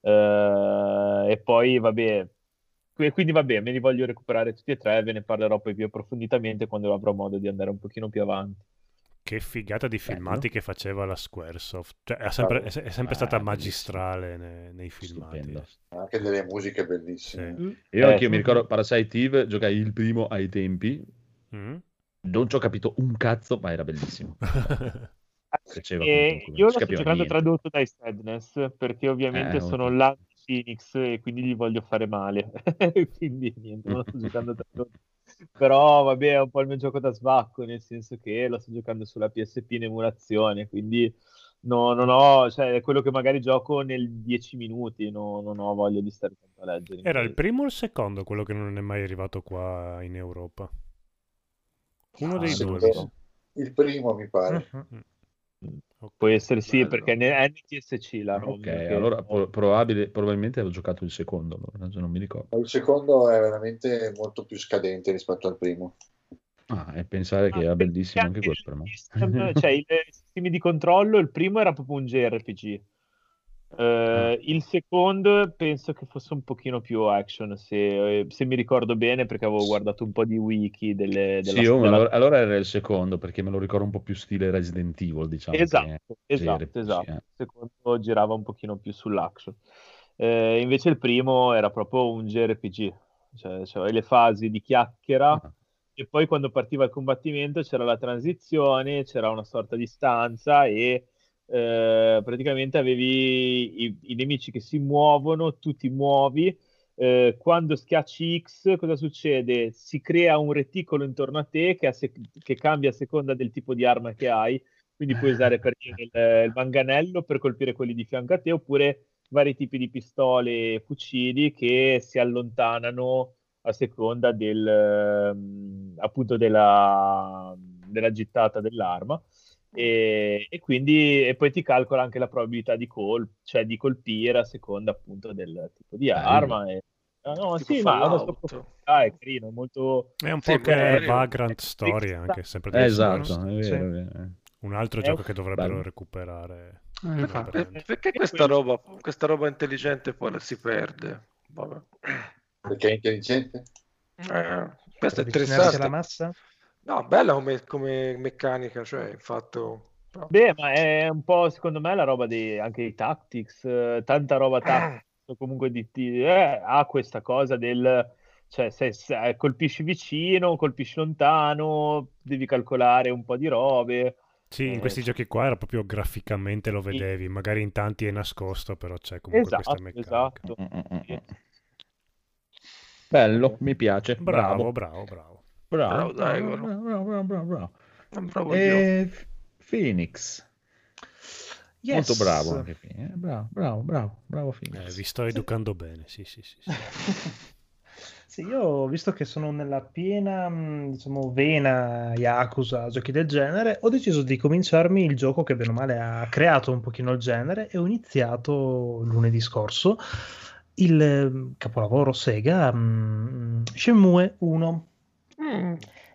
Eh, e poi, vabbè, quindi vabbè, me li voglio recuperare tutti e tre, ve ne parlerò poi più approfonditamente quando avrò modo di andare un pochino più avanti. Che figata di Bello. filmati che faceva la Squaresoft. Cioè, è sempre, è se- è sempre Ah, stata magistrale ne- nei, filmati. Stupendo. anche delle musiche bellissime. Sì. Io Eh, anche io mi ricordo Parasite Eve, giocai il primo ai tempi, Mm? non ci ho capito un cazzo, ma era bellissimo. Piaceva E comunque, io giocando niente. tradotto dai Sadness perché ovviamente Eh, sono ovvio. l'anti-Phoenix e quindi gli voglio fare male. quindi niente, non lo sto giocando tradotto. Però vabbè, è un po' il mio gioco da svacco, nel senso che lo sto giocando sulla PSP in emulazione, quindi no- non ho, cioè è quello che magari gioco nel 10 minuti, no- non ho voglia di stare tanto a leggere. Era il primo o il secondo quello che non è mai arrivato qua in Europa? Uno dei sì, due. Il primo mi pare. Mhm. Può essere sì, Bello. perché è NTSC la ROM. Ok, che- allora pro- probabile- probabilmente avevo giocato il secondo, allora, non mi ricordo. Il secondo è veramente molto più scadente rispetto al primo. Ah, e pensare che Ah, era perché bellissimo anche quello per me. system- cioè, i i sistemi di controllo, il primo era proprio un JRPG. Eh, Ah. il secondo penso che fosse un pochino più action, se, se mi ricordo bene, perché avevo guardato un po' di wiki delle, della, Sì, oh, della- allora, allora era il secondo, perché me lo ricordo un po' più stile Resident Evil, diciamo. che- Esatto, esatto, esatto. eh. Il secondo girava un pochino più sull'action. Eh, invece il primo era proprio un JRPG, cioè c'aveva le fasi di chiacchiera Ah. e poi quando partiva il combattimento c'era la transizione, c'era una sorta di stanza e eh, praticamente avevi i, i nemici che si muovono, tu ti muovi. eh, quando schiacci X, cosa succede? Si crea un reticolo intorno a te che, a sec- che cambia a seconda del tipo di arma che hai. Quindi puoi usare per il, il manganello per colpire quelli di fianco a te, oppure vari tipi di pistole e fucili che si allontanano a seconda del, ehm, appunto della, della gittata dell'arma. E, e quindi e poi ti calcola anche la probabilità di, col- cioè di colpire a seconda appunto del tipo di arma. E, ah, no, Tipo sì, ma Fallout. profondità, è carino, è molto... È un Sì, po' che magari- Vagrant Story anche, sempre Eh, del esatto, è Sì. vero, è vero. Un altro È gioco un- che dovrebbero bello. recuperare. Eh, perché questa roba, questa roba intelligente poi la si perde? Vabbè. Perché è intelligente? Eh, questo è interessante. alla massa? No, bella come, come meccanica, cioè, il fatto... però- Beh, ma è un po' secondo me la roba dei, anche dei tactics, eh, tanta roba tactics, o comunque di, di- eh, ha questa cosa del, cioè se, se colpisci vicino, colpisci lontano, devi calcolare un po' di robe. Sì, in Eh, questi cioè- giochi qua era proprio graficamente lo Sì. vedevi, magari in tanti è nascosto, però c'è comunque questa Esatto, meccanica. esatto. Mm, mm, mm. Bello, mi piace, Bravo, bravo. bravo, bravo. Bravo, Bravo, dai, bravo, bravo, bravo, bravo, bravo. Bravo io. E F- Phoenix. Molto Yes. bravo anche Phoenix. eh, Bravo, bravo, bravo, bravo Eh, Phoenix. vi sto educando bene, sì, sì, sì. sì. Sì, io visto che sono nella piena, mh, diciamo, vena Yakuza, giochi del genere, ho deciso di cominciarmi il gioco che bene o male ha creato un pochino il genere e ho iniziato lunedì scorso il eh, capolavoro Sega mh, Shenmue 1.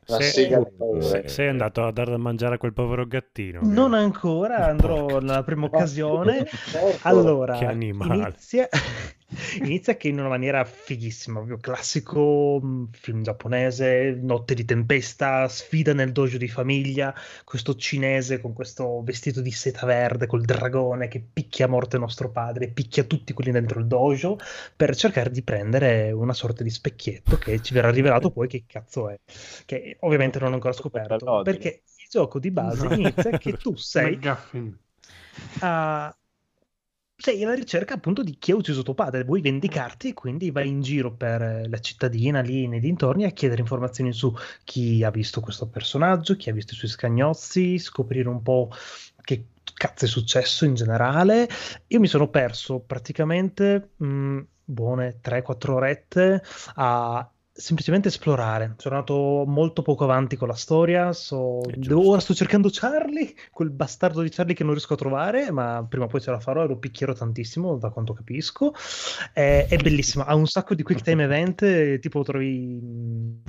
La Se- sega di se- paura. sei andato a dare da mangiare a quel povero gattino. Non ancora, andrò nella prima occasione. Certo. Allora, Che animale. inizia, inizia che in una maniera fighissima, proprio classico mh, film giapponese, notte di tempesta, sfida nel dojo di famiglia, questo cinese con questo vestito di seta verde col dragone che picchia a morte nostro padre, picchia tutti quelli dentro il dojo per cercare di prendere una sorta di specchietto che ci verrà rivelato poi che cazzo è, che ovviamente non ho ancora scoperto, perché il gioco di base inizia che tu sei a- sei alla ricerca appunto di chi ha ucciso tuo padre, vuoi vendicarti e quindi vai in giro per eh, la cittadina lì nei dintorni a chiedere informazioni su chi ha visto questo personaggio, chi ha visto i suoi scagnozzi, scoprire un po' che cazzo è successo in generale. Io mi sono perso praticamente mh, buone 3-4 orette a semplicemente esplorare. Sono andato molto poco avanti con la storia. so- devo- ora sto cercando Charlie, quel bastardo di Charlie che non riesco a trovare, ma prima o poi ce la farò e lo picchierò tantissimo, da quanto capisco. È, è bellissimo, ha un sacco di quick time event, tipo trovi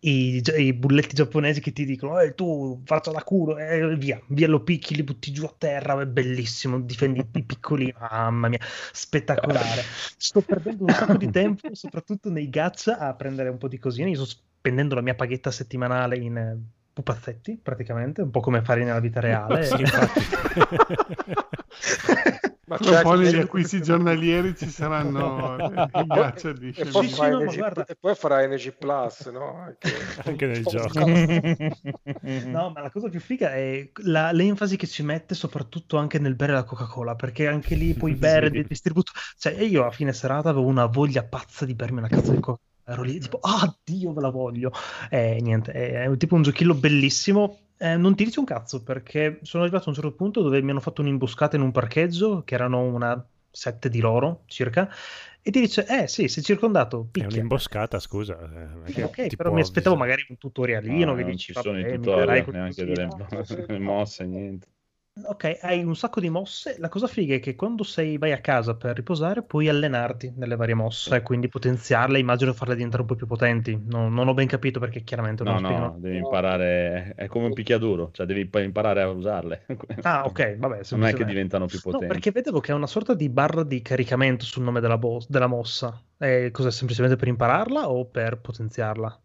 i, i bulletti giapponesi che ti dicono "Eh, tu faccia da culo e via, via lo picchi, li butti giù a terra, è bellissimo, difendi i piccolini, mamma mia, spettacolare. Sto perdendo un sacco di tempo, soprattutto nei gacha, a prendere un po' di cosine. Io sto spendendo la mia paghetta settimanale in eh, pupazzetti, praticamente, un po' come fare nella vita reale. Sì, infatti. Ma Tra un c'è po' anche- negli acquisti giornalieri ci saranno i gaccia di e poi, sì, fai no, e poi farai NG Plus, no? Anche, Anche nel gioco. No, ma la cosa più figa è la- l'enfasi che ci mette soprattutto anche nel bere la Coca-Cola, perché anche lì puoi bere Sì. del distributo. Cioè, io a fine serata avevo una voglia pazza di bermi una cazzo di Coca-Cola. Ero lì tipo, ah, Dio, ve la voglio. E niente, è, è tipo un giochillo bellissimo. Eh, non ti dice un cazzo perché sono arrivato a un certo punto dove mi hanno fatto un'imboscata in un parcheggio, che erano una sette di loro circa, e ti dice, eh sì, sei circondato, È picchia. un'imboscata, scusa. eh, non è Ok, però può mi aspettavo magari un tutorialino Ah, che non dici, ci sono i tutorial, neanche delle mosse, niente. Ok, hai un sacco di mosse. La cosa figa è che quando sei, vai a casa per riposare, puoi allenarti nelle varie mosse e quindi potenziarle. Immagino farle diventare un po' più potenti. Non, non ho ben capito perché chiaramente non No, no, devi imparare, è come un picchiaduro, cioè devi imparare a usarle. Ah, ok, vabbè. Non è che diventano più No, potenti. perché vedevo che è una sorta di barra di caricamento sul nome della, bo- della mossa. E cos'è semplicemente per impararla o per potenziarla?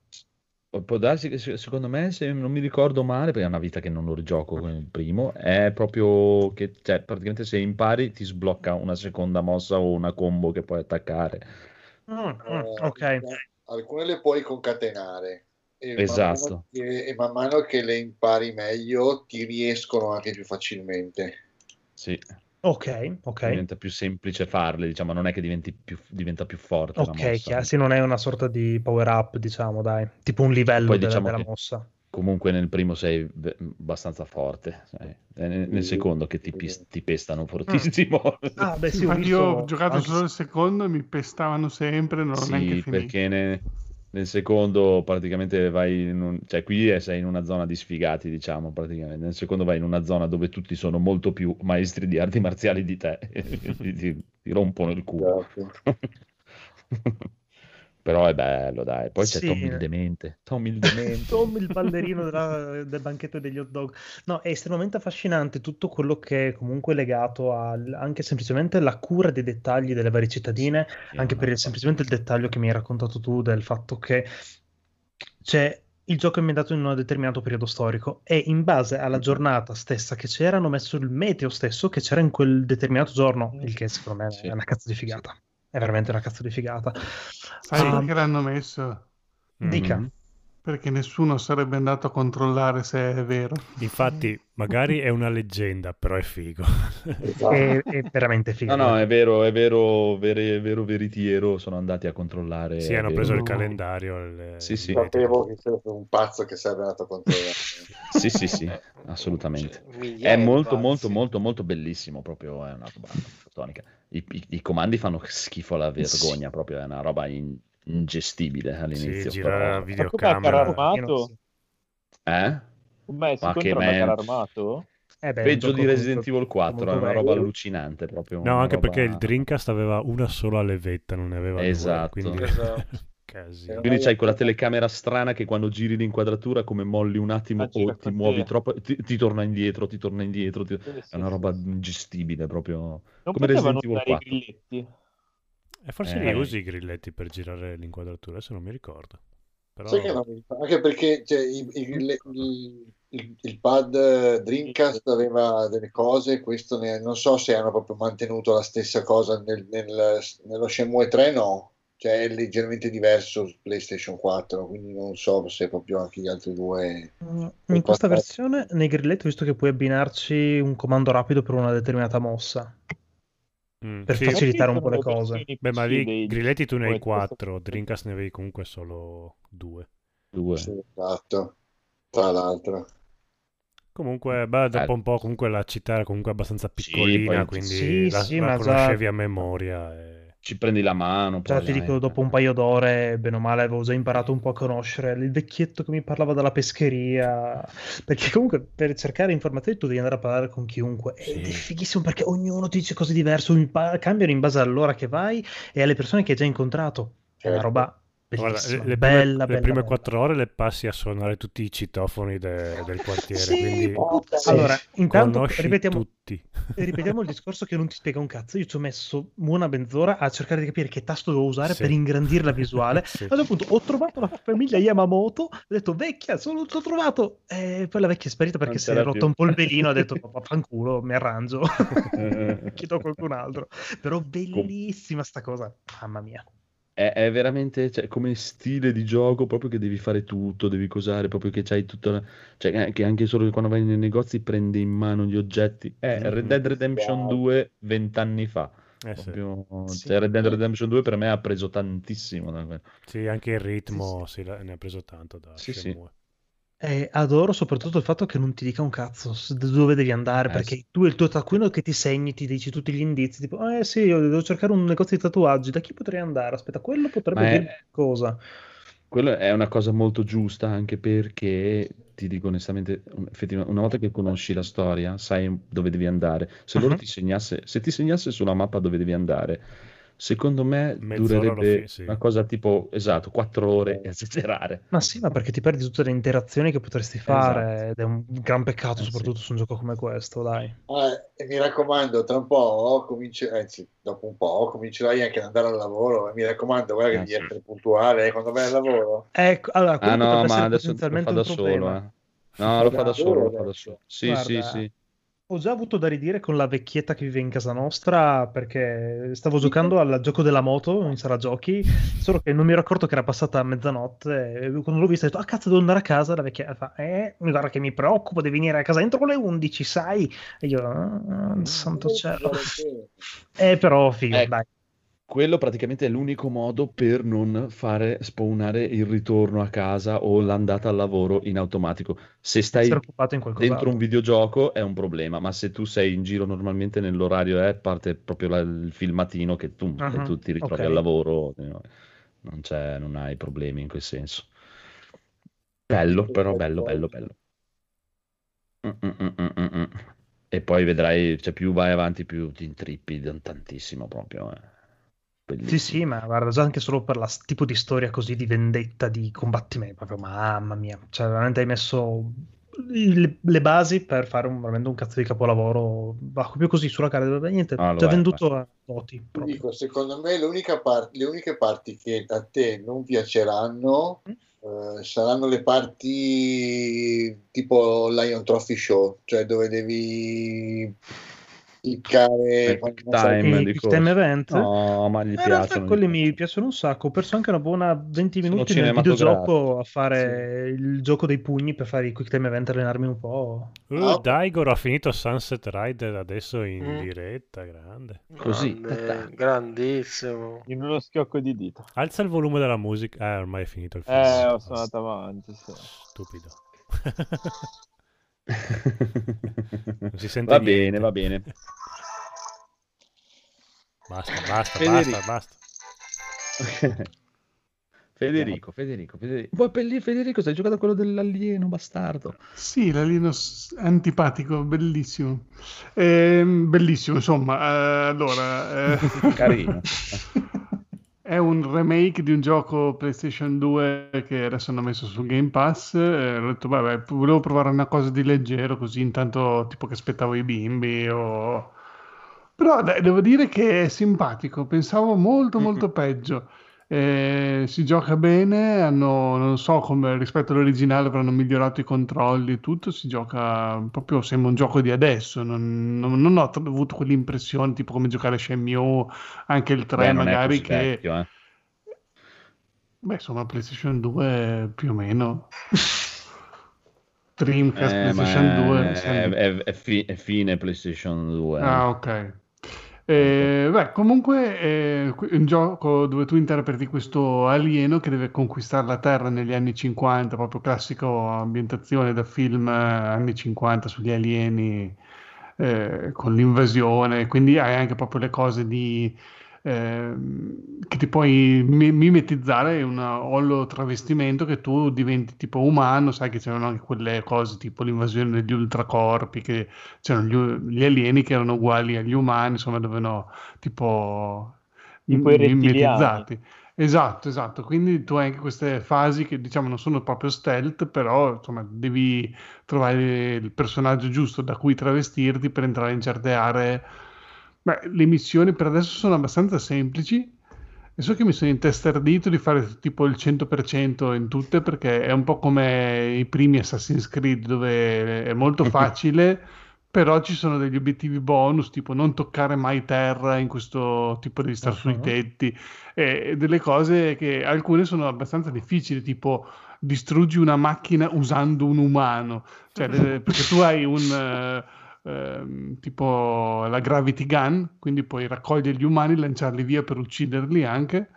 Può darsi che se- secondo me, se non mi ricordo male, perché è una vita che non lo rigioco come il primo, è proprio che cioè, praticamente se impari ti sblocca una seconda mossa o una combo che puoi attaccare. Mm, mm, Eh, ok. Alcune le puoi concatenare. E man Esatto. mano che- e man mano che le impari meglio ti riescono anche più facilmente. Sì, Ok, ok. diventa più semplice farle, diciamo, non è che diventi più, diventa più forte la Ok, mossa. chiaro. Sì, non è una sorta di power up, diciamo, dai. Tipo un livello Poi della, diciamo della mossa. Comunque nel primo sei abbastanza forte, sai. Nel, nel secondo che ti, ti pestano fortissimo. Ah, beh, sì, Sì, ho ma visto io ho giocato anche- solo il secondo e mi pestavano sempre, non ho neanche Sì, finito. perché ne- nel secondo praticamente vai in un, cioè qui è- sei in una zona di sfigati, diciamo, praticamente. Nel secondo vai in una zona dove tutti sono molto più maestri di arti marziali di te ti, ti- ti rompono il culo. Però è bello, dai. Poi c'è Sì. Tommy il demente. Tommy il demente. Tom il ballerino della- del banchetto degli hot dog. No, è estremamente affascinante tutto quello che è comunque legato al, anche semplicemente alla cura dei dettagli delle varie cittadine, Sì, anche per il, semplicemente il dettaglio che mi hai raccontato tu del fatto che c'è il gioco è ambientato in un determinato periodo storico e in base alla giornata stessa che c'era hanno messo il meteo stesso che c'era in quel determinato giorno, il che secondo me Sì. è una cazzo di figata. È veramente una cazzo di figata. Sai Ah, perché l'hanno messo? Dica. Mhm. Perché nessuno sarebbe andato a controllare se è vero. Infatti, magari è una leggenda, però è figo. È, è veramente figo. No, no, è vero, è vero, vere- vero veritiero, sono andati a controllare. Sì, è hanno vero. preso il calendario. il- Sì, sì. Sapevo che c'era un pazzo che sarebbe andato a controllare. Sì, sì, sì, assolutamente. Cioè, È molto, pazzi. molto, molto, molto bellissimo, proprio è una roba fotonica. I, i- i comandi fanno schifo alla vergogna, proprio è una roba in- ingestibile all'inizio. Sì, gira però- la videocamera. armato? Eh? Com'è? Si Ma che me- armato? Eh beh, Peggio di Resident Evil 4, è una roba allucinante proprio. No, anche roba- perché il Dreamcast aveva una sola levetta, non ne aveva Esatto. due. Quindi... Esatto. Casino. Quindi c'hai quella telecamera strana che quando giri l'inquadratura, come molli un attimo Ah, o ti muovi troppo, ti, ti torna indietro, ti torna indietro. ti- Sì, sì, È una roba ingestibile proprio. Non come Resident Evil usare i 4. grilletti? E forse Eh. li usi i grilletti per girare l'inquadratura, adesso non mi ricordo. Però... Sai che non mi- Anche perché cioè, il, il- il- il- il pad eh, Dreamcast aveva delle cose, questo ne- non so se hanno proprio mantenuto la stessa cosa nel- nel- nello Shenmue 3, no. Cioè è leggermente diverso su PlayStation 4, quindi non so se proprio anche gli altri due... Mm, In questa versione, nei grilletti, ho visto che puoi abbinarci un comando rapido per una determinata mossa. Mm, per sì. facilitare un po' le cose. Beh, ma lì dei- grilletti tu ne hai quattro, Dreamcast ne avevi comunque solo due. Due. Sì, esatto, tra l'altro. Comunque, beh, dopo Eh. un po' comunque la città era comunque abbastanza Sì, piccolina, poi- quindi Sì, la, sì, la ma già- conoscevi a memoria. e- Ci prendi la mano. Già ti dico, dopo un paio d'ore, bene o male, avevo già imparato un po' a conoscere il vecchietto che mi parlava della pescheria. Perché comunque per cercare informazioni tu devi andare a parlare con chiunque. Ed è Sì. fighissimo perché ognuno ti dice cose diverse, cambiano in base all'ora che vai e alle persone che hai già incontrato. È una Certo. roba Guarda, le, le bella, prime, le bella, prime bella. quattro ore le passi a suonare tutti i citofoni de- del quartiere, Sì, quindi. Sì. Allora, intanto ripetiamo, tutti. ripetiamo il discorso che non ti spiega un cazzo. Io ci ho messo buona mezz'ora a cercare di capire che tasto devo usare Sì. per ingrandire la visuale. Sì. A un punto ho trovato la famiglia Yamamoto, ho detto vecchia, sono l'ho trovato. E poi la vecchia è sparita perché si è rotto più. un po' il velino, ha detto fanculo, mi arrangio. Chiedo a qualcun altro. Però bellissima sta cosa, mamma mia. È, è veramente cioè, come stile di gioco proprio che devi fare tutto, devi cosare, proprio che c'hai tutta la... cioè, eh, che anche solo quando vai nei negozi prendi in mano gli oggetti. È Mhm. Red Dead Redemption 2 vent'anni fa. Eh sì. Proprio- Sì. cioè, Red Dead Redemption 2 per me ha preso tantissimo. Sì, anche il ritmo sì, la- ne ha preso tanto da Sì, sì. Shenmue. E adoro soprattutto il fatto che non ti dica un cazzo dove devi andare, Eh, perché sì. tu il tuo taccuino che ti segni, ti dici tutti gli indizi, tipo, eh sì, io devo cercare un negozio di tatuaggi, da chi potrei andare? Aspetta, quello potrebbe Ma è- dirmi cosa. Quello è una cosa molto giusta anche perché, ti dico onestamente, effettivamente, una volta che conosci la storia, sai dove devi andare. Se loro Mhm. ti segnasse, se ti segnasse sulla mappa dove devi andare, secondo me Mezz'ora durerebbe sì. una cosa tipo, esatto, quattro ore a esagerare. Ma sì, ma perché ti perdi tutte le interazioni che potresti fare Esatto. ed è un gran peccato Eh, sì. soprattutto su un gioco come questo, dai. Ah, e mi raccomando, tra un po' cominci- anzi, dopo un po' comincerai anche ad andare al lavoro. E mi raccomando, guarda che Ah, devi sì. essere puntuale eh, quando vai al lavoro. Ecco, allora, Ah no, ma adesso lo fa da solo, eh. No, lo fa da solo, lo fa da solo. Sì, sì, Guarda, sì. Ho già avuto da ridire con la vecchietta che vive in casa nostra perché stavo giocando al gioco della moto in sala giochi, solo che non mi ero accorto che era passata mezzanotte e quando l'ho vista ho detto ah cazzo devo andare a casa, la vecchia fa eh mi guarda che mi preoccupo, devi venire a casa entro le 11 sai? E io ah, santo cielo. Eh però figo, Ecco. dai. Quello praticamente è l'unico modo per non fare spawnare il ritorno a casa o l'andata al lavoro in automatico. Se stai dentro un videogioco è un problema, ma se tu sei in giro normalmente nell'orario è parte proprio la- il filmatino che tu, che tu ti ritrovi ok. al lavoro, eh, non c'è, non hai problemi in quel senso. Bello, però bello, bello, bello. Mm, mm, mm, mm, mm, mm. E poi vedrai, cioè più vai avanti più ti intrippi tantissimo proprio. eh. Sì, Bellissimo. sì, ma guarda, già anche solo per la tipo di storia così di vendetta, di combattimento, proprio mamma mia, cioè veramente hai messo le, le basi per fare un- veramente un cazzo di capolavoro, proprio così sulla carta, niente, Ah, lo già è, venduto a voti Ti proprio. dico, secondo me par- le uniche parti che a te non piaceranno eh, saranno le parti tipo Lion Trophy Show, cioè dove devi cliccare time I di quick time event? No, ma gli in realtà piacciono. quelli mi piacciono un sacco. Ho perso anche una buona 20 Sono minuti nel cinematografici. videogioco a fare il gioco dei pugni per fare i quick time event, allenarmi un po'. Uh, Daigoro ha finito Sunset Rider adesso in Mm. diretta, grande. Così. Grande, grandissimo. In uno schiocco di dito. Alza il volume della musica. Eh, ormai è finito il film. Eh, ho sono andato avanti. Sì. Stupido. non si sente va niente. bene, va bene. Basta, basta, Federico. basta, basta. Federico, Federico, Federico. Poi Pelli- Federico, stai giocando a quello dell'alieno, bastardo. Sì, l'alieno antipatico, bellissimo. Ehm, bellissimo, insomma. eh, allora, eh, Carino. è un remake di un gioco PlayStation 2 che adesso hanno messo sul Game Pass. eh, ho detto, vabbè, volevo provare una cosa di leggero, così intanto tipo che aspettavo i bimbi o... Però dai, devo dire che è simpatico, pensavo molto molto peggio. Eh, si gioca bene, hanno, non so come rispetto all'originale avranno migliorato i controlli e tutto, si gioca proprio, sembra un gioco di adesso, non, non- non ho avuto quell'impressione tipo come giocare Shenmue, anche il 3 Beh, magari che... vecchio, eh. Beh, insomma, PlayStation 2 più o meno. Dreamcast, Eh, PlayStation 2. è, è- è fi- è fine PlayStation 2. eh. Ah, ok. Eh, beh, comunque è un gioco dove tu interpreti questo alieno che deve conquistare la Terra negli anni 50, proprio classico ambientazione da film eh, anni 50 sugli alieni eh, con l'invasione, quindi hai anche proprio le cose di, ehm, che ti puoi mi- mimetizzare un hollow travestimento che tu diventi tipo umano, sai che c'erano anche quelle cose tipo l'invasione degli ultracorpi, che c'erano gli, gli alieni che erano uguali agli umani, insomma, dovevano tipo Tipo mimetizzati. Esatto, esatto. Quindi tu hai anche queste fasi che diciamo non sono proprio stealth, però insomma devi trovare il personaggio giusto da cui travestirti per entrare in certe aree. Beh, le missioni per adesso sono abbastanza semplici. E so che mi sono intestardito di fare tipo il 100% in tutte perché è un po' come i primi Assassin's Creed dove è molto facile, però ci sono degli obiettivi bonus, tipo non toccare mai terra in questo tipo di stare sui Uh-huh. tetti e delle cose che alcune sono abbastanza difficili, tipo distruggi una macchina usando un umano, cioè, perché tu hai un eh, ehm, tipo la gravity gun, quindi puoi raccogliere gli umani, lanciarli via per ucciderli anche,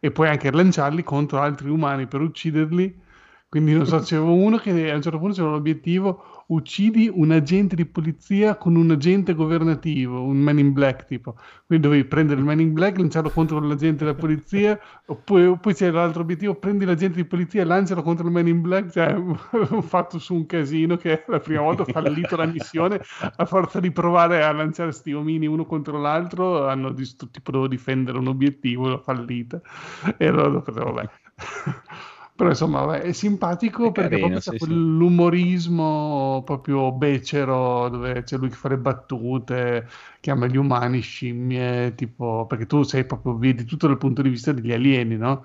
e puoi anche lanciarli contro altri umani per ucciderli. Quindi non so, c'era uno che a un certo punto c'era l'obiettivo uccidi un agente di polizia con un agente governativo, un man in black tipo. Quindi dovevi prendere il man in black, lanciarlo contro l'agente della polizia, oppure poi c'era l'altro obiettivo, prendi l'agente di polizia e lancialo contro il man in black. Cioè, ho fatto su un casino che la prima volta ho fallito la missione a forza di provare a lanciare sti omini uno contro l'altro, hanno dist- tipo dovevo difendere un obiettivo, l'ho fallita. E allora dopo, vabbè. Però insomma, è simpatico È perché carino, proprio sì. quell'umorismo proprio becero dove c'è lui che fa le battute, chiama gli umani scimmie, tipo, perché tu sei proprio, vedi tutto dal punto di vista degli alieni, no?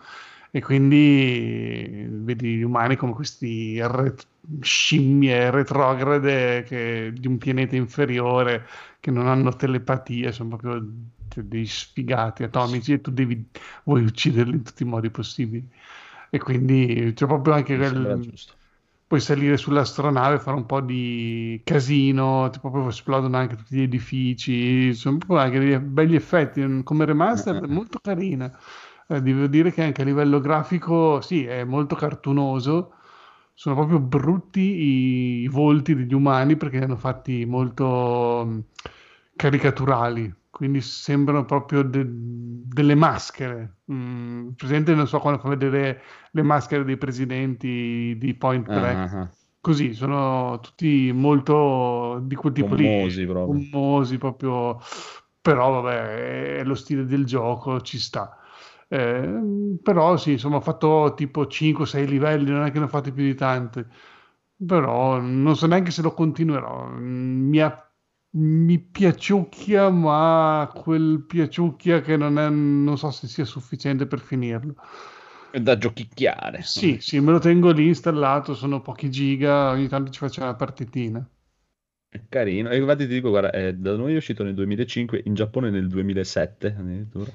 E quindi vedi gli umani come questi ret- scimmie retrograde che- di un pianeta inferiore che non hanno telepatia, sono proprio cioè, dei sfigati atomici e tu devi, vuoi ucciderli in tutti i modi possibili. E quindi c'è proprio anche quel, puoi salire sull'astronave, fare un po' di casino, proprio esplodono anche tutti gli edifici, sono proprio anche dei belli effetti, come remaster è molto carina. Eh, devo dire che anche a livello grafico, sì, è molto cartunoso, sono proprio brutti i, volti degli umani perché li hanno fatti molto mh, caricaturali, quindi sembrano proprio de- delle maschere. Mm, presente, non so, quando fa vedere le maschere dei presidenti di Point Break. Ah, ah. Così, sono tutti molto di quel tipo Gommosi lì, proprio. gommosi proprio, però vabbè, è lo stile del gioco, ci sta. Eh, però sì, insomma, ho fatto tipo 5-6 livelli, non è che ne ho fatti più di tanti, però non so neanche se lo continuerò. Mi, ha- mi piaciucchia, ma quel piaciucchia che non è, non so se sia sufficiente per finirlo. È da giochicchiare. Sì, sì, me lo tengo lì installato, sono pochi giga, ogni tanto ci faccio una partitina. È carino. E infatti ti dico, guarda, eh, da noi è uscito nel 2005, in Giappone nel 2007 addirittura.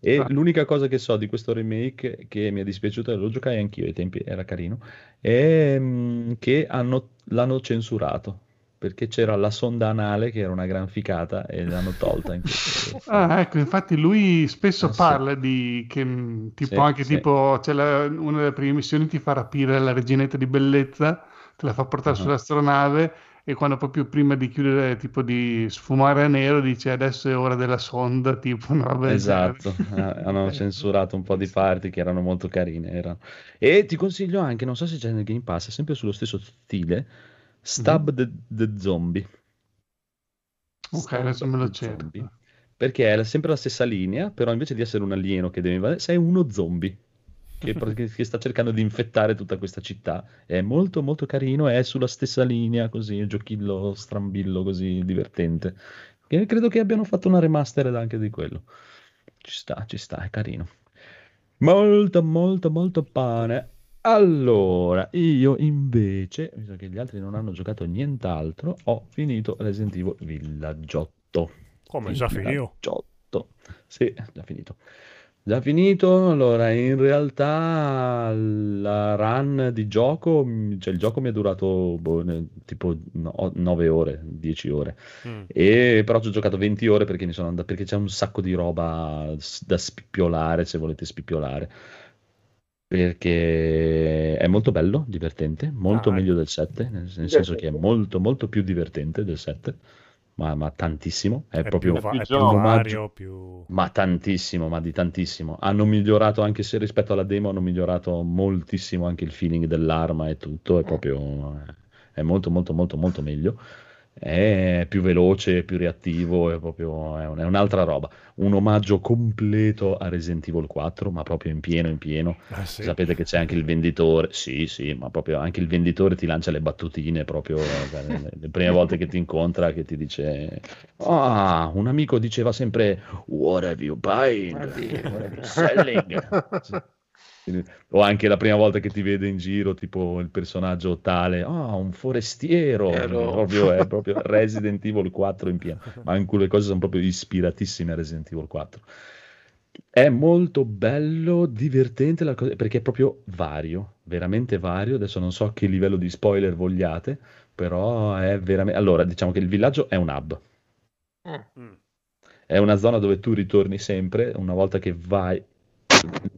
E Ah. l'unica cosa che so di questo remake che mi è dispiaciuta, lo giocai anch'io ai tempi, era carino, è mm, che hanno- l'hanno censurato. Perché c'era la sonda anale che era una gran ficata e l'hanno tolta. Ah, ecco, infatti lui spesso Ah, sì. parla di che mh, tipo Sì, anche sì. tipo c'è la- una delle prime missioni ti fa rapire la reginetta di bellezza, te la fa portare Ah. sull'astronave e quando proprio prima di chiudere, tipo di sfumare a nero, dice adesso è ora della sonda, tipo una roba. Esatto, eh, hanno censurato un po' di parti che erano molto carine. erano. E ti consiglio anche, non so se c'è nel Game Pass, è sempre sullo stesso stile, Stab the, the Zombie. Ok, Stab adesso me lo cerco. Zombie. Perché è sempre la stessa linea, però invece di essere un alieno che deve invadere, sei uno zombie che, che sta cercando di infettare tutta questa città. È molto molto carino, è sulla stessa linea, così, giochillo strambillo, così divertente. E credo che abbiano fatto una remastered anche di quello. Ci sta, ci sta, è carino. Molto, molto, molto pane. Allora, io invece, visto che gli altri non hanno giocato nient'altro, ho finito Resident Evil Villaggiotto. Come, già finito? Villaggiotto. Sì, già finito. Già finito, allora in realtà la run di gioco, cioè il gioco mi è durato boh, tipo 9 ore, 10 ore. Mm. E però ci ho giocato 20 ore perché mi sono andato, perché c'è un sacco di roba da spippiolare, se volete spippiolare. Perché è molto bello, divertente, molto Ah, meglio del 7, nel, nel senso che è molto molto più divertente del 7, ma, ma tantissimo, è, È proprio più, va- è un più omaggio, vario, più... ma tantissimo, ma di tantissimo. Hanno migliorato anche se rispetto alla demo hanno migliorato moltissimo anche il feeling dell'arma e tutto, è proprio è molto molto molto molto meglio. È più veloce, più reattivo, è proprio è, un- è un'altra roba. Un omaggio completo a Resident Evil 4, ma proprio in pieno, in pieno. Ah, sì? Sapete che c'è anche il venditore, sì, sì, ma proprio anche il venditore ti lancia le battutine proprio cioè, le, le prime volte che ti incontra, che ti dice: Ah, un amico diceva sempre: What have you buying? What have you selling? Quindi- O anche la prima volta che ti vede in giro, tipo il personaggio tale, ah, un forestiero, Ero- proprio, è proprio Resident Evil 4 in pieno, ma anche le cose sono proprio ispiratissime a Resident Evil 4. È molto bello, divertente la cosa, perché è proprio vario, veramente vario. Adesso non so a che livello di spoiler vogliate, però è veramente... Allora, diciamo che il villaggio è un hub. Mm. È una zona dove tu ritorni sempre, una volta che vai...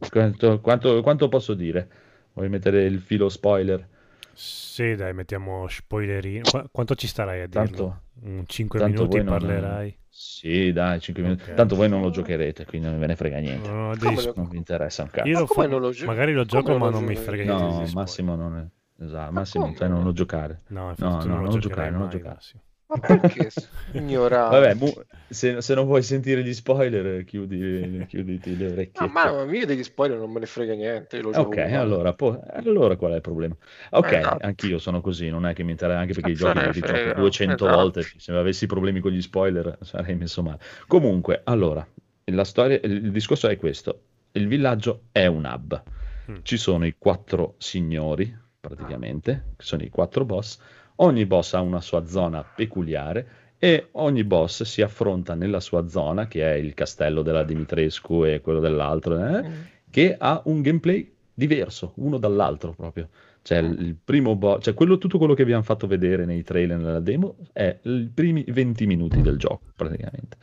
Quanto, quanto- quanto posso dire? Vuoi mettere il filo spoiler? Sì, dai, mettiamo spoilerino. Qua- quanto ci starai a dirlo? Tanto- Un 5 tanto minuti non- parlerai? Sì, dai, 5 minuti. Ok. Tanto voi non lo giocherete, quindi non ve ne frega niente. No, devi- lo- Non vi interessa un cazzo. Io lo fa- non lo gio- magari lo gioco, ma lo non mi frega niente No. Massimo non è... Esatto, Massimo, cioè non no? lo giocare. No, infatti No, no, non lo non giocherai giocare, non mai, giocare. Massimo. Ma perché ignorante? Vabbè, mu- se, se non vuoi sentire gli spoiler, chiudi, chiuditi le No, orecchie. ma ma io degli spoiler non me ne frega niente. gioco Ok, allora, po- allora qual è il problema? Ok, Esatto. anch'io sono così, non è che mi interessa, anche perché i giochi li frega, 200 esatto. volte, se avessi problemi con gli spoiler sarei messo male. Comunque, allora, la storia, il discorso è questo, il villaggio è un hub, Mm. ci sono i quattro signori, praticamente, che sono i quattro boss, ogni boss ha una sua zona peculiare e ogni boss si affronta nella sua zona, che è il castello della Dimitrescu e quello dell'altro, eh, Mm. che ha un gameplay diverso, uno dall'altro proprio. Cioè, il il primo boss, cioè quello, tutto quello che abbiamo fatto vedere nei trailer nella demo è i primi 20 minuti del gioco, praticamente.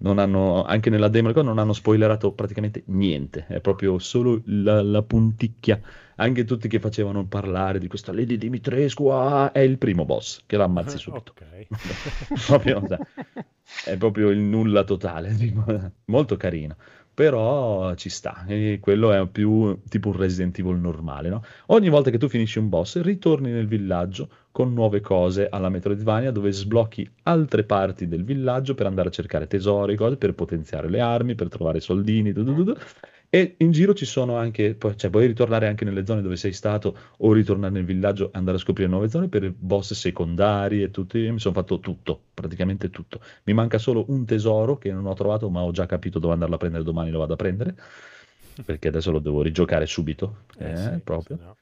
Non hanno, anche nella demo non hanno spoilerato praticamente niente, è proprio solo la, la punticchia. Anche tutti che facevano parlare di questa Lady Dimitrescu, ah, è il primo boss che la ammazzi subito. Ok. Proprio, cioè, è proprio il nulla totale, molto carino. Però ci sta, e quello è più tipo un Resident Evil normale, no? Ogni volta che tu finisci un boss, ritorni nel villaggio con nuove cose alla Metroidvania dove sblocchi altre parti del villaggio per andare a cercare tesori, cose, per potenziare le armi, per trovare soldini, tu. E in giro ci sono anche, cioè puoi ritornare anche nelle zone dove sei stato o ritornare nel villaggio e andare a scoprire nuove zone per boss secondari e tutti. Io mi sono fatto tutto, praticamente tutto. Mi manca solo un tesoro che non ho trovato, ma ho già capito dove andarlo a prendere domani, lo vado a prendere. Perché adesso lo devo rigiocare subito, Eh eh, sì, proprio. no.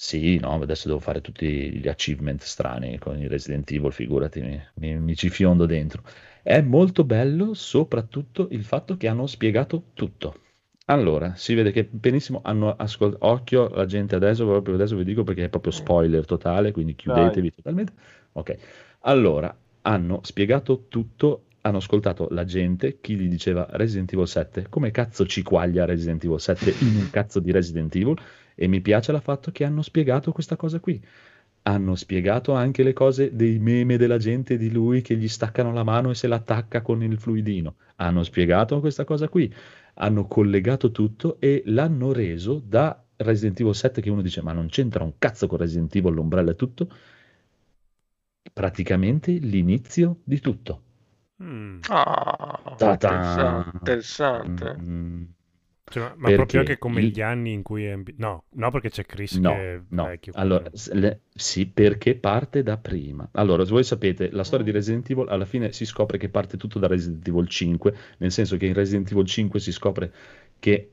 Sì, no, adesso devo fare tutti gli achievement strani con il Resident Evil, figurati, mi, mi- mi ci fiondo dentro. È molto bello soprattutto il fatto che hanno spiegato tutto. Allora, si vede che benissimo hanno ascoltato, occhio la gente adesso, proprio adesso vi dico perché è proprio spoiler totale, quindi chiudetevi totalmente. Ok, allora, hanno spiegato tutto, hanno ascoltato la gente, chi gli diceva Resident Evil 7, come cazzo ci quaglia Resident Evil 7 in un cazzo di Resident Evil? E mi piace il fatto che hanno spiegato questa cosa qui. Hanno spiegato anche le cose dei meme della gente di lui che gli staccano la mano e se l'attacca con il fluidino. Hanno spiegato questa cosa qui. Hanno collegato tutto e l'hanno reso da Resident Evil 7 che uno dice ma non c'entra un cazzo con Resident Evil, l'ombrella e tutto. Praticamente l'inizio di tutto. Mm. Ah, Ta-ta! interessante. Mm, Cioè, ma proprio anche come il- gli anni in cui è... No, no, perché c'è Chris No, che no. vecchio. Allora, le- sì, perché parte da prima. Allora, se voi sapete, la storia di Resident Evil alla fine si scopre che parte tutto da Resident Evil 5, nel senso che in Resident Evil 5 si scopre che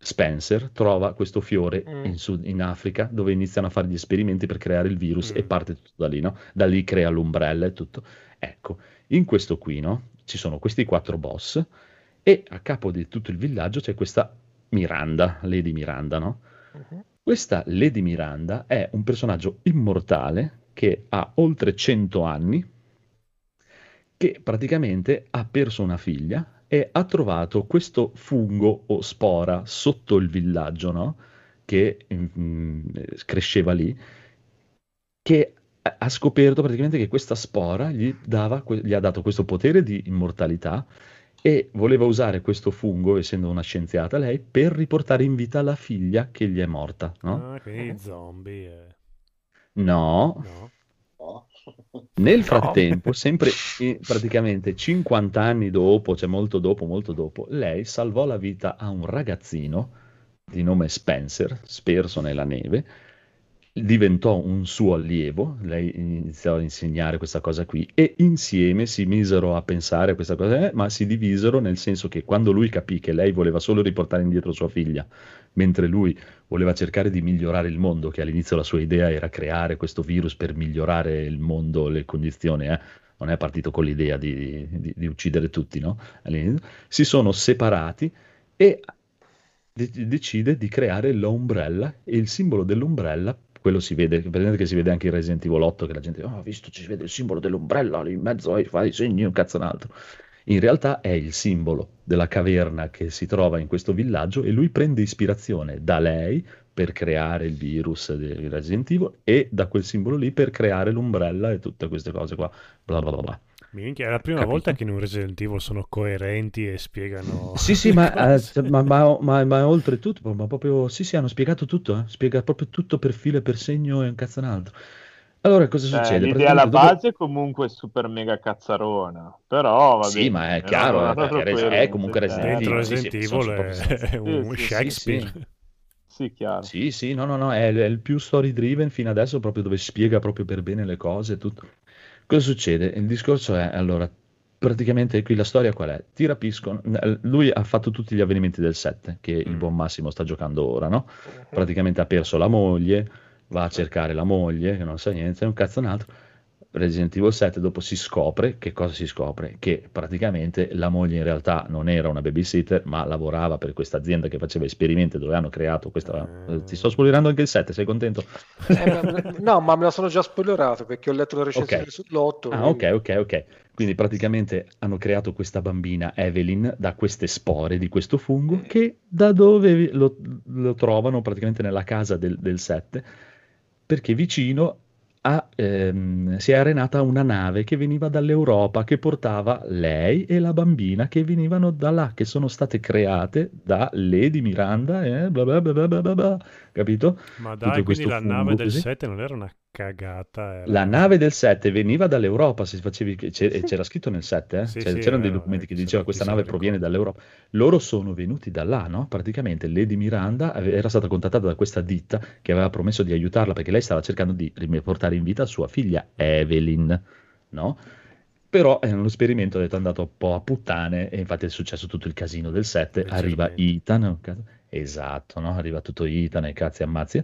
Spencer trova questo fiore Mm. in, Sud- in Africa dove iniziano a fare gli esperimenti per creare il virus e Mm. parte tutto da lì, no? Da lì crea l'ombrella e tutto. Ecco, in questo qui, no? Ci sono questi quattro boss e a capo di tutto il villaggio c'è questa Miranda, Lady Miranda, no? Mhm. Questa Lady Miranda è un personaggio immortale che ha oltre 100 anni, che praticamente ha perso una figlia e ha trovato questo fungo o spora sotto il villaggio, no? Che mm, cresceva lì, che ha- scoperto praticamente che questa spora gli, dava gli ha dato questo potere di immortalità e voleva usare questo fungo, essendo una scienziata lei, per riportare in vita la figlia che gli è morta, no? Ah, quindi zombie. eh. No, No. No. nel frattempo, sempre eh, praticamente 50 anni dopo, cioè molto dopo, molto dopo, lei salvò la vita a un ragazzino di nome Spencer, sperso nella neve, diventò un suo allievo, lei iniziò a insegnare questa cosa qui e insieme si misero a pensare a questa cosa, eh, ma si divisero nel senso che quando lui capì che lei voleva solo riportare indietro sua figlia, mentre lui voleva cercare di migliorare il mondo, che all'inizio la sua idea era creare questo virus per migliorare il mondo, le condizioni, eh, non è partito con l'idea di, di- di uccidere tutti, no? Si sono separati e de- decide di creare l'ombrella e il simbolo dell'ombrella, quello si vede, vedete che si vede anche in Resident Evil 8 che la gente, oh, visto, ci si vede il simbolo dell'ombrella lì in mezzo, e fa i segni, un cazzo un altro. In realtà è il simbolo della caverna che si trova in questo villaggio e lui prende ispirazione da lei per creare il virus di Resident Evil e da quel simbolo lì per creare l'ombrella e tutte queste cose qua. Bla bla bla bla. Minchia, è la prima Capito? volta che in un Resident Evil sono coerenti e spiegano... Sì, sì, ma, eh, ma, ma, ma, ma oltretutto, ma proprio, sì, sì, hanno spiegato tutto, eh, spiega proprio tutto per filo e per segno e un cazzo un altro. Allora, cosa Cioè, succede? l'idea alla dopo- base comunque è super mega cazzarona, però va Sì, ma è chiaro, eh, proprio Res- è coerente, comunque cioè. Resident Evil, Resident Evil è, è un Sì, Shakespeare. sì. Sì, chiaro. Sì, sì, no, no, no, è, è il più story driven fino adesso, proprio dove spiega proprio per bene le cose e tutto. Cosa succede? Il discorso è, allora, praticamente qui la storia qual è? Ti rapiscono, eh, lui ha fatto tutti gli avvenimenti del 7, che il Mm. buon Massimo sta giocando ora, no? Praticamente ha perso la moglie, va a cercare la moglie, che non sa niente, è un cazzo un altro. Resident Evil 7 dopo si scopre, che cosa si scopre? Che praticamente la moglie in realtà non era una babysitter, ma lavorava per questa azienda che faceva esperimenti dove hanno creato questa... Eh. Ti sto spoilerando anche il 7, sei contento? Eh, no, ma me la sono già spoilerato perché ho letto la recensione Ok. sull'8. Ah, ok, ok, ok. Quindi praticamente hanno creato questa bambina Evelyn da queste spore di questo fungo che da dove lo, lo trovano praticamente nella casa del, del 7 perché vicino a, ehm, si è arenata una nave che veniva dall'Europa che portava lei e la bambina che venivano da là, che sono state create da Lady Miranda e bla bla bla bla bla capito? Ma Tutto dai, quindi questo la nave del così. 7 non era una cagata. Era... La nave del 7 veniva dall'Europa, se facevi, e c'era scritto nel 7, eh? Sì, Cioè, sì, c'erano dei era- documenti che eh, diceva questa nave proviene dall'Europa. Loro sono venuti da là, no? Praticamente Lady Miranda era stata contattata da questa ditta che aveva promesso di aiutarla perché lei stava cercando di riportare in vita sua figlia Evelyn, no? Però eh, l'esperimento ha detto è andato un po' a puttane e infatti è successo tutto il casino del 7, arriva. Ethan, Esatto, no? Arriva tutto Ethan e cazzi ammazzi.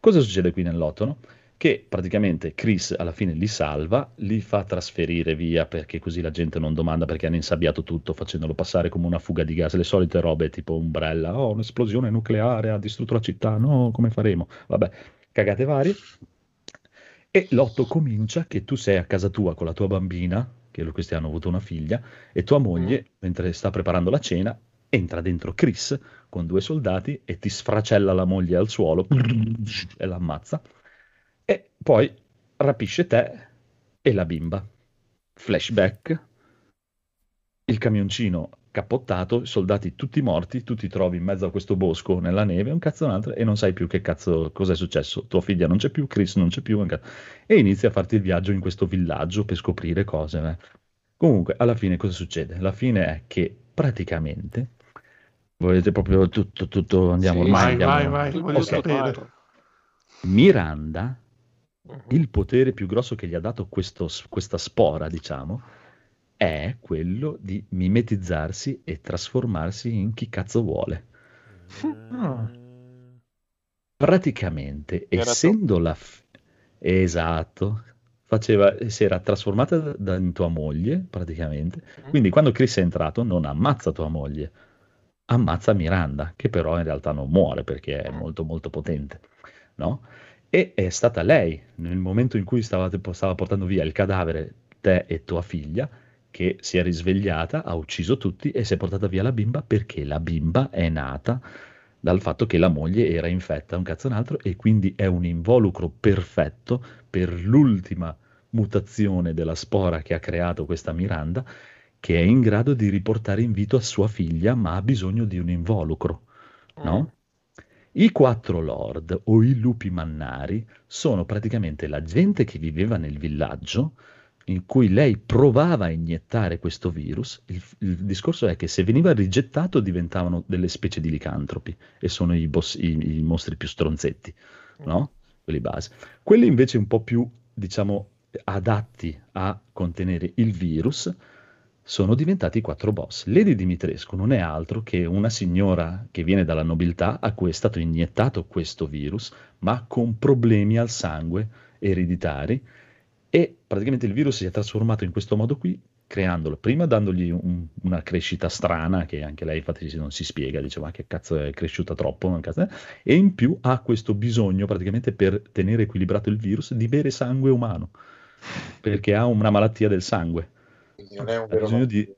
Cosa succede qui nell'otto, no? Che praticamente Chris alla fine li salva, li fa trasferire via perché così la gente non domanda perché hanno insabbiato tutto facendolo passare come una fuga di gas, le solite robe tipo Umbrella, oh un'esplosione nucleare ha distrutto la città, no come faremo? Vabbè, cagate varie. E l'otto comincia che tu sei a casa tua con la tua bambina, che questi hanno avuto una figlia, e tua moglie, mentre sta preparando la cena, entra dentro Chris con due soldati e ti sfracella la moglie al suolo e l'ammazza. E poi rapisce te e la bimba. Flashback. Il camioncino cappottato, i soldati tutti morti, tu ti trovi in mezzo a questo bosco nella neve, un cazzo un altro, e non sai più che cazzo cosa è successo. Tua figlia non c'è più, Chris non c'è più, e inizi a farti il viaggio in questo villaggio per scoprire cose. eh. Comunque, alla fine cosa succede? La fine è che praticamente volete proprio tutto, tutto andiamo Sì, ormai vai, andiamo- vai, vai, voglio Ok. sapere. Miranda, il potere più grosso che gli ha dato questo- questa spora, diciamo, è quello di mimetizzarsi e trasformarsi in chi cazzo vuole. Ah. Praticamente, Era essendo la... f- Esatto, faceva, si era trasformata da- da in tua moglie, praticamente. Quindi quando Chris è entrato non ammazza tua moglie, ammazza Miranda, che però in realtà non muore perché è molto molto potente, no? E è stata lei, nel momento in cui stavate- stava portando via il cadavere, te e tua figlia, che si è risvegliata, ha ucciso tutti e si è portata via la bimba perché la bimba è nata dal fatto che la moglie era infetta, un cazzo un altro, e quindi è un involucro perfetto per l'ultima mutazione della spora che ha creato questa Miranda, che è in grado di riportare in vita sua figlia, ma ha bisogno di un involucro, no? I quattro lord o i lupi mannari sono praticamente la gente che viveva nel villaggio in cui lei provava a iniettare questo virus. Il, il discorso è che se veniva rigettato diventavano delle specie di licantropi e sono i, boss- i- i mostri più stronzetti, no? Quelli base. Quelli invece un po' più, diciamo, adatti a contenere il virus sono diventati quattro boss. Lady Dimitrescu non è altro che una signora che viene dalla nobiltà a cui è stato iniettato questo virus, ma con problemi al sangue ereditari e praticamente il virus si è trasformato in questo modo qui, creandolo prima dandogli un- una crescita strana che anche lei infatti non si spiega, dice ma che cazzo è cresciuta troppo, non cazzo è?" e in più ha questo bisogno praticamente per tenere equilibrato il virus di bere sangue umano, perché ha una malattia del sangue. Quindi non è un vero bisogno di...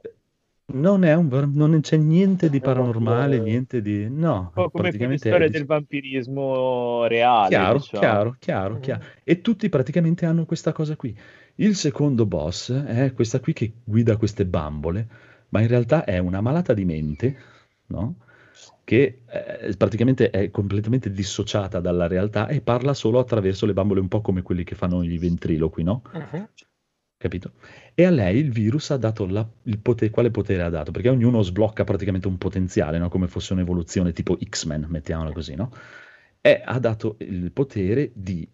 Non, è un, ver- non c'è niente di paranormale, niente di... No, Un po' come quelle praticamente è del vampirismo reale. Chiaro, diciamo. chiaro, chiaro, chiaro. E tutti praticamente hanno questa cosa qui. Il secondo boss è questa qui che guida queste bambole, ma in realtà è una malata di mente, no? Che eh, praticamente è completamente dissociata dalla realtà e parla solo attraverso le bambole, un po' come quelli che fanno i ventriloqui, no? Capito? E a lei il virus ha dato la- il potere, quale potere ha dato? Perché ognuno sblocca praticamente un potenziale, no? Come fosse un'evoluzione tipo X-Men, mettiamola così, no? E ha dato il potere di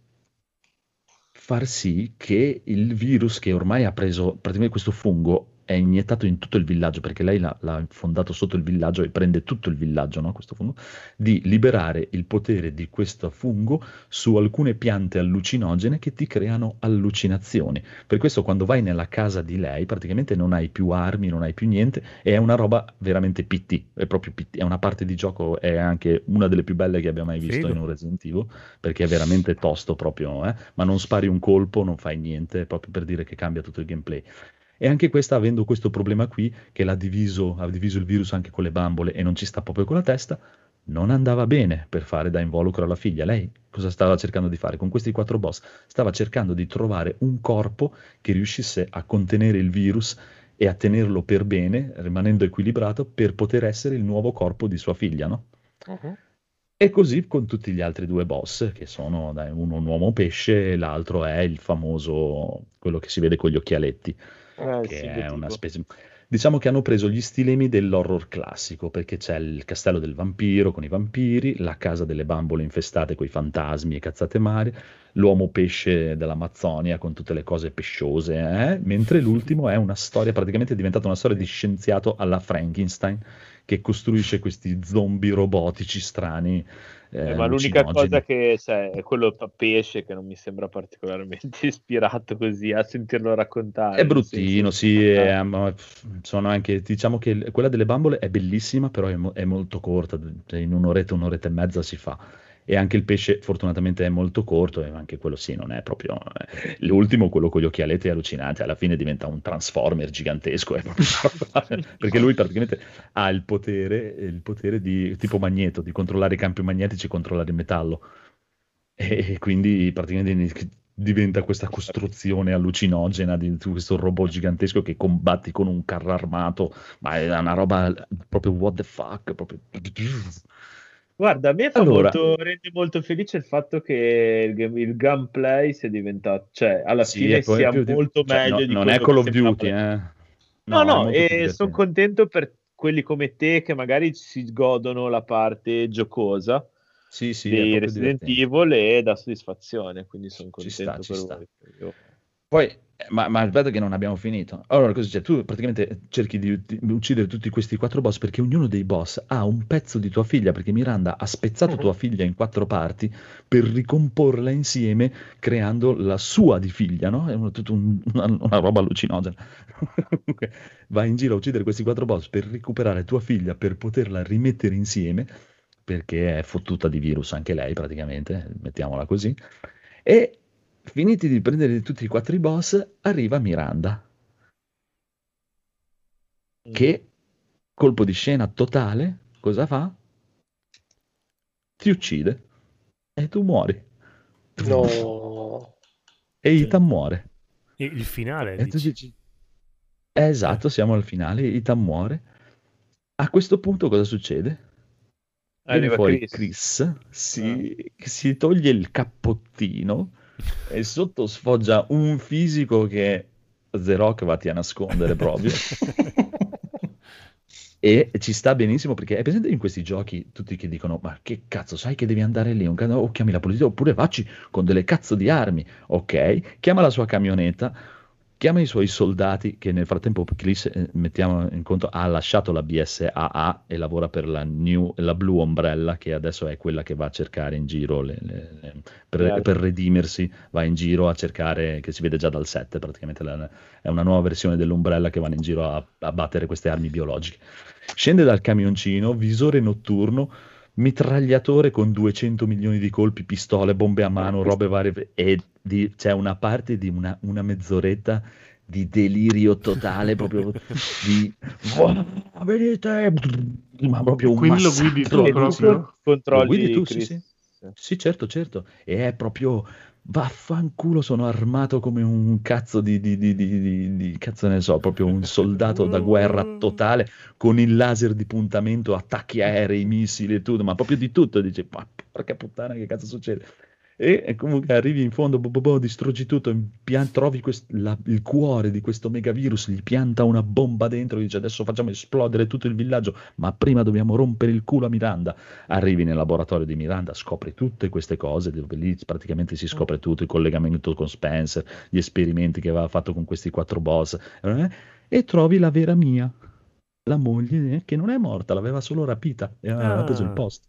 far sì che il virus che ormai ha preso, praticamente questo fungo è iniettato in tutto il villaggio, perché lei l'ha, l'ha fondato sotto il villaggio e prende tutto il villaggio, no? Questo fungo, di liberare il potere di questo fungo su alcune piante allucinogene che ti creano allucinazioni. Per questo quando vai nella casa di lei praticamente non hai più armi, non hai più niente, e è una roba veramente PT, è proprio PT, è una parte di gioco, è anche una delle più belle che abbia mai visto Figo. in un Resident Evil, perché è veramente tosto proprio, eh? ma non spari un colpo, non fai niente, proprio per dire che cambia tutto il gameplay. E anche questa, avendo questo problema qui, che l'ha diviso, ha diviso il virus anche con le bambole e non ci sta proprio con la testa, non andava bene per fare da involucro alla figlia. Lei cosa stava cercando di fare? Con questi quattro boss stava cercando di trovare un corpo che riuscisse a contenere il virus e a tenerlo per bene, rimanendo equilibrato, per poter essere il nuovo corpo di sua figlia, no? E così con tutti gli altri due boss, che sono dai, uno un uomo pesce e l'altro è il famoso, quello che si vede con gli occhialetti, Eh, che sì, è una specie... Diciamo che hanno preso gli stilemi dell'horror classico, perché c'è il castello del vampiro con i vampiri, la casa delle bambole infestate con i fantasmi e cazzate mare, l'uomo pesce dell'Amazzonia con tutte le cose pesciose, eh? mentre l'ultimo è una storia, praticamente è diventata una storia di scienziato alla Frankenstein, che costruisce questi zombie robotici strani. eh, Eh, ma l'unica cosa che sai, è quello pesce che non mi sembra particolarmente ispirato così a sentirlo raccontare. È bruttino, senso- sì, è- sono anche, diciamo che quella delle bambole è bellissima, però è, mo- è molto corta, cioè in un'oretta, un'oretta e mezza si fa. E anche il pesce fortunatamente è molto corto e anche quello sì, non è proprio... eh, L'ultimo, quello con gli occhialetti è allucinante, alla fine diventa un transformer gigantesco, proprio- perché lui praticamente ha il potere, il potere di tipo magneto, di controllare i campi magnetici e controllare il metallo. E quindi praticamente diventa questa costruzione allucinogena di questo robot gigantesco che combatti con un carro armato, ma è una roba proprio what the fuck, proprio... Guarda, a me Allora- molto, rende molto felice il fatto che il, il gunplay sia diventato, cioè alla Sì, fine sia più di- molto cioè, meglio no- di non è Call of Duty, eh. No, no, molto più e sono contento per quelli come te che magari si godono la parte giocosa Sì, sì, proprio Resident divertente. Evil e dà soddisfazione, quindi sono Ci contento sta, ci sta. voi. Poi, ma, ma aspetta che non abbiamo finito. Allora, cosa c'è? Tu praticamente cerchi di, di uccidere tutti questi quattro boss perché ognuno dei boss ha un pezzo di tua figlia, perché Miranda ha spezzato tua figlia in quattro parti per ricomporla insieme creando la sua di figlia, no? È una, tutta un- una, una roba allucinogena. Vai in giro a uccidere questi quattro boss per recuperare tua figlia, per poterla rimettere insieme, perché è fottuta di virus anche lei praticamente, mettiamola così. E finiti di prendere tutti i quattro i boss, arriva Miranda, che colpo di scena totale, cosa fa? Ti uccide e tu muori. No. E Ethan muore. Il finale, E tu dici? dici, "Eh, esatto, siamo al finale, Ethan muore. A questo punto cosa succede? Viene Arriva fuori Chris. Chris, si, si toglie il cappottino e sotto sfoggia un fisico che The Rock vatti a nascondere proprio. E ci sta benissimo perché è presente in questi giochi tutti che dicono: Ma che cazzo, sai che devi andare lì? O chiami la polizia oppure facci con delle cazzo di armi. Ok, chiama la sua camionetta, chiama i suoi soldati. Che nel frattempo, Chris, eh, mettiamo in conto, ha lasciato la BSAA e lavora per la, new, la Blue Umbrella, che adesso è quella che va a cercare in giro le- le- le- per, armi. per redimersi. Va in giro a cercare, che si vede già dal 7, praticamente la- è una nuova versione dell'Umbrella che vanno in giro a, a battere queste armi biologiche. Scende dal camioncino, visore notturno, mitragliatore con 200 milioni di colpi, pistole, bombe a mano, robe varie. E di- c'è una parte di una, una mezz'oretta di delirio totale, proprio di "Wow, venite, ma proprio un Quindi lo guidi tu proprio? controlli Lo guidi tu, sì, sì. Sì, certo, certo. E è proprio vaffanculo, sono armato come un cazzo di, di, di, di, di- di- cazzo ne so, proprio un soldato da guerra totale con il laser di puntamento, attacchi aerei, missili e tutto, ma proprio di tutto. E ma porca puttana, che cazzo succede? E, comunque arrivi in fondo, boh, boh, boh, distruggi tutto, pian- trovi quest- la- il cuore di questo megavirus, gli pianta una bomba dentro, dice adesso facciamo esplodere tutto il villaggio, ma prima dobbiamo rompere il culo a Miranda. Arrivi nel laboratorio di Miranda, scopri tutte queste cose, dove lì praticamente si scopre tutto, il collegamento con Spencer, gli esperimenti che aveva fatto con questi quattro boss, eh, e trovi la vera Mia, la moglie eh, che non è morta, l'aveva solo rapita e aveva Ah. preso il posto.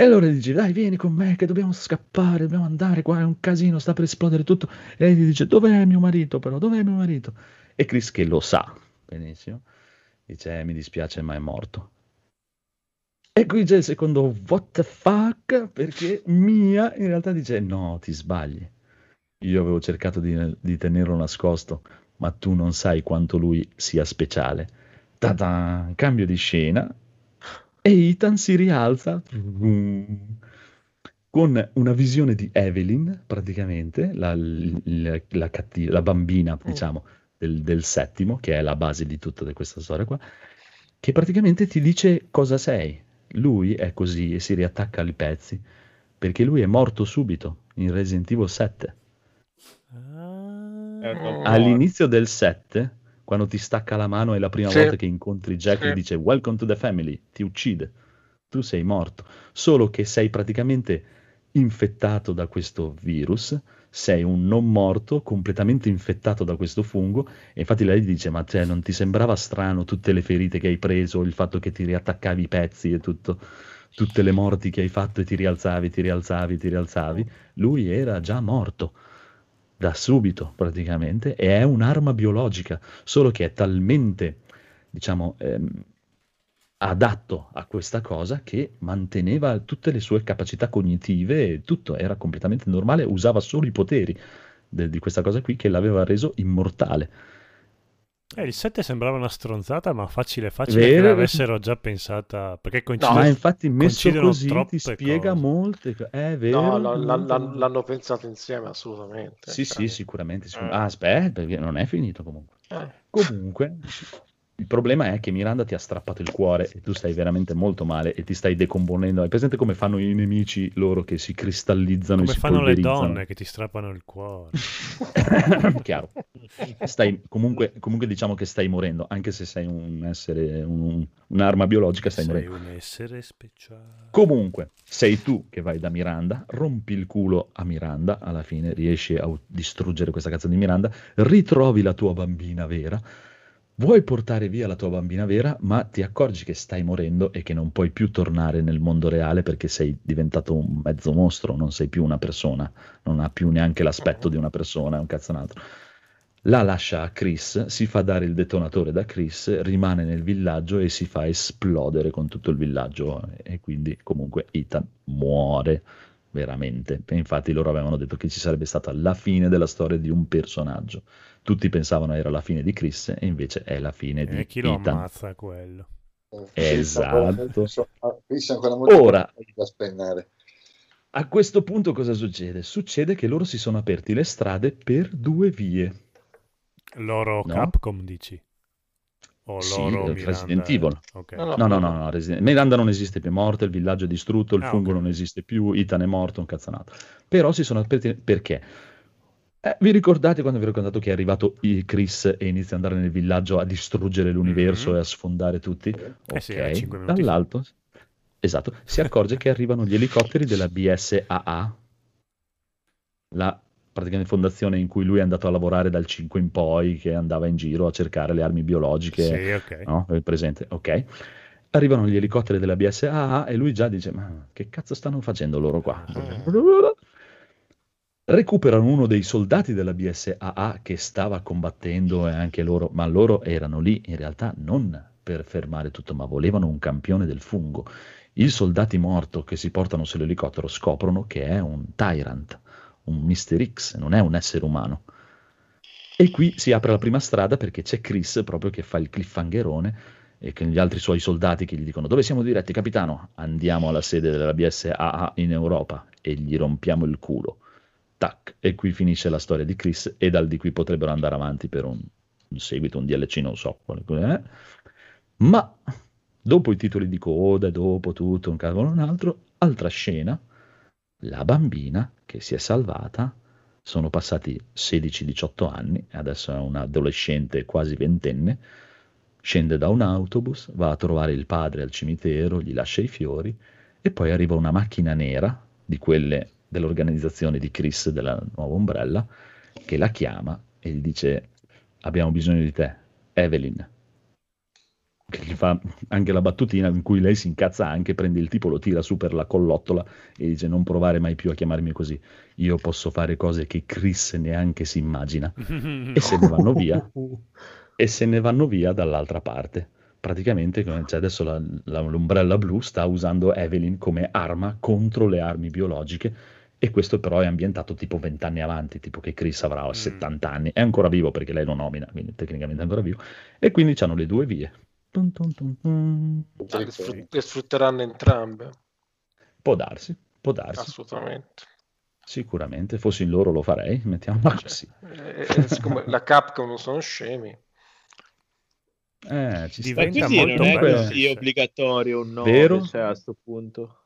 E allora dici, dai, vieni con me che dobbiamo scappare, dobbiamo andare, qua è un casino, sta per esplodere tutto. E lei gli dice, dov'è mio marito però, dov'è mio marito? E Chris che lo sa, benissimo, dice, "Eh, mi dispiace ma è morto. E qui c'è il secondo what the fuck, perché Mia in realtà dice, no, ti sbagli. Io avevo cercato di, di tenerlo nascosto, ma tu non sai quanto lui sia speciale. Ta-da! Cambio di scena e Ethan si rialza con una visione di Evelyn, praticamente, la, la, la cattiva- la bambina, diciamo, del, del settimo, che è la base di tutta questa storia qua, che praticamente ti dice cosa sei. Lui è così e si riattacca ai pezzi, perché lui è morto subito in Resident Evil 7. È un dopo All'inizio del 7, quando ti stacca la mano è la prima Sì. volta che incontri Jack e Sì. dice Welcome to the family, ti uccide, tu sei morto, solo che sei praticamente infettato da questo virus, sei un non morto completamente infettato da questo fungo e infatti lei dice ma cioè, non ti sembrava strano tutte le ferite che hai preso, il fatto che ti riattaccavi i pezzi e tutto, tutte le morti che hai fatto e ti rialzavi, ti rialzavi, ti rialzavi? Lui era già morto da subito praticamente e è un'arma biologica, solo che è talmente, diciamo, ehm, adatto a questa cosa che manteneva tutte le sue capacità cognitive e tutto era completamente normale, usava solo i poteri de- di questa cosa qui che l'aveva reso immortale. Eh, il 7 sembrava una stronzata, ma facile facile che Vero? l'avessero già pensata. Perché coincide, Ma infatti messo coincidono così ti spiega cose. molte cose. È vero. No, l'han- comunque. l'han- l'hanno pensato insieme assolutamente. Sì, Cioè, sì, sicuramente. sicur- Eh. Ah, aspetta, perché non è finito comunque. eh. Comunque, il problema è che Miranda ti ha strappato il cuore e tu stai veramente molto male e ti stai decomponendo. Hai presente come fanno i nemici loro che si cristallizzano Come e si fanno le donne che ti strappano il cuore. Chiaro. Stai, comunque, comunque diciamo che stai morendo, anche se sei un essere, un- un'arma biologica, stai Sei morendo. un essere speciale. Comunque, sei tu che vai da Miranda, rompi il culo a Miranda, alla fine riesci a distruggere questa cazzo di Miranda, ritrovi la tua bambina vera, vuoi portare via la tua bambina vera, ma ti accorgi che stai morendo e che non puoi più tornare nel mondo reale perché sei diventato un mezzo mostro, non sei più una persona, non ha più neanche l'aspetto di una persona, è un cazzo un altro. La lascia a Chris, si fa dare il detonatore da Chris, rimane nel villaggio e si fa esplodere con tutto il villaggio e quindi comunque Ethan muore veramente. E infatti loro avevano detto che ci sarebbe stata la fine della storia di un personaggio. Tutti pensavano era la fine di Chris e invece è la fine di E chi lo Ethan. ammazza quello? Esatto. Chris è ancora molto Ora, da spennare. a questo punto cosa succede? Succede che loro si sono aperti le strade per due vie. Loro No? Capcom, dici? O Sì, loro eh, Miranda? Resident Evil. Ok. No, No, no, no, no, Resident- Miranda non esiste più, è morta, il villaggio è distrutto, il Ah, fungo ok. non esiste più, Ethan è morto, un cazzanato. Però si sono aperti perché? Eh, vi ricordate quando vi ho raccontato che è arrivato Chris e inizia ad andare nel villaggio a distruggere l'universo Mhm. e a sfondare tutti? Eh sì, era Ok, dall'alto, esatto, si accorge che arrivano gli elicotteri della BSAA, la praticamente fondazione in cui lui è andato a lavorare dal 5 in poi, che andava in giro a cercare le armi biologiche. Sì, ok. No? È presente? Ok. Arrivano gli elicotteri della BSAA e lui già dice: Ma che cazzo stanno facendo loro qua? Recuperano uno dei soldati della BSAA che stava combattendo e anche loro, ma loro erano lì in realtà non per fermare tutto, ma volevano un campione del fungo. I soldati morto che si portano sull'elicottero scoprono che è un Tyrant, un Mr. X, non è un essere umano. E qui si apre la prima strada perché c'è Chris proprio che fa il cliffhangerone e con gli altri suoi soldati che gli dicono dove siamo diretti capitano? Andiamo alla sede della BSAA in Europa e gli rompiamo il culo. Tac. E qui finisce la storia di Chris e dal di qui potrebbero andare avanti per un, un seguito, un DLC, non so quale è. Ma dopo i titoli di coda, dopo tutto, un cavolo un altro, altra scena, la bambina che si è salvata, sono passati 16-18 anni, adesso è un adolescente quasi ventenne, scende da un autobus, va a trovare il padre al cimitero, gli lascia i fiori e poi arriva una macchina nera di quelle dell'organizzazione di Chris della nuova Umbrella che la chiama e gli dice abbiamo bisogno di te, Evelyn. Che gli fa anche la battutina in cui lei si incazza anche, prende il tipo, lo tira su per la collottola e dice non provare mai più a chiamarmi così, io posso fare cose che Chris neanche si immagina. e se ne vanno via e se ne vanno via dall'altra parte. Praticamente cioè adesso la, la- l'ombrella blu sta usando Evelyn come arma contro le armi biologiche e questo però è ambientato tipo 20 anni avanti, tipo che Chris avrà 70 anni, è ancora vivo perché lei lo nomina, quindi tecnicamente è ancora vivo, e quindi hanno le due vie. Tum, tum, tum, tum. Ah, le, sfrut- le sfrutteranno entrambe, Può darsi, può darsi, assolutamente. sicuramente, fossi in loro lo farei, mettiamola così. E, e siccome la Capcom non sono scemi, Eh, ci sta. Ma Diventa così molto non è così obbligatorio un 9 Vero? cioè, a sto punto.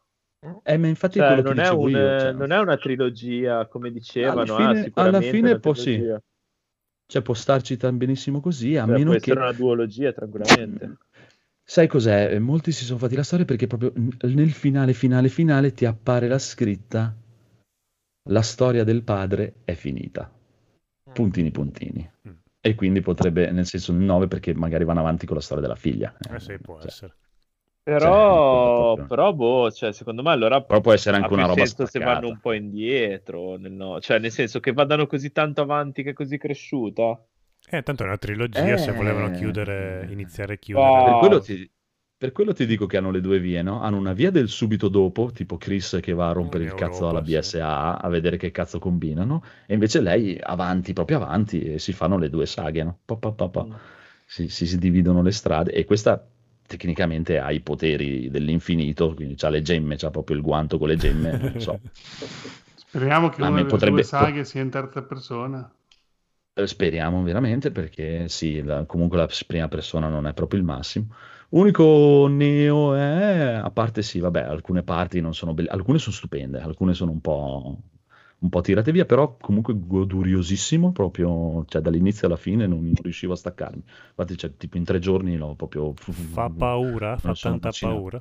Eh, ma infatti Cioè, quello che non, è un, io, cioè, non è una trilogia come dicevano, Alla ah, fine- alla sicuramente fine una può sì. cioè, può starci tan benissimo così, a Cioè, meno può che... essere una duologia tranquillamente. Sai cos'è? Eh, Molti si sono fatti la storia perché proprio nel finale, finale, finale ti appare la scritta la storia del padre è finita. Puntini puntini. Mm. E quindi potrebbe, nel senso, il 9 perché magari vanno avanti con la storia della figlia. Eh sì, può cioè, essere. Però, Cioè, però boh, cioè, secondo me allora Però può essere anche una roba senso se spaccata. vanno un po' indietro, nel no- cioè nel senso che vadano così tanto avanti che è così cresciuta. Eh, tanto è una trilogia, se Eh. volevano chiudere, iniziare e chiudere. Ah. Per quello, ti, per quello ti dico che hanno le due vie, no? Hanno una via del subito dopo, tipo Chris che va a rompere In il cazzo alla Europa, sì. BSA a vedere che cazzo combinano, e invece lei avanti, proprio avanti, e si fanno le due saghe, no? Pa, pa, pa, pa. Mm. Si, si- si dividono le strade, e questa tecnicamente ha i poteri dell'infinito, quindi ha le gemme, c'ha proprio il guanto con le gemme, non so. Speriamo che A una delle potrebbe- due saghe sia in terza persona. Eh, Speriamo veramente perché sì, la- comunque la prima persona non è proprio il massimo. Unico neo è, a parte sì, vabbè, alcune parti non sono belle, alcune sono stupende, alcune sono un po', un po' tirate via, però comunque goduriosissimo, proprio, cioè dall'inizio alla fine non, riuscivo a staccarmi. Infatti, cioè, tipo in tre giorni l'ho proprio... Fa paura? Fa tanta vaccinato. paura?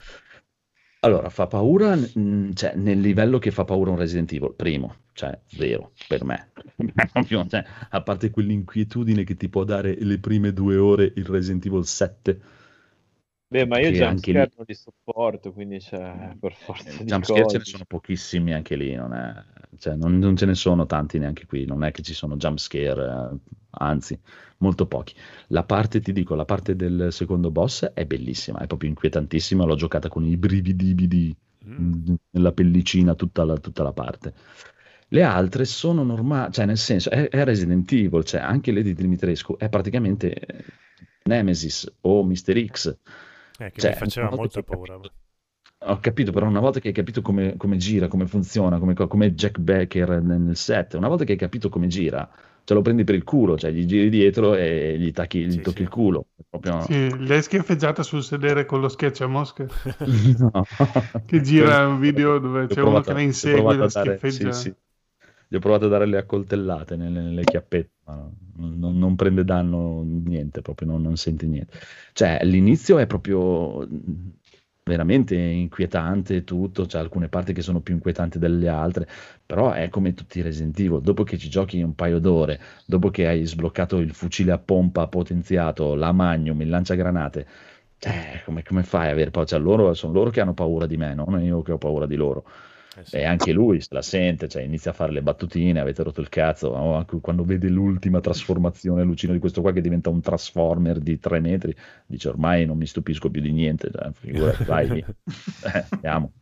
Allora, fa paura, cioè, nel livello che fa paura un Resident Evil, primo, cioè, zero, per me. Cioè, a parte quell'inquietudine che ti può dare le prime due ore il Resident Evil 7. Beh, ma io Che già anche scare lì- non li sopporto, quindi c'è per forza di Jumpscare ce ne sono pochissimi anche lì, non, è- cioè, non, non ce ne sono tanti neanche qui, non è che ci sono jumpscare, eh, anzi, molto pochi. La parte, ti dico, la parte del secondo boss è bellissima, è proprio inquietantissima, l'ho giocata con i brividi Mm. nella pellicina tutta la, tutta la parte. Le altre sono normali, cioè nel senso, è, è Resident Evil, cioè anche Lady Dimitrescu è praticamente eh, Nemesis o Mr. X. Eh, che Cioè, mi faceva molta paura. Ho capito, però una volta che hai capito come, come gira, come funziona, come, come Jack Becker nel, nel set, una volta che hai capito come gira, ce lo prendi per il culo, cioè gli giri dietro e gli, tacchi, gli Sì, tocchi sì. il culo. È proprio... Sì, l'hai schiaffeggiata sul sedere con lo sketch a mosca. No. Che gira un video dove c'è uno che la insegue e provato la a dare- schiaffeggia. sì, sì. Gli ho provato a dare le accoltellate nelle, nelle chiappette, non, non- non prende danno niente, proprio non, non sente niente. Cioè, l'inizio è proprio mh, veramente inquietante tutto, c'è alcune parti che sono più inquietanti delle altre, però è come tutti i Resident Evil, dopo che ci giochi un paio d'ore, dopo che hai sbloccato il fucile a pompa potenziato, la Magnum, il lanciagranate, cioè, come, come fai a avere paura? Cioè, loro, sono loro che hanno paura di me, non io che ho paura di loro. Eh sì. E anche lui se la sente, cioè inizia a fare le battutine, avete rotto il cazzo, o anche quando vede l'ultima trasformazione lucino di questo qua che diventa un transformer di tre metri, dice ormai non mi stupisco più di niente, cioè, figurati, vai. Eh, andiamo.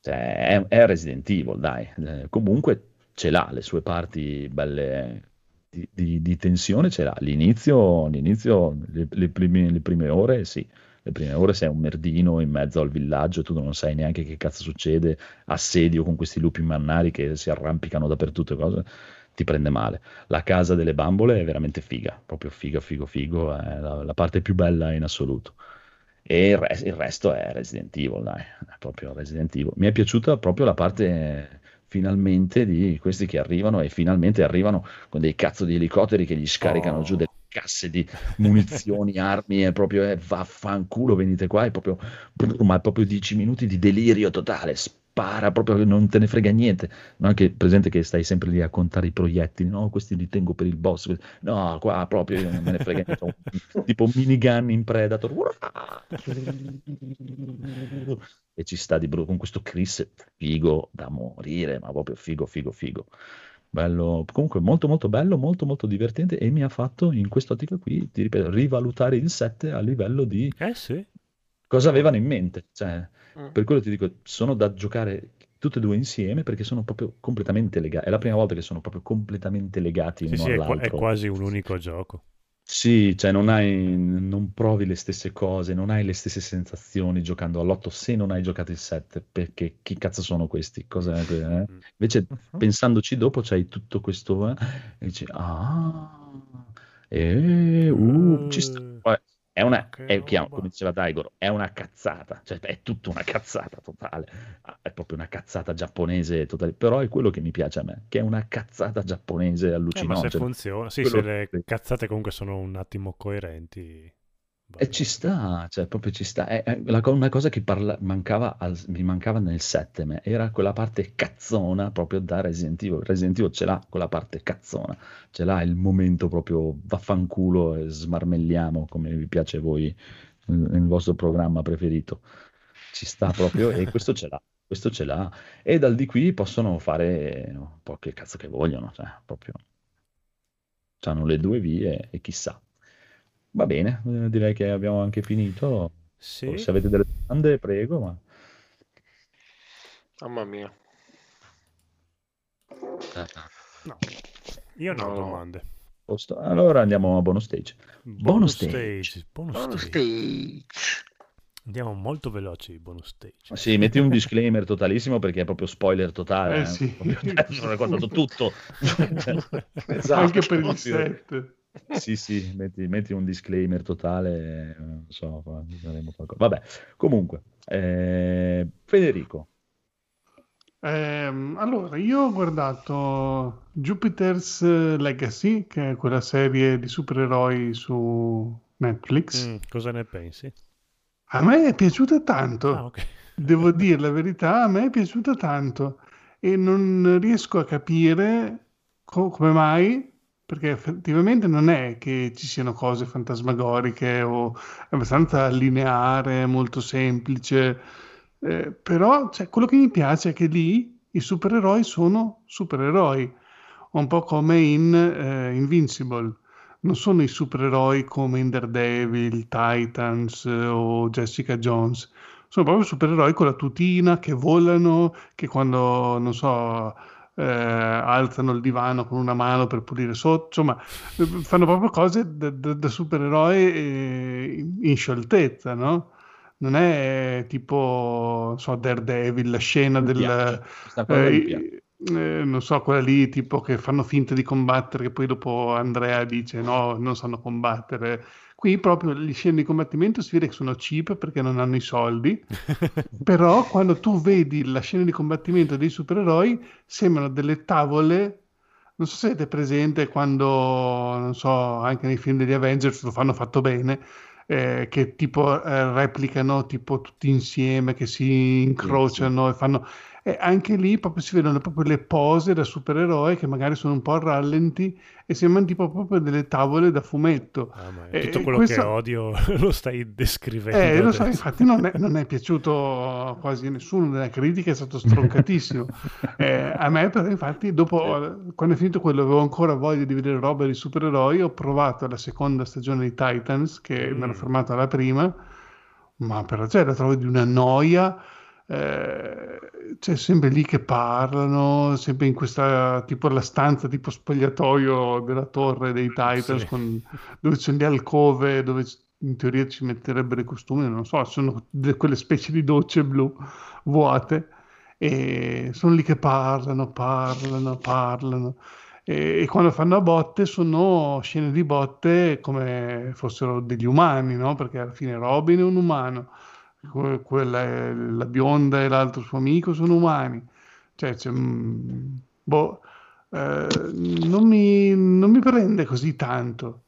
Cioè, è, è Resident Evil, dai. Eh, comunque ce l'ha le sue parti belle di, di- di tensione, ce l'ha. L'inizio, l'inizio le, le prime, le prime ore, sì. Le prime ore sei un merdino in mezzo al villaggio, tu non sai neanche che cazzo succede, assedio con questi lupi mannari che si arrampicano dappertutto e cose, ti prende male. La casa delle bambole è veramente figa, proprio figo, figo, figo, è la, la parte più bella in assoluto. E il, res- il resto è Resident Evil, dai, è proprio Resident Evil. Mi è piaciuta proprio la parte finalmente di questi che arrivano e finalmente arrivano con dei cazzo di elicotteri che gli scaricano Oh. giù delle casse di munizioni, armi, e proprio eh, vaffanculo, venite qua, è proprio, ma è proprio 10 minuti di delirio totale, spara proprio che non te ne frega niente. Non è che presente che stai sempre lì a contare i proiettili, no, questi li tengo per il boss, no, qua proprio io non me ne frega niente, tipo minigun in Predator. E ci sta di brutto con questo Chris figo da morire, ma proprio figo, figo, figo. Bello, comunque molto molto bello, molto molto divertente e mi ha fatto in quest'ottica qui, ti ripeto, rivalutare il 7 a livello di Eh sì. cosa avevano in mente. Cioè, Mm. per quello ti dico, sono da giocare tutte e due insieme perché sono proprio completamente legati. È la prima volta che sono proprio completamente legati Sì, uno sì, è, qua- è quasi un unico gioco. Sì, cioè non hai, non provi le stesse cose, non hai le stesse sensazioni giocando all'otto se non hai giocato il 7, perché chi cazzo sono questi? Cos'è eh? Mm. Invece Mhm. pensandoci dopo c'hai tutto questo eh, e dici, ah, eh, uh, ci sta. Eh, Poi È una, è chiaro, roba. come diceva Daigoro, è una cazzata, cioè è tutta una cazzata totale, Ah, è proprio una cazzata giapponese totale, però è quello che mi piace a me, che è una cazzata giapponese Eh, ma se funziona, sì, Quello se le cazzate comunque sono un attimo coerenti. E ci sta, cioè proprio ci sta. È, è la una cosa che parla- mancava al- mi mancava nel 7 me, era quella parte cazzona proprio da Resident Evil. Resident Evil ce l'ha quella parte cazzona, ce l'ha il momento proprio vaffanculo e smarmelliamo come vi piace a voi nel vostro programma preferito. Ci sta proprio e questo ce l'ha, questo ce l'ha. E dal di qui possono fare un po' che cazzo che vogliono, cioè proprio. Hanno le due vie e chissà. Va bene, eh, direi che abbiamo anche finito. Sì. Se avete delle domande, prego. Ma... Mamma mia. No, io non ho No. domande. Posto. Allora andiamo a bonus stage. Bonus stage. bonus Bonus stage. Andiamo molto veloci, bonus stage. Sì, metti un disclaimer totalissimo perché è proprio spoiler totale. Eh, eh. sì. Non ho raccontato tutto. Esatto, Anche per il proprio. 7. Sì, sì, metti, metti un disclaimer totale, eh, non so, fa- faremo qualcosa. Vabbè, comunque, eh, Federico, Ehm, allora, io ho guardato Jupiter's Legacy, che è quella serie di supereroi su Netflix. Mm, cosa ne pensi? A me è piaciuta tanto. Ah, ok. Devo dire la verità, a me è piaciuta tanto e non riesco a capire co- come mai, perché effettivamente non è che ci siano cose fantasmagoriche o abbastanza lineare, molto semplice, eh, però cioè, quello che mi piace è che lì i supereroi sono supereroi, un po' come in eh, Invincible. Non sono i supereroi come in Daredevil, Titans eh, o Jessica Jones sono proprio supereroi con la tutina che volano, che quando, non so, eh, alzano il divano con una mano per pulire sotto, insomma, fanno proprio cose da, da- da supereroi eh, in scioltezza, no? Non è tipo, non so, Daredevil, la scena Mi del... eh, eh, non so, quella lì tipo che fanno finta di combattere, che poi dopo Andrea dice no, non sanno combattere. Qui proprio le scene di combattimento si vede che sono cheap perché non hanno i soldi, però quando tu vedi la scena di combattimento dei supereroi sembrano delle tavole, non so se avete presente quando, non so, anche nei film degli Avengers lo fanno fatto bene, eh, che tipo eh, replicano tipo tutti insieme, che si incrociano e fanno... E anche lì proprio si vedono proprio le pose da supereroi che magari sono un po' a rallenti e sembrano tipo proprio delle tavole da fumetto. Ah, tutto quello questo- che odio lo stai descrivendo. eh, lo so, infatti non è, non è piaciuto quasi a nessuno nella critica, è stato stroncatissimo. Eh, a me però infatti dopo, quando è finito quello, avevo ancora voglia di vedere roba di supereroi, ho provato la seconda stagione di Titans, che mi ero Mm. fermato alla prima, ma per cioè, la trovo di una noia. Eh, c'è sempre lì che parlano, sempre in questa tipo la stanza tipo spogliatoio della torre dei Titans, Sì. con- dove c'è le alcove, dove in teoria ci metterebbero i costumi, non so, sono de- quelle specie di docce blu vuote e sono lì che parlano, parlano, parlano. E, e quando fanno a botte sono scene di botte come fossero degli umani, no? Perché alla fine Robin è un umano, quella è la bionda e l'altro suo amico sono umani. Cioè, mm, boh, eh, non mi, non mi prende così tanto.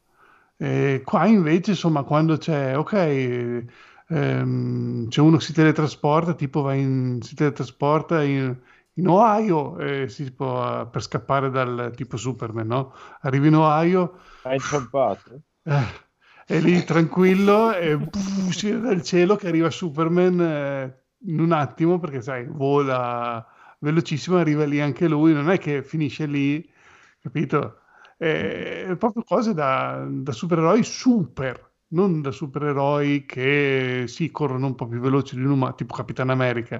E qua invece, insomma, quando c'è, ok, ehm, c'è uno che si teletrasporta, tipo va in, si teletrasporta in, in Ohio eh, si può- per scappare dal tipo Superman, no? Arriva in Ohio, Hai inciampato? eh, è lì tranquillo e si vede dal cielo che arriva Superman eh, in un attimo perché sai, vola velocissimo, arriva lì anche lui, non è che finisce lì, capito? È proprio cose da, da supereroi super, non da supereroi che sì, corrono un po' più veloci di un umano, tipo Capitan America.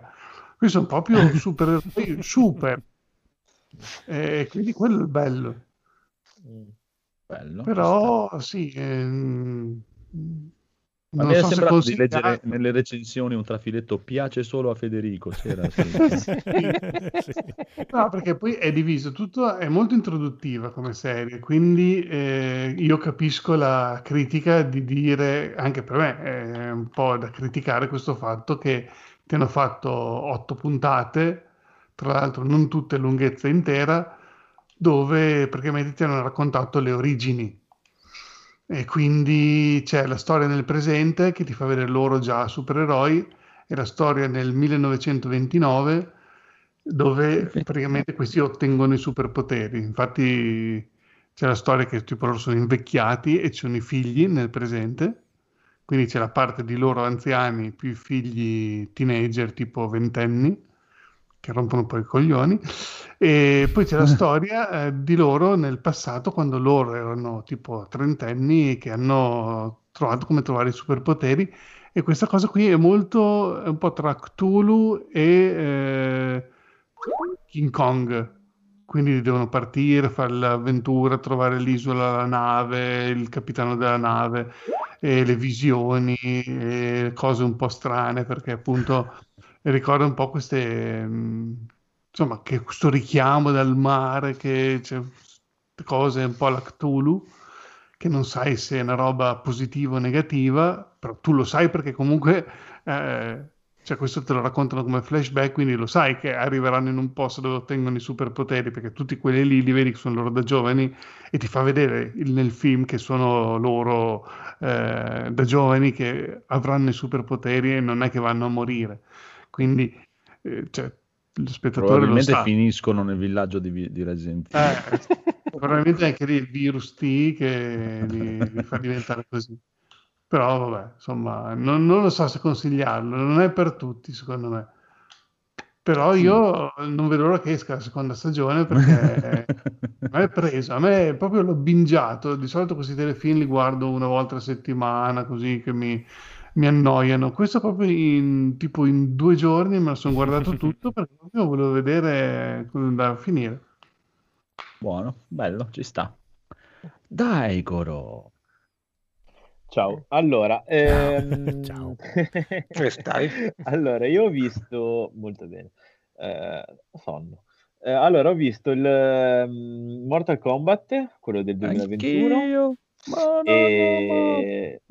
Questi sono proprio supereroi super. E quindi quello è il bello. Bello. Però sì, ehm, Ma non mi è so se sembrato di consigliare- leggere nelle recensioni un trafiletto piace solo a Federico. C'era, sì. No, perché poi è diviso, tutto è molto introduttiva come serie, quindi eh, io capisco la critica di dire, anche per me è un po' da criticare questo fatto che ti hanno fatto otto puntate, tra l'altro non tutte lunghezza intera, dove praticamente ti hanno raccontato le origini. E quindi c'è la storia nel presente che ti fa vedere loro già supereroi e la storia nel 1929 dove praticamente questi ottengono i superpoteri. Infatti c'è la storia che tipo loro sono invecchiati e ci sono i figli nel presente, quindi c'è la parte di loro anziani più i figli teenager tipo ventenni che rompono un po' i coglioni. E poi c'è la storia eh, di loro nel passato quando loro erano tipo trentenni che hanno trovato come trovare i superpoteri. E questa cosa qui è molto è un po' tra Cthulhu e eh, King Kong. Quindi devono partire, fare l'avventura, trovare l'isola, la nave, il capitano della nave, e le visioni, e cose un po' strane, perché appunto ricorda un po' queste, mh, insomma, che questo richiamo dal mare, che c'è cose un po' alla Cthulhu, che non sai se è una roba positiva o negativa, però tu lo sai perché comunque... eh, cioè questo te lo raccontano come flashback, quindi lo sai che arriveranno in un posto dove ottengono i superpoteri, perché tutti quelli lì li vedi che sono loro da giovani e ti fa vedere il- nel film che sono loro eh, da giovani che avranno i superpoteri e non è che vanno a morire. Quindi eh, cioè, lo spettatore lo Probabilmente sa. finiscono nel villaggio di, di Resident Evil. Eh, probabilmente è anche lì il virus T che li, li fa diventare così. Però vabbè, insomma, non, non lo so se consigliarlo, non è per tutti secondo me. Però io non vedo l'ora che esca la seconda stagione perché a me è preso, a me proprio l'ho bingiato. Di solito questi telefilm li guardo una volta a settimana così che mi, mi annoiano. Questo proprio in, tipo in due giorni me lo sono guardato tutto perché proprio volevo vedere come andava a finire. Buono, bello, ci sta. Dai, Coro. Ciao, allora, ehm, Ciao. Come stai? allora, io ho visto molto bene, eh, sonno. Eh, allora, ho visto il ehm, Mortal Kombat, quello del 2021, Anch'io. E-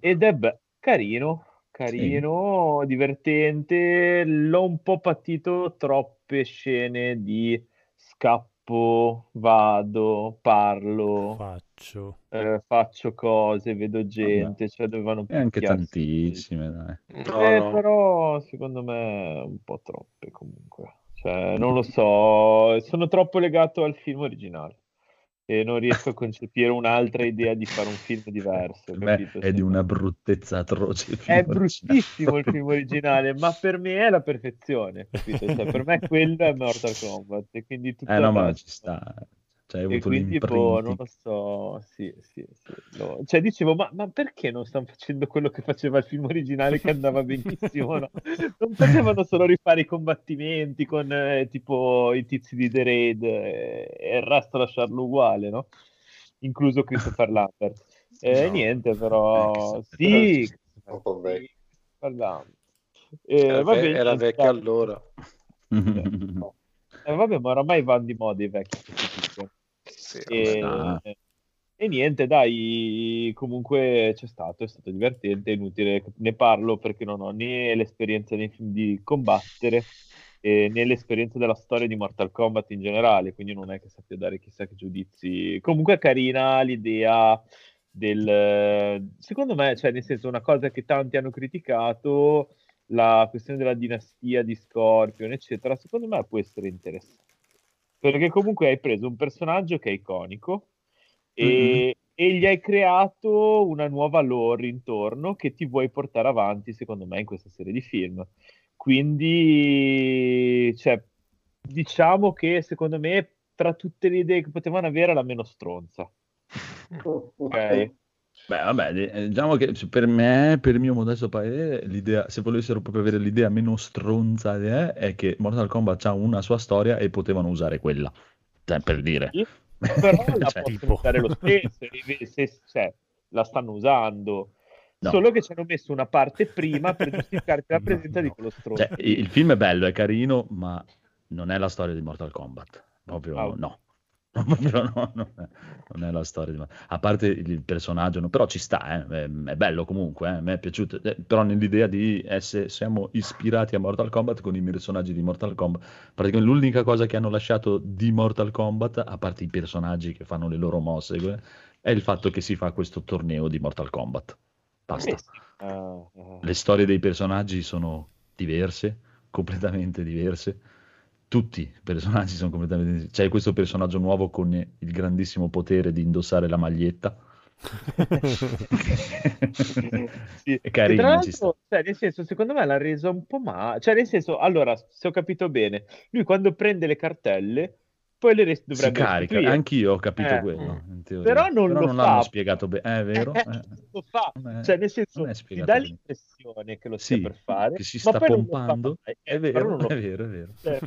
ed è be- carino, carino, divertente. L'ho un po' patito troppe scene di scappo, vado, parlo, Faccio. eh, faccio cose, vedo gente, cioè dovevano E anche tantissime, dai. No, Eh, no. però secondo me un po' troppe comunque. Cioè, non lo so, sono troppo legato al film originale e non riesco a concepire un'altra idea di fare un film diverso, capito? è di una bruttezza atroce. È bruttissimo il film originale, ma per me è la perfezione? Cioè, per me quello è Mortal Kombat e quindi tutto Eh no, ma ci sta. Cioè, E avuto quindi, boh, non lo so, sì, sì, sì. lo- Cioè, dicevo, ma, ma perché non stanno facendo quello che faceva il film originale che andava benissimo, no? Non potevano solo rifare i combattimenti con, eh, tipo, i tizi di The Raid eh, e il resto lasciarlo uguale, no? Incluso Christopher Lambert. E No. niente, però, Eh, sì, Un po' vecchio. Eh, Era, vabbè, era vecchio allora. Eh, vabbè, ma oramai vanno di moda i vecchi. Sì, E, e niente, dai, comunque c'è stato, è stato divertente, è inutile, ne parlo perché non ho né l'esperienza nei film di combattere eh, né l'esperienza della storia di Mortal Kombat in generale, quindi non è che sappia dare chissà che giudizi. Comunque è carina l'idea del... Secondo me, cioè, nel senso, una cosa che tanti hanno criticato, la questione della dinastia di Scorpion, eccetera, secondo me può essere interessante. Perché comunque hai preso un personaggio che è iconico e, e gli hai creato una nuova lore intorno che ti vuoi portare avanti, secondo me, in questa serie di film. Quindi, cioè, diciamo che secondo me tra tutte le idee che potevano avere la meno stronza. Ok? Beh, vabbè, di- eh, diciamo che per me, per il mio modesto parere, l'idea, se volessero proprio avere l'idea meno stronza di è, è che Mortal Kombat ha una sua storia e potevano usare quella. Cioè, per dire. Sì, Però la Cioè, possono tipo. usare lo stesso, se- cioè, la stanno usando. No. Solo che ci hanno messo una parte prima per giustificarti la No, presenza di no. quello stronzo. Cioè, il il film è bello, è carino, ma non è la storia di Mortal Kombat. Proprio ok. no. Proprio no, non è, non è la storia di A parte il personaggio, no, però ci sta, eh, è, è bello comunque, eh, a me è piaciuto, eh, però nell'idea di essere, siamo ispirati a Mortal Kombat con i personaggi di Mortal Kombat. Praticamente l'unica cosa che hanno lasciato di Mortal Kombat, a parte i personaggi che fanno le loro mosse, que- è il fatto che si fa questo torneo di Mortal Kombat. Basta. Eh. Ah, ah. Le storie dei personaggi sono diverse, completamente diverse. Tutti i personaggi sono completamente. C'è questo personaggio nuovo con il grandissimo potere di indossare la maglietta. Sì. È carino, cioè, nel senso, secondo me l'ha reso un po' male. Cioè, nel senso, allora, se ho capito bene, lui quando prende le cartelle, poi le res- Si dovrebbe carica, restituire. anch'io ho capito Eh, quello, in teoria. Però non lo l'hanno fa. spiegato bene, è vero? Eh, Eh, lo fa. non è- Cioè, nel senso, non è ti dà bene. l'impressione che lo stia Sì, per fare, che si sta non pompando. È Eh, però vero, non lo è vero, è vero. Cioè.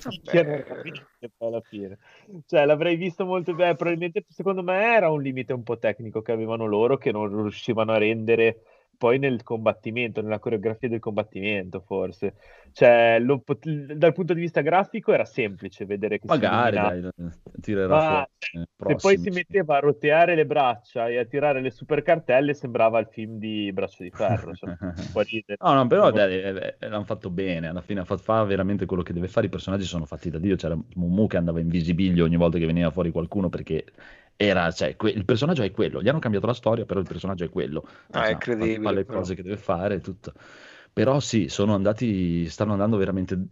Cioè, l'avrei visto molto bene. Probabilmente, secondo me, era un limite un po' tecnico che avevano loro che non riuscivano a rendere poi nel combattimento, nella coreografia del combattimento, forse. Cioè, lo dal punto di vista grafico era semplice vedere che Magari, si dai, tirerà Ma fuori. cioè, eh, se poi prossimo, si metteva a roteare le braccia e a tirare le super cartelle, sembrava il film di Braccio di Ferro. Cioè. No, no, però dai, eh, eh, l'hanno fatto bene, alla fine fa, fa veramente quello che deve fare, i personaggi sono fatti da Dio, c'era Mumu che andava in visibilio ogni volta che veniva fuori qualcuno perché era, cioè, que- il personaggio è quello, gli hanno cambiato la storia, però il personaggio è quello, Ah, Cioè, è fa- credibile, fa le però. cose che deve fare, tutto. Però sì, sono andati, stanno andando veramente,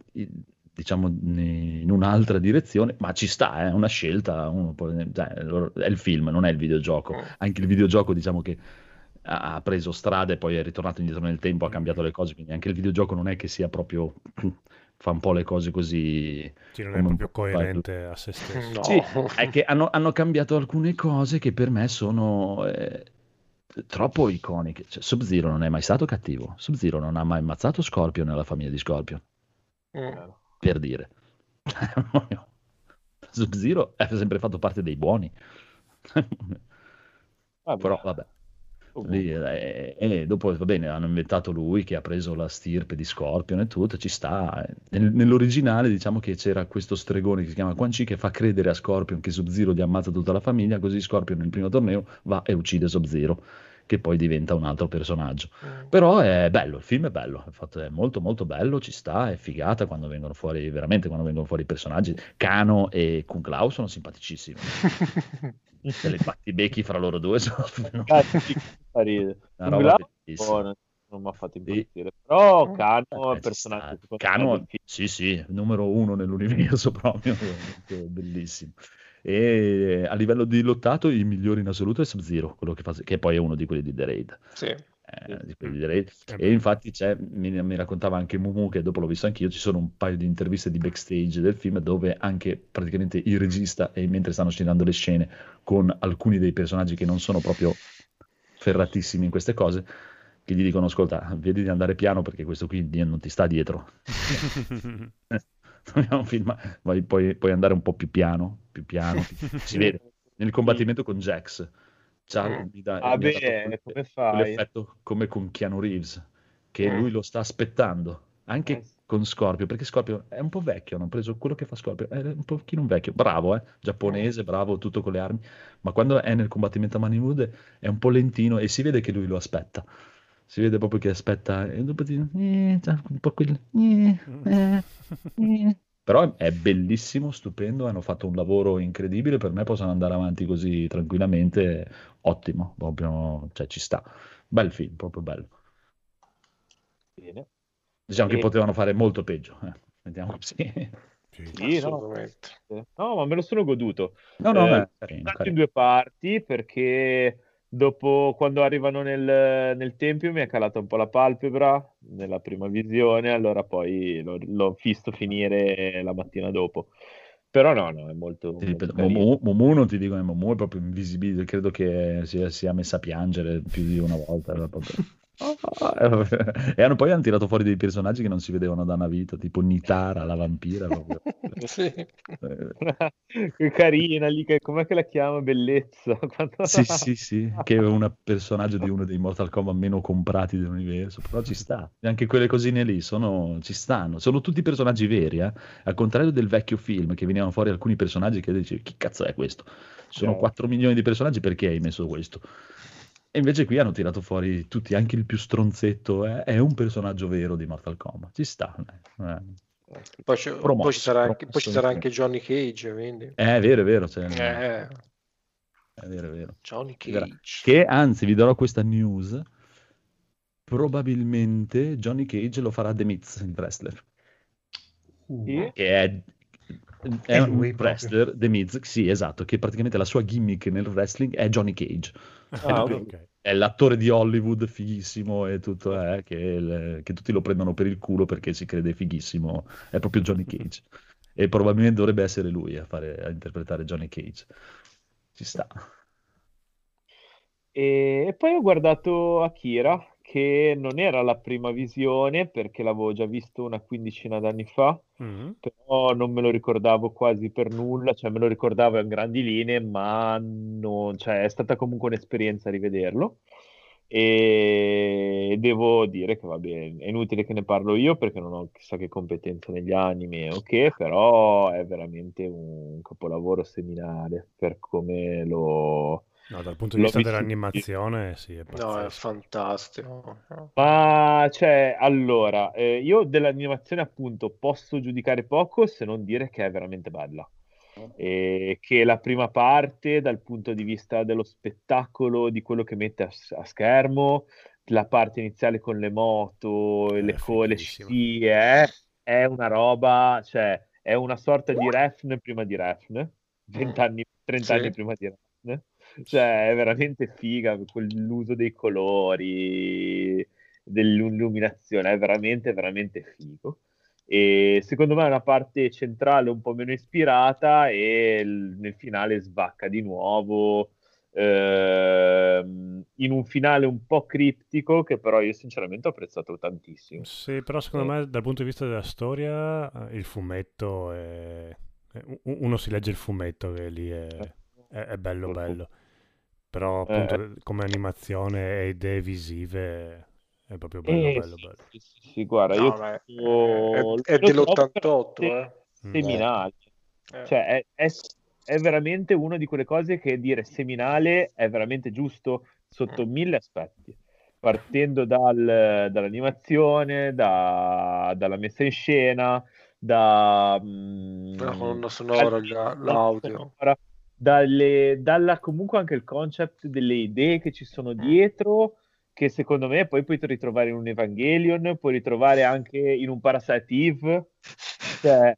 diciamo, in un'altra direzione, ma ci sta, è una scelta, può- cioè, è il film, non è il videogioco, Mm. anche il videogioco diciamo che ha ha preso strada e poi è ritornato indietro nel tempo, ha cambiato le cose, quindi anche il videogioco non è che sia proprio fa un po' le cose così Sì, non è proprio coerente a se stesso. No. Sì, è che hanno, hanno cambiato alcune cose che per me sono eh, troppo iconiche. Cioè, Sub-Zero non è mai stato cattivo. Sub-Zero non ha mai ammazzato Scorpion nella famiglia di Scorpion, Mm. per dire. Sub-Zero è sempre fatto parte dei buoni. Vabbè. Però vabbè. Lì, eh, e dopo va bene, hanno inventato lui che ha preso la stirpe di Scorpion e tutto, ci sta. Nel- nell'originale diciamo che c'era questo stregone che si chiama Quan Chi che fa credere a Scorpion che Sub-Zero gli ammazza tutta la famiglia, così Scorpion nel primo torneo va e uccide Sub-Zero, che poi diventa un altro personaggio. Però è bello, il film è bello, è, fatto- è molto molto bello, ci sta, è figata quando vengono fuori, veramente quando vengono fuori i personaggi. Kano e Kung Lao sono simpaticissimi. Delle battibecchi fra loro due sono sì, ridere. una roba bellissima. non, mi ha fatto impazzire. Però Kano è Eh, il ci personaggio sta. secondo me, Cano, sì, sì, numero uno nell'universo proprio, bellissimo. E a livello di lottato, i migliori in assoluto è Sub-Zero, quello che, fa, che poi è uno di quelli di The Raid. Sì. Eh, di quelli di The Raid. Eh E infatti c'è, mi, mi raccontava anche Mumu, che dopo l'ho visto anch'io, ci sono un paio di interviste di backstage del film dove anche praticamente il regista, e mentre stanno girando le scene con alcuni dei personaggi che non sono proprio ferratissimi in queste cose, che gli dicono, ascolta, vedi di andare piano perché questo qui non ti sta dietro. Dobbiamo filmare, vai- puoi, puoi andare un po' più piano, più piano, si vede. Nel combattimento con Jax, c'ha- Mm. mi dà- Ah, mi ha dato beh, quel- come fai? quell'effetto come con Keanu Reeves, che Mm. lui lo sta aspettando, anche Eh, con Scorpio, perché Scorpio è un po' vecchio, hanno preso quello che fa Scorpio, è un pochino vecchio, bravo, eh, giapponese, bravo, tutto con le armi, ma quando è nel combattimento a mani nude è un po' lentino e si vede che lui lo aspetta. Si vede proprio che aspetta e dopo ti... eh, già, un po' quel... eh, eh, eh. Però è bellissimo, stupendo, hanno fatto un lavoro incredibile, per me possono andare avanti così tranquillamente, ottimo, proprio, cioè ci sta. Bel film, proprio bello. Bene. Diciamo che E- potevano fare molto peggio, eh. Mettiamo così. Sì, no. Assolutamente. No, ma me lo sono goduto. No, no, Eh, carino. in due parti perché dopo quando arrivano nel, nel tempio mi è calata un po' la palpebra nella prima visione, allora poi l'ho, l'ho visto finire la mattina dopo. Però no, no, è molto, Ti ripeto. Momu, Momu non ti dico che Momu è proprio invisibile, credo che sia, sia messa a piangere più di una volta. proprio- E hanno, poi hanno tirato fuori dei personaggi che non si vedevano da una vita, tipo Nitara, la vampira. Sì. Eh, Che carina lì, che, com'è che la chiama? Bellezza. Quando- Sì, sì, sì, che è un personaggio di uno dei Mortal Kombat meno comprati dell'universo, però ci sta. E anche quelle cosine lì sono, ci stanno, sono tutti personaggi veri, eh? Al contrario del vecchio film che venivano fuori alcuni personaggi che dici, chi cazzo è questo? Sono Eh. 4 milioni di personaggi, perché hai messo questo? E invece qui hanno tirato fuori tutti, anche il più stronzetto, eh, è un personaggio vero di Mortal Kombat, ci sta. eh. Poi, c'è- Promosso, poi ci sarà anche, poi ci sarà anche Johnny Cage, quindi. Eh, è vero, è vero. cioè, Eh, È vero, è vero. Johnny. Cage. Che anzi, vi darò questa news. Probabilmente Johnny Cage lo farà The Miz, il wrestler. Uh, Che è, è È un proprio. wrestler, The Miz, sì, esatto, che praticamente la sua gimmick nel wrestling è Johnny Cage. Ah, ok. Ok. È l'attore di Hollywood fighissimo e tutto, eh, che, il- che tutti lo prendono per il culo perché si crede fighissimo. È proprio Johnny Cage. E probabilmente dovrebbe essere lui a, fare, a interpretare Johnny Cage. Ci sta. E, e poi ho guardato Akira, che non era la prima visione perché l'avevo già visto una quindicina d'anni fa, Mm. però non me lo ricordavo quasi per nulla, cioè me lo ricordavo in grandi linee, ma non, cioè, è stata comunque un'esperienza rivederlo. E devo dire che va bene, è inutile che ne parlo io perché non ho chissà che competenza negli anime, ok, però è veramente un capolavoro seminale per come lo, No, dal punto di l'ho vista vissuto. dell'animazione, sì, è No, è pazzesco. fantastico. Ma cioè, allora, eh, io dell'animazione appunto posso giudicare poco se non dire che è veramente bella. E che la prima parte, dal punto di vista dello spettacolo, di quello che mette a, a schermo, la parte iniziale con le moto, e le, È co- le scie, è, è una roba, cioè, è una sorta di Refn prima di Refn, 20 anni, 30 Sì. anni prima di Refn. Cioè, è veramente figa quell'uso dei colori, dell'illuminazione, è veramente, veramente figo. E secondo me è una parte centrale un po' meno ispirata e nel finale svacca di nuovo ehm, in un finale un po' criptico che però io sinceramente ho apprezzato tantissimo. Sì, però secondo me dal punto di vista della storia eh, il fumetto è... Uno si legge il fumetto che lì è, è- è bello bello. Però appunto Eh. come animazione e idee visive è proprio bello Eh, bello sì, bello. sì, sì, sì, guarda, No, io è, è- è lo trovo dell'88, veramente eh. seminale. Eh. Cioè, è, è- è veramente una di quelle cose che dire seminale è veramente giusto sotto mille aspetti. Partendo dal- dall'animazione, da- dalla messa in scena, da, mm, La colonna sonora, l'audio. sonora, dalle- dalla comunque anche il concept delle idee che ci sono dietro, che secondo me poi puoi ritrovare in un Evangelion, puoi ritrovare anche in un Parasite Eve, cioè,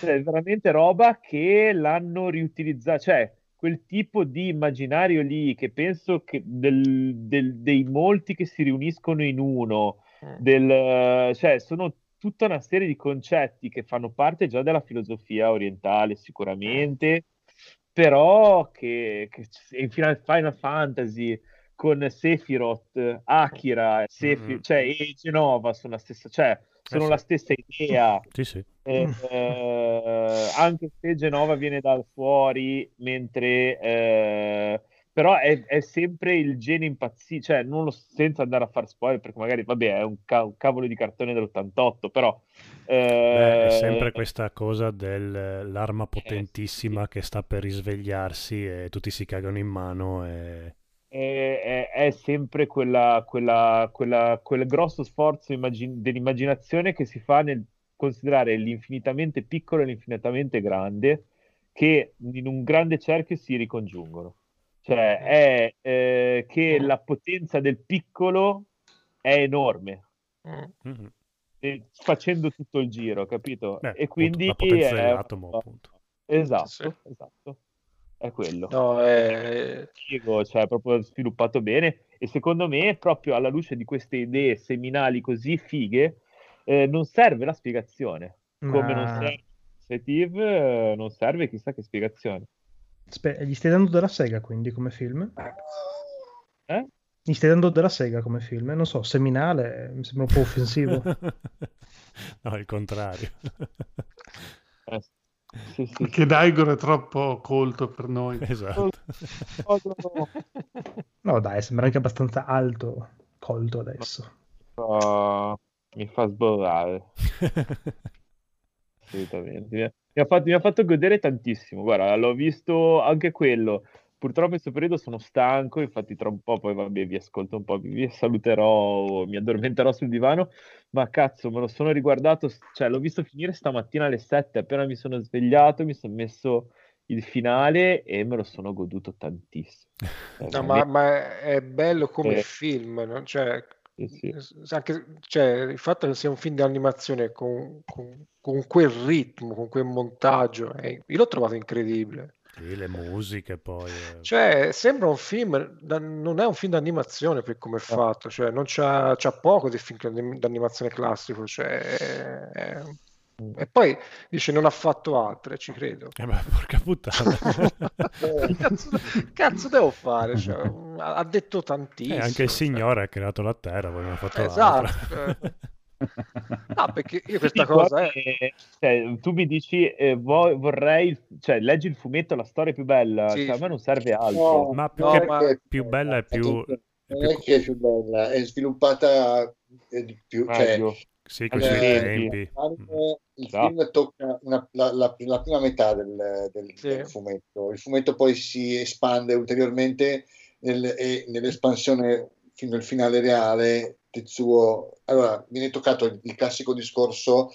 cioè, veramente roba che l'hanno riutilizzato, cioè quel tipo di immaginario lì che penso che del- del- dei molti che si riuniscono in uno, del, cioè sono tutta una serie di concetti che fanno parte già della filosofia orientale sicuramente, però che, che in Final, Final Fantasy con Sephiroth, Akira, Sephi- Mm. cioè, e Genova sono la stessa, cioè, sono sì. la stessa idea. Sì, sì. Eh, eh, anche se Genova viene da fuori, mentre eh, però è, è sempre il gene impazzito, cioè non lo, senza andare a far spoiler, perché magari vabbè, è un, ca- un cavolo di cartone dell'88, però Beh, è eh, sempre questa cosa dell'arma potentissima che sta per risvegliarsi e tutti si cagano in mano e... è, è- è sempre quella, quella- quella- quel grosso sforzo immagin- dell'immaginazione che si fa nel considerare l'infinitamente piccolo e l'infinitamente grande, che in un grande cerchio si ricongiungono. Cioè, è eh, che la potenza del piccolo è enorme, Mhm. eh, facendo tutto il giro, capito? Beh, E appunto, quindi la potenza è dell'atomo, appunto. Esatto, Sì. esatto. È quello. No, è... figo, cioè proprio sviluppato bene e secondo me proprio alla luce di queste idee seminali così fighe eh, non serve la spiegazione come non Ma- serve Steve, eh, non serve chissà che spiegazione Aspe- gli stai dando della Sega quindi come film? Eh? Gli stai dando della Sega come film? Non so, seminale mi sembra un po' offensivo. no, il contrario. Eh, sì, sì. Perché Daigor è troppo colto per noi. esatto. Oh, no, dai, sembra anche abbastanza alto, colto adesso. no. mi fa sborrare assolutamente mi ha, mi ha fatto, mi ha fatto godere tantissimo guarda l'ho visto anche quello purtroppo in questo periodo sono stanco infatti tra un po' poi vabbè vi ascolto un po' vi, saluterò mi addormenterò sul divano ma cazzo me lo sono riguardato cioè l'ho visto finire stamattina alle 7 appena mi sono svegliato mi sono messo il finale e me lo sono goduto tantissimo. No, ma, ma è bello come Eh. film, no? Cioè, Sì, sì. s- anche, cioè, il fatto che sia un film di animazione con, con- con quel ritmo, con quel montaggio, eh, io l'ho trovato incredibile. Sì, le musiche poi. eh. Cioè, sembra un film, da- non è un film d'animazione per come è fatto, cioè, non c'ha, c'ha poco di film d'anim- d'animazione classico, cioè, è- e poi dice non ha fatto altre, ci credo. Eh beh, porca puttana. Che cazzo, cazzo devo fare? Cioè, ha ha detto Eh, tantissimo. anche il Signore ha creato la Terra, poi non ha fatto Esatto. altro. eh. No, perché io questa Sì, cosa è... eh, cioè, tu mi dici eh, vo- vorrei, cioè, leggi il fumetto, la storia è più bella, Sì. cioè, a me non serve altro. No, Ma più, no, che- ma- più bella è più... Non più- è che è più bella, è sviluppata eh, di più, cioè. Sì, Allora, questi eh, tempi. Il Esatto. film tocca una- la, la- la prima metà del, del- Sì. del fumetto. Il fumetto poi si espande ulteriormente nel- e nell'espansione fino al finale reale. Tetsuo, allora viene toccato il, il classico discorso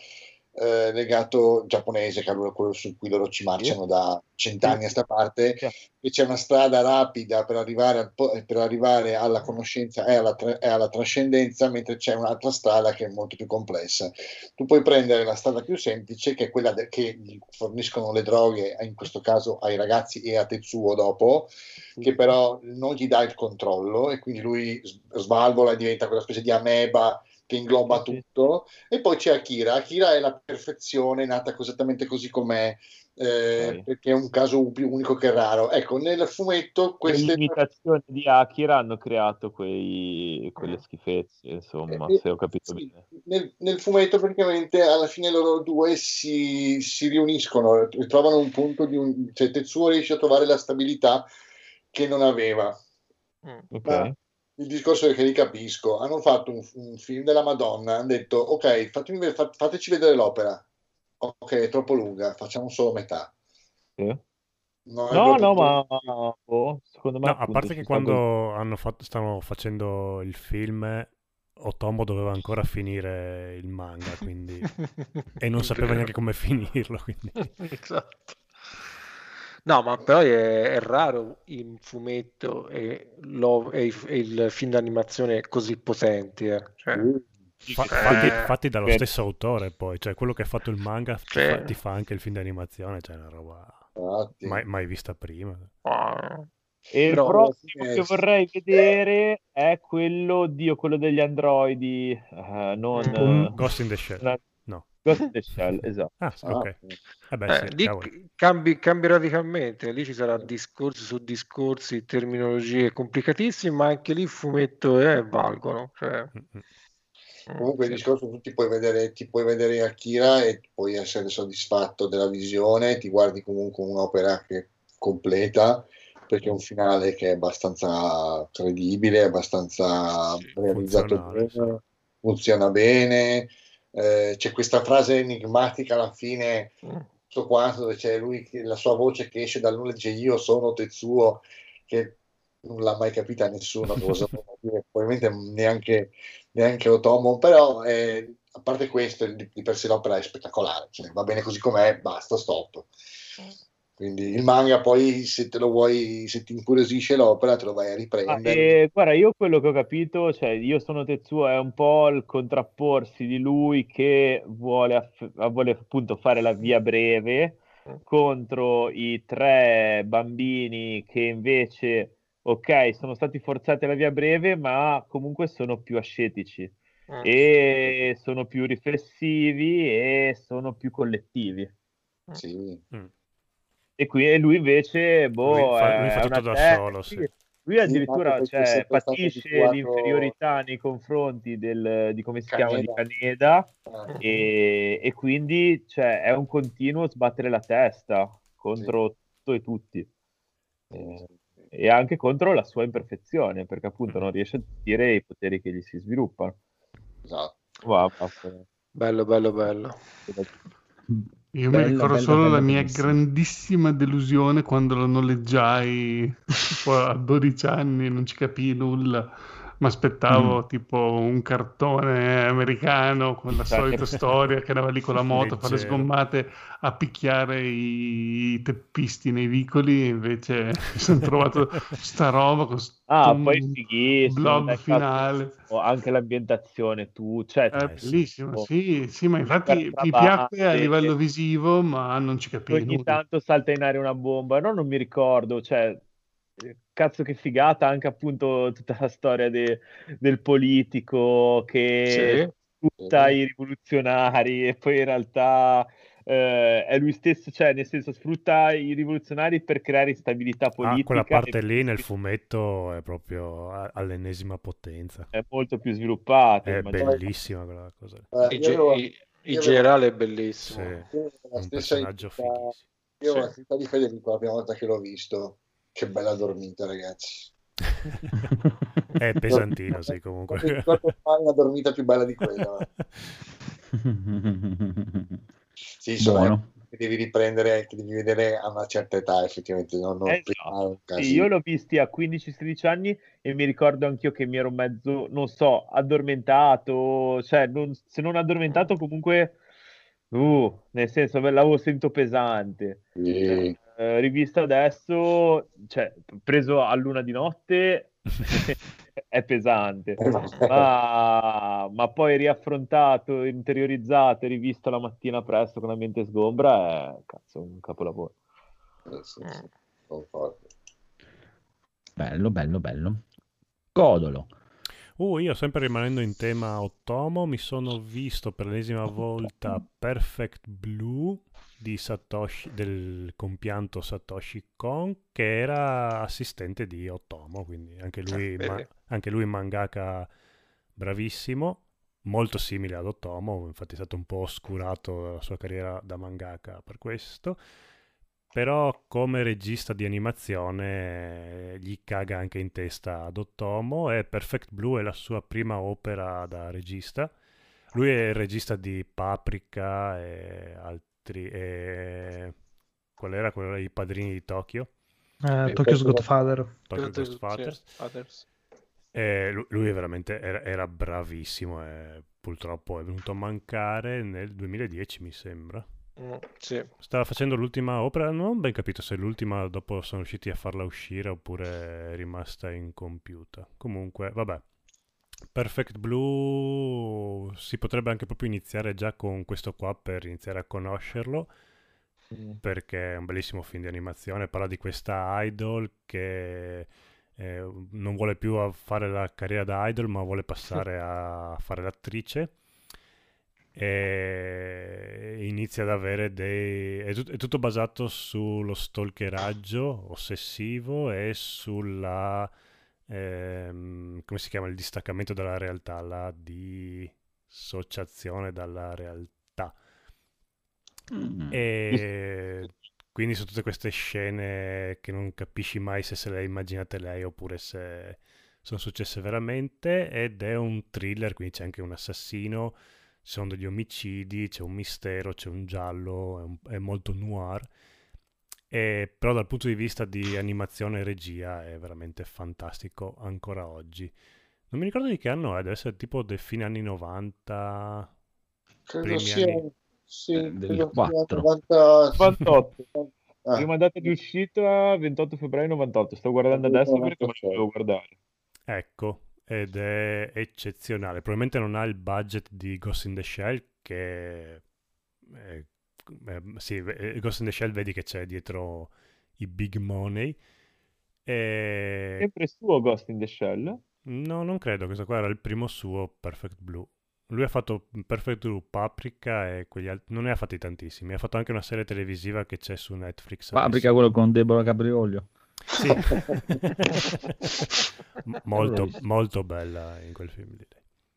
eh, legato giapponese, che è quello su cui loro ci marciano da cent'anni a sta parte, che c'è una strada rapida per arrivare, al per arrivare alla conoscenza e alla, tra- e alla trascendenza, mentre c'è un'altra strada che è molto più complessa. Tu puoi prendere la strada più semplice, che è quella de- che gli forniscono le droghe, in questo caso ai ragazzi e a Tetsuo dopo, che però non gli dà il controllo e quindi lui svalvola e diventa quella specie di ameba che ingloba tutto. E poi c'è Akira. Akira è la perfezione, nata esattamente così com'è, eh, Ok. perché è un caso più unico che raro. Ecco, nel fumetto Le queste... limitazioni di Akira hanno creato quei, quelle schifezze, insomma, Eh, se ho capito sì, bene. nel, nel fumetto praticamente alla fine loro due si, si riuniscono, trovano un punto di un... cioè Tetsuo riesce a trovare la stabilità che non aveva. Mm. Ok. Ma il discorso è che li capisco. Hanno fatto un, un film della Madonna, hanno detto ok, fatemi fateci vedere l'opera. Ok, è troppo lunga, facciamo solo metà. Sì. Non No, no, ma boh, secondo me No, a parte che quando hanno fatto, stavano facendo il film, Otomo doveva ancora finire il manga, quindi... e non sapeva neanche come finirlo, quindi... Esatto. No, ma però è, è raro il fumetto e, lo- e il, e il film d'animazione così potenti. eh. Cioè, Fa- Eh, fatti, fatti dallo per- stesso autore poi, cioè quello che ha fatto il manga ti, Sì. fa, ti fa anche il film di animazione, cioè una roba mai, mai vista prima. ah, E il Però- prossimo eh, che vorrei vedere è quello, Dio, quello degli androidi, eh, non Mm. eh, Ghost in the Shell. Ghost in the Shell, esatto. Ah, sì, Ah, ok. Eh beh, eh, sì, lì cambi, cambi radicalmente, lì ci sarà discorsi su discorsi, terminologie complicatissime, ma anche lì il fumetto eh, valgono. Cioè, Mm, mm. Comunque il discorso tu ti puoi vedere, ti puoi vedere Akira e puoi essere soddisfatto della visione, ti guardi comunque un'opera che è completa, perché è un finale che è abbastanza credibile, abbastanza Sì, realizzato bene, funziona bene, eh, c'è questa frase enigmatica alla fine, Mm. tutto quanto, dove c'è lui, che- la sua voce che esce dal nulla e dice io sono Tetsuo, che non l'ha mai capita nessuno, cosa dire, probabilmente neanche, neanche Otomo, però eh, a parte questo, di, di per sé l'opera è spettacolare, cioè, va bene così com'è, basta, stop. Quindi il manga poi se te lo vuoi, se ti incuriosisce l'opera te lo vai a Ah, riprendere. e guarda, io quello che ho capito, cioè io sono Tetsuo, è un po' il contrapporsi di lui che vuole, aff- vuole appunto fare la via breve contro i tre bambini che invece, ok, sono stati forzati alla via breve, ma comunque sono più ascetici Mm. e sono più riflessivi e sono più collettivi. Sì. Mm. E qui e lui invece, boh, Lui fa- lui è fa tutto da te- solo, sì. Lui addirittura cioè, patisce abituato- l'inferiorità nei confronti del, di come si chiama, di. Kaneda, Eh, e, e quindi cioè, è un continuo sbattere la testa contro tutto e tutti. Eh, e anche contro la sua imperfezione, perché appunto non riesce a gestire i poteri che gli si sviluppano. esatto. Wow. Bello, bello, bello. Io mi Bella, ricordo bella, solo bella, la mia grandissima delusione quando lo noleggiai a 12 anni, non ci capii nulla. Mi aspettavo Mm. tipo un cartone americano con la solita storia che andava lì con la moto a fare sgommate a picchiare i teppisti nei vicoli. Invece mi sono trovato sta roba con Ah, poi fighissimo. blob finale. Anche l'ambientazione, tu, cioè, È Eh, bellissimo, sì, sì, ma infatti mi piacque a livello visivo, ma non ci capivo ogni tanto salta in aria una bomba, no, non mi ricordo, cioè, cazzo che figata anche appunto tutta la storia de- del politico che sfrutta i rivoluzionari e poi in realtà eh, è lui stesso, cioè nel senso sfrutta i rivoluzionari per creare instabilità Ah, politica quella parte e lì nel fumetto è proprio all'ennesima potenza. è molto più sviluppata. È immagino. bellissima quella cosa. Eh, In, avevo- in- in generale è bellissimo. Sì, è un stessa personaggio fighissimo. Io ho la Sì. stessa di Federico la prima volta che l'ho visto. Che bella dormita, ragazzi. È pesantino, sì, comunque. Una dormita più bella di quella. Sì, insomma, Buono. che devi riprendere, che devi vedere a una certa età, effettivamente. Non, non Esatto. prima un Sì, io l'ho visti a 15-16 anni e mi ricordo anch'io che mi ero mezzo, non so, addormentato, cioè non- se non addormentato comunque, uh, nel senso l'avevo sentito pesante. Sì. Eh, rivisto adesso, cioè preso a luna di notte è pesante, ma, ma poi riaffrontato, interiorizzato e rivisto la mattina presto con la mente sgombra è cazzo, un capolavoro. Sì, concordo. Bello, bello, bello. Codolo. Uh, io sempre rimanendo in tema Otomo, mi sono visto per l'ennesima volta Perfect Blue di Satoshi, del compianto Satoshi Kon, che era assistente di Otomo, quindi anche lui, Ah, ma- anche lui mangaka bravissimo, molto simile ad Otomo, infatti è stato un po' oscurato dalla sua carriera da mangaka per questo. Però come regista di animazione gli caga anche in testa ad Otomo e Perfect Blue è la sua prima opera da regista. Lui è il regista di Paprika e altri... E... Qual era quello dei padrini di Tokyo? Eh, Tokyo's Godfather. Tokyo Sì, Ghostbusters. Others. E lu- lui è veramente era, era bravissimo e purtroppo è venuto a mancare nel 2010 mi sembra. Mm, sì. Stava facendo l'ultima opera, non ho ben capito se l'ultima dopo sono riusciti a farla uscire oppure è rimasta incompiuta. Comunque, vabbè. Perfect Blue si potrebbe anche proprio iniziare già con questo qua per iniziare a conoscerlo Mm. perché è un bellissimo film di animazione, parla di questa idol che eh, non vuole più fare la carriera da idol ma vuole passare a fare l'attrice e inizia ad avere dei... È, tut- è tutto basato sullo stalkeraggio ossessivo e sulla... ehm, come si chiama? Il distaccamento dalla realtà, la dissociazione dalla realtà. Mm. E quindi su tutte queste scene che non capisci mai se se le ha immaginate lei oppure se sono successe veramente ed è un thriller, quindi c'è anche un assassino, ci sono degli omicidi, c'è un mistero, c'è un giallo, è, un- è molto noir. E, però dal punto di vista di animazione e regia è veramente fantastico ancora oggi. Non mi ricordo di che anno è, deve essere tipo del fine anni 90, Credo primi sia, anni... sì, Eh, del credo sia 4. 90 98. Ah. Prima data di uscita 28 febbraio 98. Sto guardando adesso perché me lo devo guardare. Ecco, ed è eccezionale. Probabilmente non ha il budget di Ghost in the Shell, che è- è- sì, eh, Ghost in the Shell vedi che c'è dietro i big money. E... Sempre suo Ghost in the Shell. No, non credo, questo qua era il primo suo Perfect Blue. Lui ha fatto Perfect Blue, Paprika e quegli altri, non ne ha fatti tantissimi. Ha fatto anche una serie televisiva che c'è su Netflix. Paprika, adesso. quello con Deborah Capriolio. Sì. Molto, molto bella in quel film lì.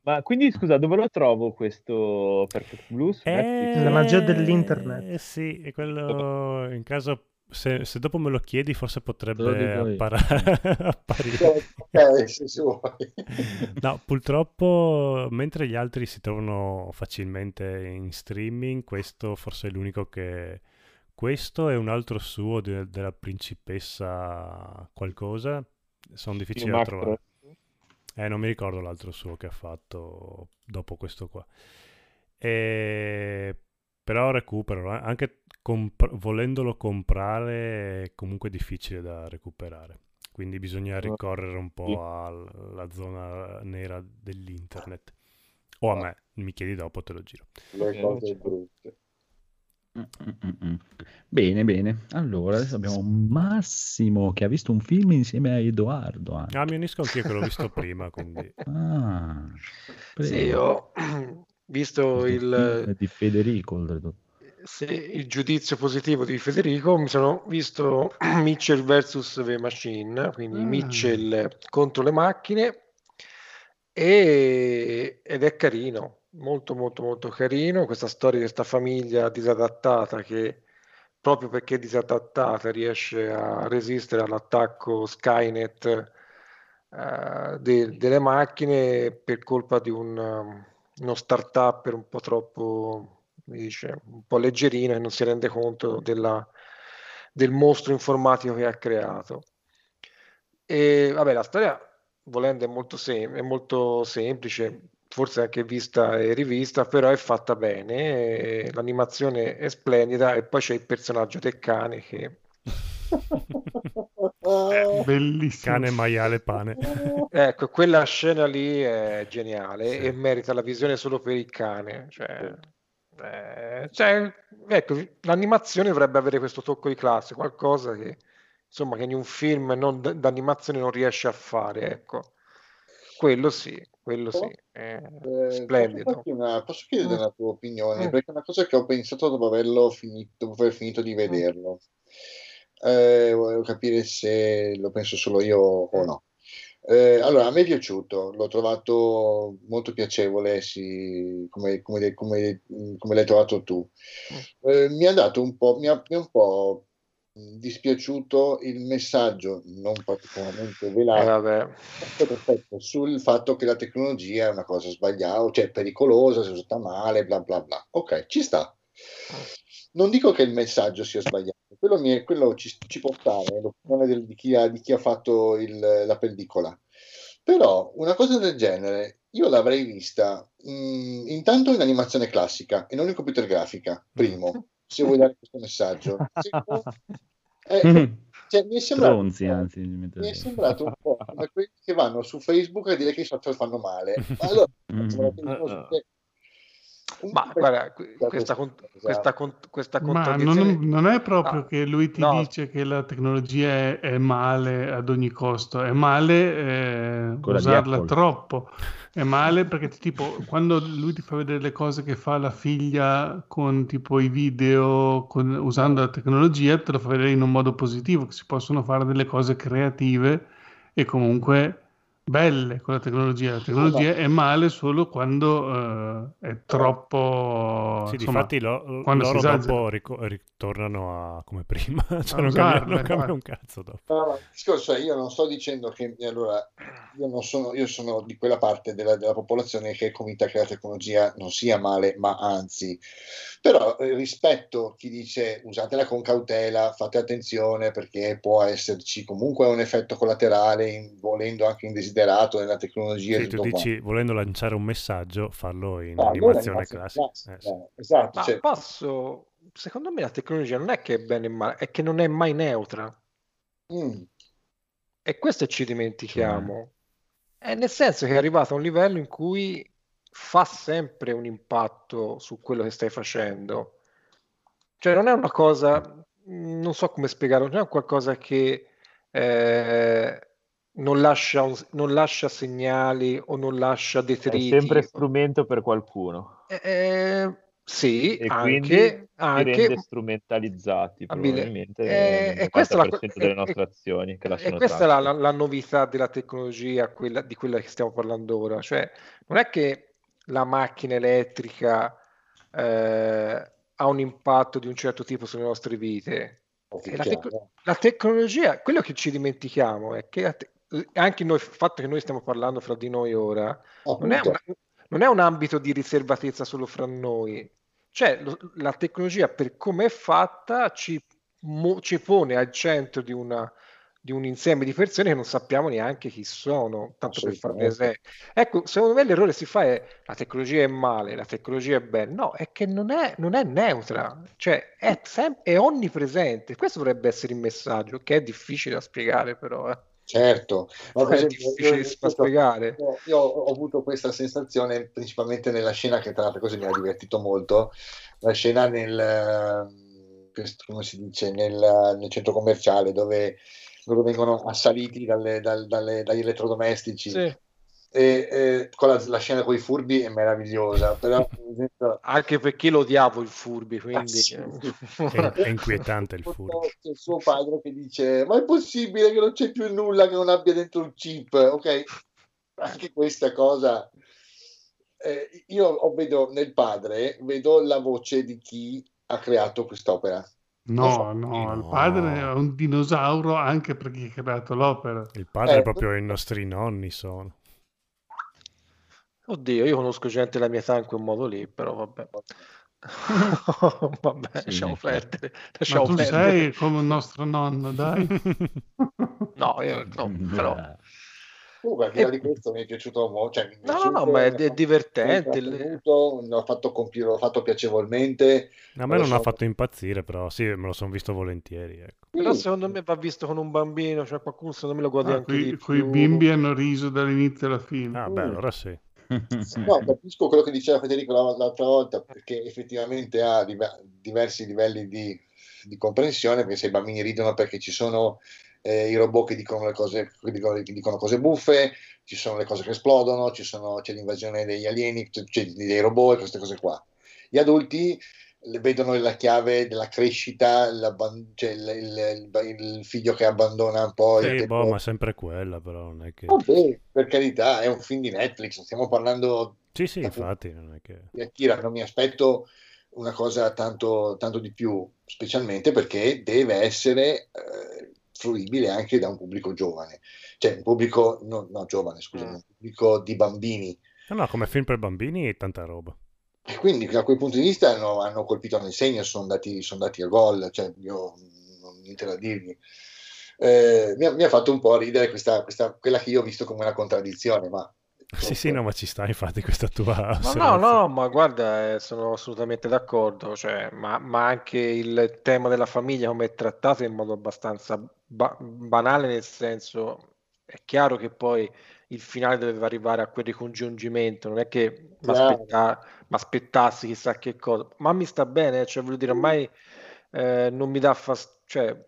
Ma quindi scusa, dove lo trovo questo Perfect Blue? Netflix? La magia dell'internet. Eh, sì, è quello in caso se, se dopo me lo chiedi forse potrebbe appara- apparire. ok, se si vuoi. No, purtroppo mentre gli altri si trovano facilmente in streaming, questo forse è l'unico che... Questo è un altro suo de- della principessa qualcosa, sono difficili da trovare. Eh, non mi ricordo l'altro suo che ha fatto dopo questo qua. E... Però recupero, eh, anche comp- volendolo comprare è comunque difficile da recuperare. Quindi bisogna ricorrere un po' alla zona nera dell'internet. O a me, mi chiedi dopo, te lo giro. Le cose brutte. Bene, bene. Allora, adesso abbiamo Massimo che ha visto un film insieme a Edoardo. anche. Ah, mi unisco anch'io che l'ho visto prima, quindi... Ah, Sì, prego. ho visto il, di Federico, oltretutto. sì, il giudizio positivo di Federico. Mi sono visto Mitchell vs The Machine, quindi Ah. Mitchell contro le macchine, e- ed è carino, molto molto molto carino. Questa storia di questa famiglia disadattata che proprio perché disadattata riesce a resistere all'attacco Skynet eh, de- delle macchine per colpa di un, um, uno startup un po' troppo, dice, un po' leggerino e non si rende conto della- del mostro informatico che ha creato. E vabbè, la storia, volendo, è molto, sem- è molto semplice, forse anche vista e rivista, però è fatta bene, e l'animazione è splendida e poi c'è il personaggio del cane che Bellissimo. Cane, maiale, pane. Ecco, quella scena lì è geniale e merita la visione solo per il cane. Cioè, eh, cioè, ecco, l'animazione dovrebbe avere questo tocco di classe, qualcosa che, insomma, che in un film non d- d'animazione non riesce a fare, ecco. Quello sì, quello sì, è Eh, splendido. una- posso chiedere Mm. una tua opinione? Mm. Perché è una cosa che ho pensato dopo averlo finito, dopo aver finito di vederlo. Eh, volevo capire se lo penso solo io o no. Eh, allora, a me è piaciuto, l'ho trovato molto piacevole, sì, come, come- come- come l'hai trovato tu. Eh, mi ha dato un po', mi ha, mi ha un po' dispiaciuto il messaggio, non particolarmente Eh, velato, perfetto, sul fatto che la tecnologia è una cosa sbagliata, cioè pericolosa, se usata male, bla bla bla. Ok, ci sta. Non dico che il messaggio sia sbagliato, quello, mi è- quello ci, ci può stare, l'opinione del- di, chi ha, di chi ha fatto il- la pellicola. Però una cosa del genere io l'avrei vista mh, intanto in animazione classica e non in computer grafica, primo, se vuoi dare questo messaggio. Secondo, eh, cioè, mi è sembrato Stronzi, anzi. mi mi è sembrato un po' come quelli che vanno su Facebook a dire che i social fanno male. Ma allora, Mm. facciamo la cosa che- un Ma guarda, que- questa questa, cosa. questa, Ma non, non è proprio Ah, che lui ti no. dice che la tecnologia è, è male ad ogni costo, è male eh, usarla troppo, è male perché ti- tipo quando lui ti fa vedere le cose che fa la figlia con tipo i video con- usando la tecnologia, te lo fa vedere in un modo positivo, che si possono fare delle cose creative e comunque belle con la tecnologia. La tecnologia è male solo quando eh, è troppo... Sì, insomma, difatti lo- quando si loro dopo rico- ritornano a come prima, cioè A non usarla, cambia, non un cazzo dopo. No, no, il discorso è, io non sto dicendo che allora io non sono, io sono di quella parte della, della popolazione che è convinta che la tecnologia non sia male, ma anzi, però eh, rispetto chi dice usatela con cautela, fate attenzione perché può esserci comunque un effetto collaterale, in- volendo anche indesiderato nella tecnologia. e Sì, tu dici, volendo lanciare un messaggio, farlo in. Ah, animazione animazione classica. Eh, sì. classica, esatto, Ma cioè, posso... Secondo me la tecnologia non è che è bene e male, è che non è mai neutra. mm, E questo ci dimentichiamo. È nel senso che è arrivato a un livello in cui fa sempre un impatto su quello che stai facendo. Cioè non è una cosa, non so come spiegarlo, non è qualcosa che eh, non lascia, un- non lascia segnali o non lascia È detriti. sempre strumento per qualcuno. Eh, sì, E anche, anche, rende strumentalizzati Abile. probabilmente Eh, nel e questa è la 90% co- delle e- nostre e- azioni che E lasciano questa è la, la- la novità della tecnologia, quella, di quella che stiamo parlando ora. Cioè, non è che la macchina elettrica eh, ha un impatto di un certo tipo sulle nostre vite. La, tec- la tecnologia, quello che ci dimentichiamo è che la te- anche noi, il fatto che noi stiamo parlando fra di noi ora, non è, una- non è un ambito di riservatezza solo fra noi. Cioè, lo- la tecnologia per come è fatta ci, mo- ci pone al centro di una, di un insieme di persone che non sappiamo neanche chi sono, tanto per farne Assolutamente. esempio. Ecco, secondo me l'errore si fa è la tecnologia è male, la tecnologia è bella. No, è che non è, non è neutra, cioè è, sem- è onnipresente. Questo dovrebbe essere il messaggio, che è difficile da spiegare però. eh. Certo, per È difficile io- da spiegare. io- io ho avuto questa sensazione principalmente nella scena che tra l'altro così mi ha divertito molto, la scena nel, come si dice, nel, nel centro commerciale dove loro vengono assaliti dalle- dal- dalle- dagli elettrodomestici. Sì. E, e con la, la scena con i furbi è meravigliosa, però Anche perché lo odiavo il furbi, quindi... È, è inquietante il furbo. c'è il suo padre che dice: Ma è possibile che non c'è più nulla che non abbia dentro un chip? Ok, anche questa cosa. eh, io ho- vedo nel padre, vedo la voce di chi ha creato quest'opera. No, no, il padre è un dinosauro anche per chi ha creato l'opera. Il padre Eh, è proprio i nostri nonni sono. Oddio, io conosco gente della mia età in quel modo lì, però vabbè. vabbè, lasciamo perdere. Ma Lasciamo tu perdere. sei come il nostro nonno, dai. No, io no, però... Comunque, al di là di questo mi è piaciuto molto. Cioè, mi è No, no, piaciuto, no, ma è, mi ha è divertente. l'ho fatto, compi- l'ho fatto piacevolmente. A me non Lo ha so. fatto impazzire, però sì, me lo sono visto volentieri. Ecco. Però secondo me va visto con un bambino, cioè qualcuno secondo me lo gode Ah, anche quei, di quei bimbi hanno riso dall'inizio alla fine. Ah, beh, allora sì. No, capisco quello che diceva Federico la- l'altra volta, perché effettivamente ha diver- diversi livelli di, di comprensione, perché se i bambini ridono perché ci sono eh, i robot che dicono, le cose, che dicono, che dicono cose buffe, ci sono le cose che esplodono, ci sono- c'è l'invasione degli alieni, c'è dei robot e queste cose qua. Gli adulti vedono la chiave della crescita, cioè il, il- il- figlio che abbandona un po' Sì, boh, ma sempre quella, però non è che... Vabbè, per carità, è un film di Netflix, stiamo parlando Sì, sì, infatti, non è che... di Akira, non mi aspetto una cosa tanto, tanto di più, specialmente perché deve essere eh, fruibile anche da un pubblico giovane, cioè un pubblico, no, no, giovane, scusami, Mm. un pubblico di bambini. No, no, come film per bambini è tanta roba. E quindi da quel punto di vista hanno, hanno colpito nel segno, sono andati, sono andati a gol, cioè io non ho niente da dirgli. Eh, mi, ha, mi ha fatto un po' ridere questa, questa- quella che io ho visto come una contraddizione, ma Sì, sì, no, ma ci sta infatti questa tua No, no, no, ma guarda, eh, sono assolutamente d'accordo, cioè, ma, ma anche il tema della famiglia come è trattato in modo abbastanza ba- banale, nel senso, è chiaro che poi il finale doveva arrivare a quel ricongiungimento, non è che mi Chiaro. aspettassi chissà che cosa, ma mi sta bene, cioè voglio dire, ormai eh, non mi dà fastidio, cioè,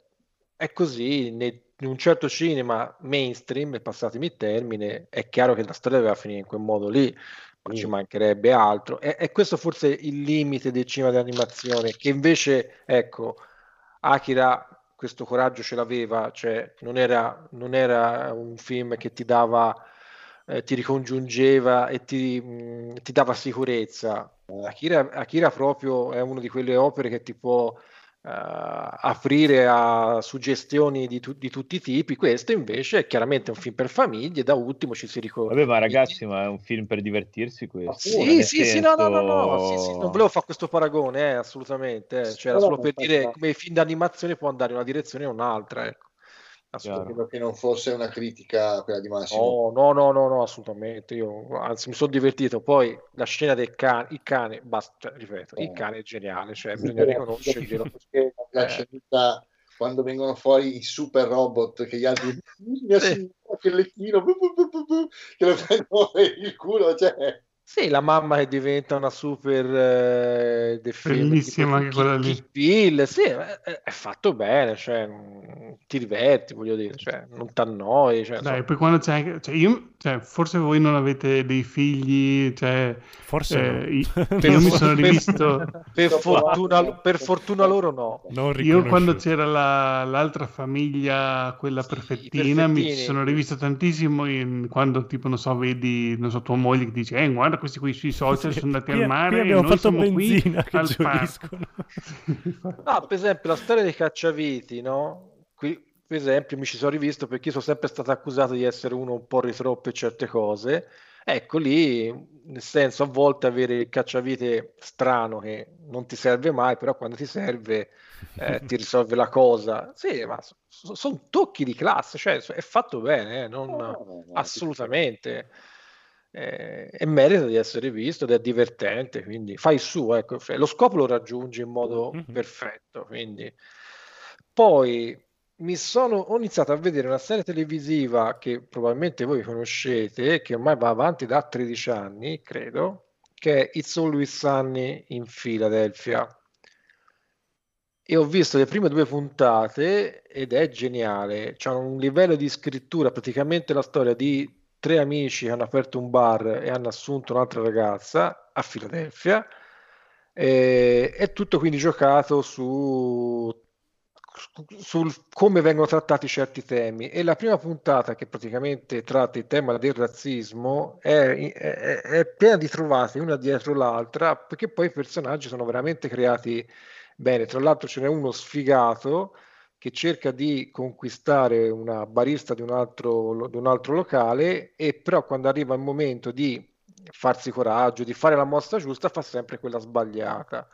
è così, ne- in un certo cinema mainstream, passatemi il termine, è chiaro che la storia doveva finire in quel modo lì, ma ci mancherebbe altro. E, e questo forse è il limite del cinema d'animazione, che invece, ecco, Akira questo coraggio ce l'aveva, cioè non era, non era un film che ti dava, eh, ti ricongiungeva e ti, mh, ti dava sicurezza. Akira, Akira proprio è una di quelle opere che ti può aprire a suggestioni di, tu- di tutti i tipi. Questo invece è chiaramente un film per famiglie. Da ultimo ci si ricorda. Vabbè, ma ragazzi, ma è un film per divertirsi questo. Sì, Nel sì, sì, no, no, no, no, sì, sì, senso- non volevo fare questo paragone, eh, assolutamente. eh. No, no, solo ma per dire come i film d'animazione può andare in una direzione o un'altra, ecco. Credo che non fosse una critica quella di Massimo. No, no, no, no, no, assolutamente. Io anzi mi sono divertito. Poi la scena del cane, il cane, basta, cioè, ripeto, il cane è geniale, cioè bisogna riconoscerglielo. Perché la Eh. scenetta quando vengono fuori i super robot che gli altri mia signora, che lecchino bu, bu, bu, bu, bu, che lo prendono per il culo cioè Sì, la mamma che diventa una super eh, Bellissima anche quella lì. Bill, sì, è, è fatto bene, cioè, mm, ti diverti, voglio dire, cioè, non ti annoi, cioè, Dai, insomma. poi quando c'è anche, cioè io, cioè, forse voi non avete dei figli, cioè, Forse eh, no. io mi sono rivisto, Per fortuna, per fortuna loro no. Non io quando c'era la- l'altra famiglia, quella perfettina, mi sono rivisto tantissimo in- quando tipo, non so, vedi, non so, tua moglie che dice, eh, guarda questi qui sui social Sì, sono andati qui- al mare qui e abbiamo noi fatto siamo qui benzina che al parco. gioiscono. Ah, per esempio, la storia dei cacciaviti, no? Qui, per esempio, mi ci sono rivisto perché io sono sempre stato accusato di essere uno un po' ritro per certe cose. Ecco lì, nel senso, a volte avere il cacciavite strano che non ti serve mai, però quando ti serve eh, ti risolve la cosa. Sì, ma sono tocchi di classe, cioè è fatto bene, eh, non- No, no, no, assolutamente. Eh, e merita di essere visto ed è divertente, quindi fai su, ecco, cioè, lo scopo lo raggiungi in modo Mhm. perfetto, quindi. Poi mi sono, ho iniziato a vedere una serie televisiva che probabilmente voi conoscete, che ormai va avanti da 13 anni, credo, che è It's Always Sunny in Philadelphia. E ho visto le prime due puntate ed è geniale. C'è un livello di scrittura, praticamente la storia di tre amici che hanno aperto un bar e hanno assunto un'altra ragazza a Filadelfia. E- è tutto quindi giocato su sul come vengono trattati certi temi. E la prima puntata che praticamente tratta il tema del razzismo è, è- è piena di trovate una dietro l'altra perché poi i personaggi sono veramente creati bene. Tra l'altro ce n'è uno sfigato che cerca di conquistare una barista di un altro, di un altro locale e però quando arriva il momento di farsi coraggio, di fare la mossa giusta fa sempre quella sbagliata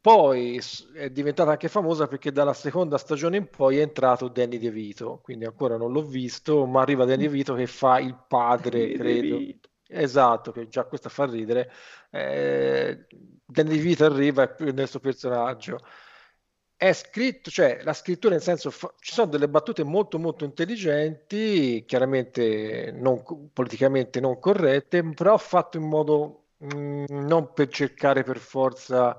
poi è diventata anche famosa perché dalla seconda stagione in poi è entrato Danny DeVito, quindi ancora non l'ho visto, ma arriva Danny DeVito che fa il padre, credo. Esatto, che già questo fa ridere. Eh, Danny DeVito arriva il suo personaggio. È scritto, cioè la scrittura nel senso, fa- ci sono delle battute molto molto intelligenti, chiaramente non, politicamente non corrette, però fatto in modo mm, non per cercare per forza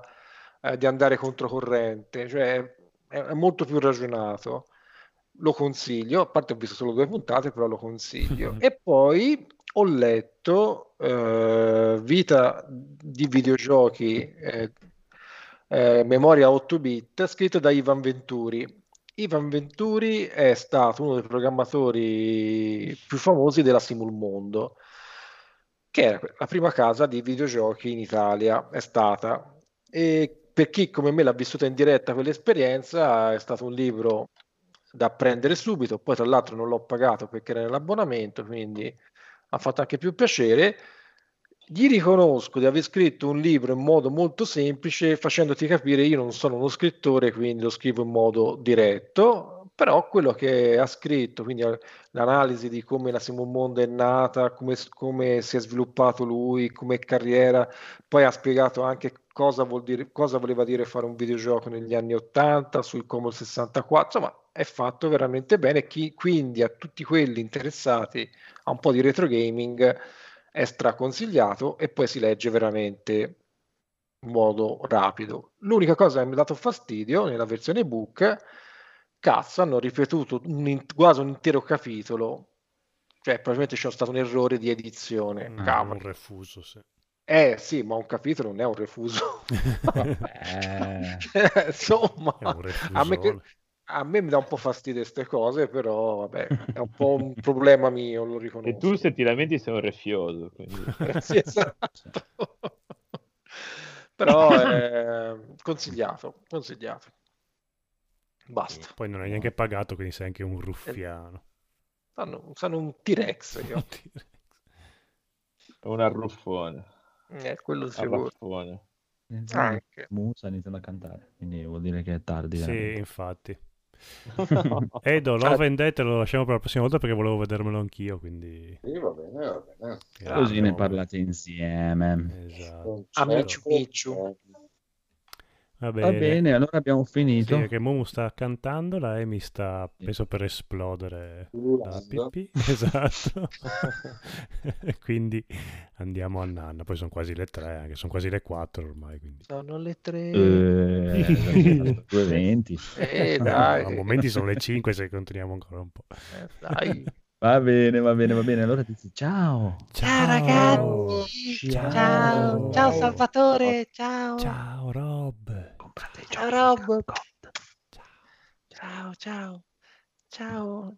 eh, di andare controcorrente, cioè è, è molto più ragionato. Lo consiglio, a parte ho visto solo due puntate, però lo consiglio. E poi ho letto eh, Vita di videogiochi, eh, eh, Memoria 8 bit, scritto da Ivan Venturi. Ivan Venturi è stato uno dei programmatori più famosi della Simulmondo, che era la prima casa di videogiochi in Italia, è stata. E per chi come me l'ha vissuta in diretta quell'esperienza, è stato un libro da prendere subito. Poi, tra l'altro, non l'ho pagato perché era nell'abbonamento, quindi ha fatto anche più piacere. Gli riconosco di aver scritto un libro in modo molto semplice, facendoti capire io non sono uno scrittore, quindi lo scrivo in modo diretto, però quello che ha scritto, quindi l'analisi di come la Simon Mondo è nata, come, come si è sviluppato lui, come carriera, poi ha spiegato anche cosa vuol dire, cosa voleva dire fare un videogioco negli anni 80 sul Commodore 64, insomma è fatto veramente bene, chi, quindi a tutti quelli interessati a un po' di retro gaming è straconsigliato e poi si legge veramente in modo rapido. L'unica cosa che mi ha dato fastidio nella versione ebook, cazzo, hanno ripetuto un quasi un intero capitolo, cioè probabilmente c'è stato un errore di edizione, Mm, cavolo. un refuso, sì. Eh sì, ma un capitolo non è un refuso. Eh, insomma, È un a me, che- a me mi dà un po' fastidio queste cose, però vabbè, è un po' un problema mio, lo E riconosco. tu se ti lamenti sei un refioso. Quindi... Sì, esatto. Però è consigliato, consigliato. Basta. Poi non hai neanche pagato, quindi sei anche un ruffiano. Sanno, sanno un T-Rex io. Un arruffone. Eh, quello sicuro. Arraffone. Anche. Musa iniziando a cantare, quindi vuol dire che è tardi. Sì, veramente. infatti. Edo, lo vendete, lo lasciamo per la prossima volta perché volevo vedermelo anch'io, quindi... Sì, va bene, va bene. Così ne parlate insieme. Esatto. Amici, micciu. Va Va bene. bene, allora abbiamo Sì, finito. perché Momo sta cantando, la Amy sta, penso, per esplodere Ululando. pipì. Esatto. quindi andiamo a Nanna. Poi sono quasi le tre, anche sono quasi le quattro ormai. Quindi. Sono le tre. Eh, 220. Eh, No, a momenti sono le 5 se continuiamo ancora un po'. Eh, dai. Va bene, va bene, va bene. Allora dici ciao. Ciao ragazzi, ciao, ciao, Salvatore, ciao, Ciao Rob. Ciao Rob, ciao, ciao, ciao.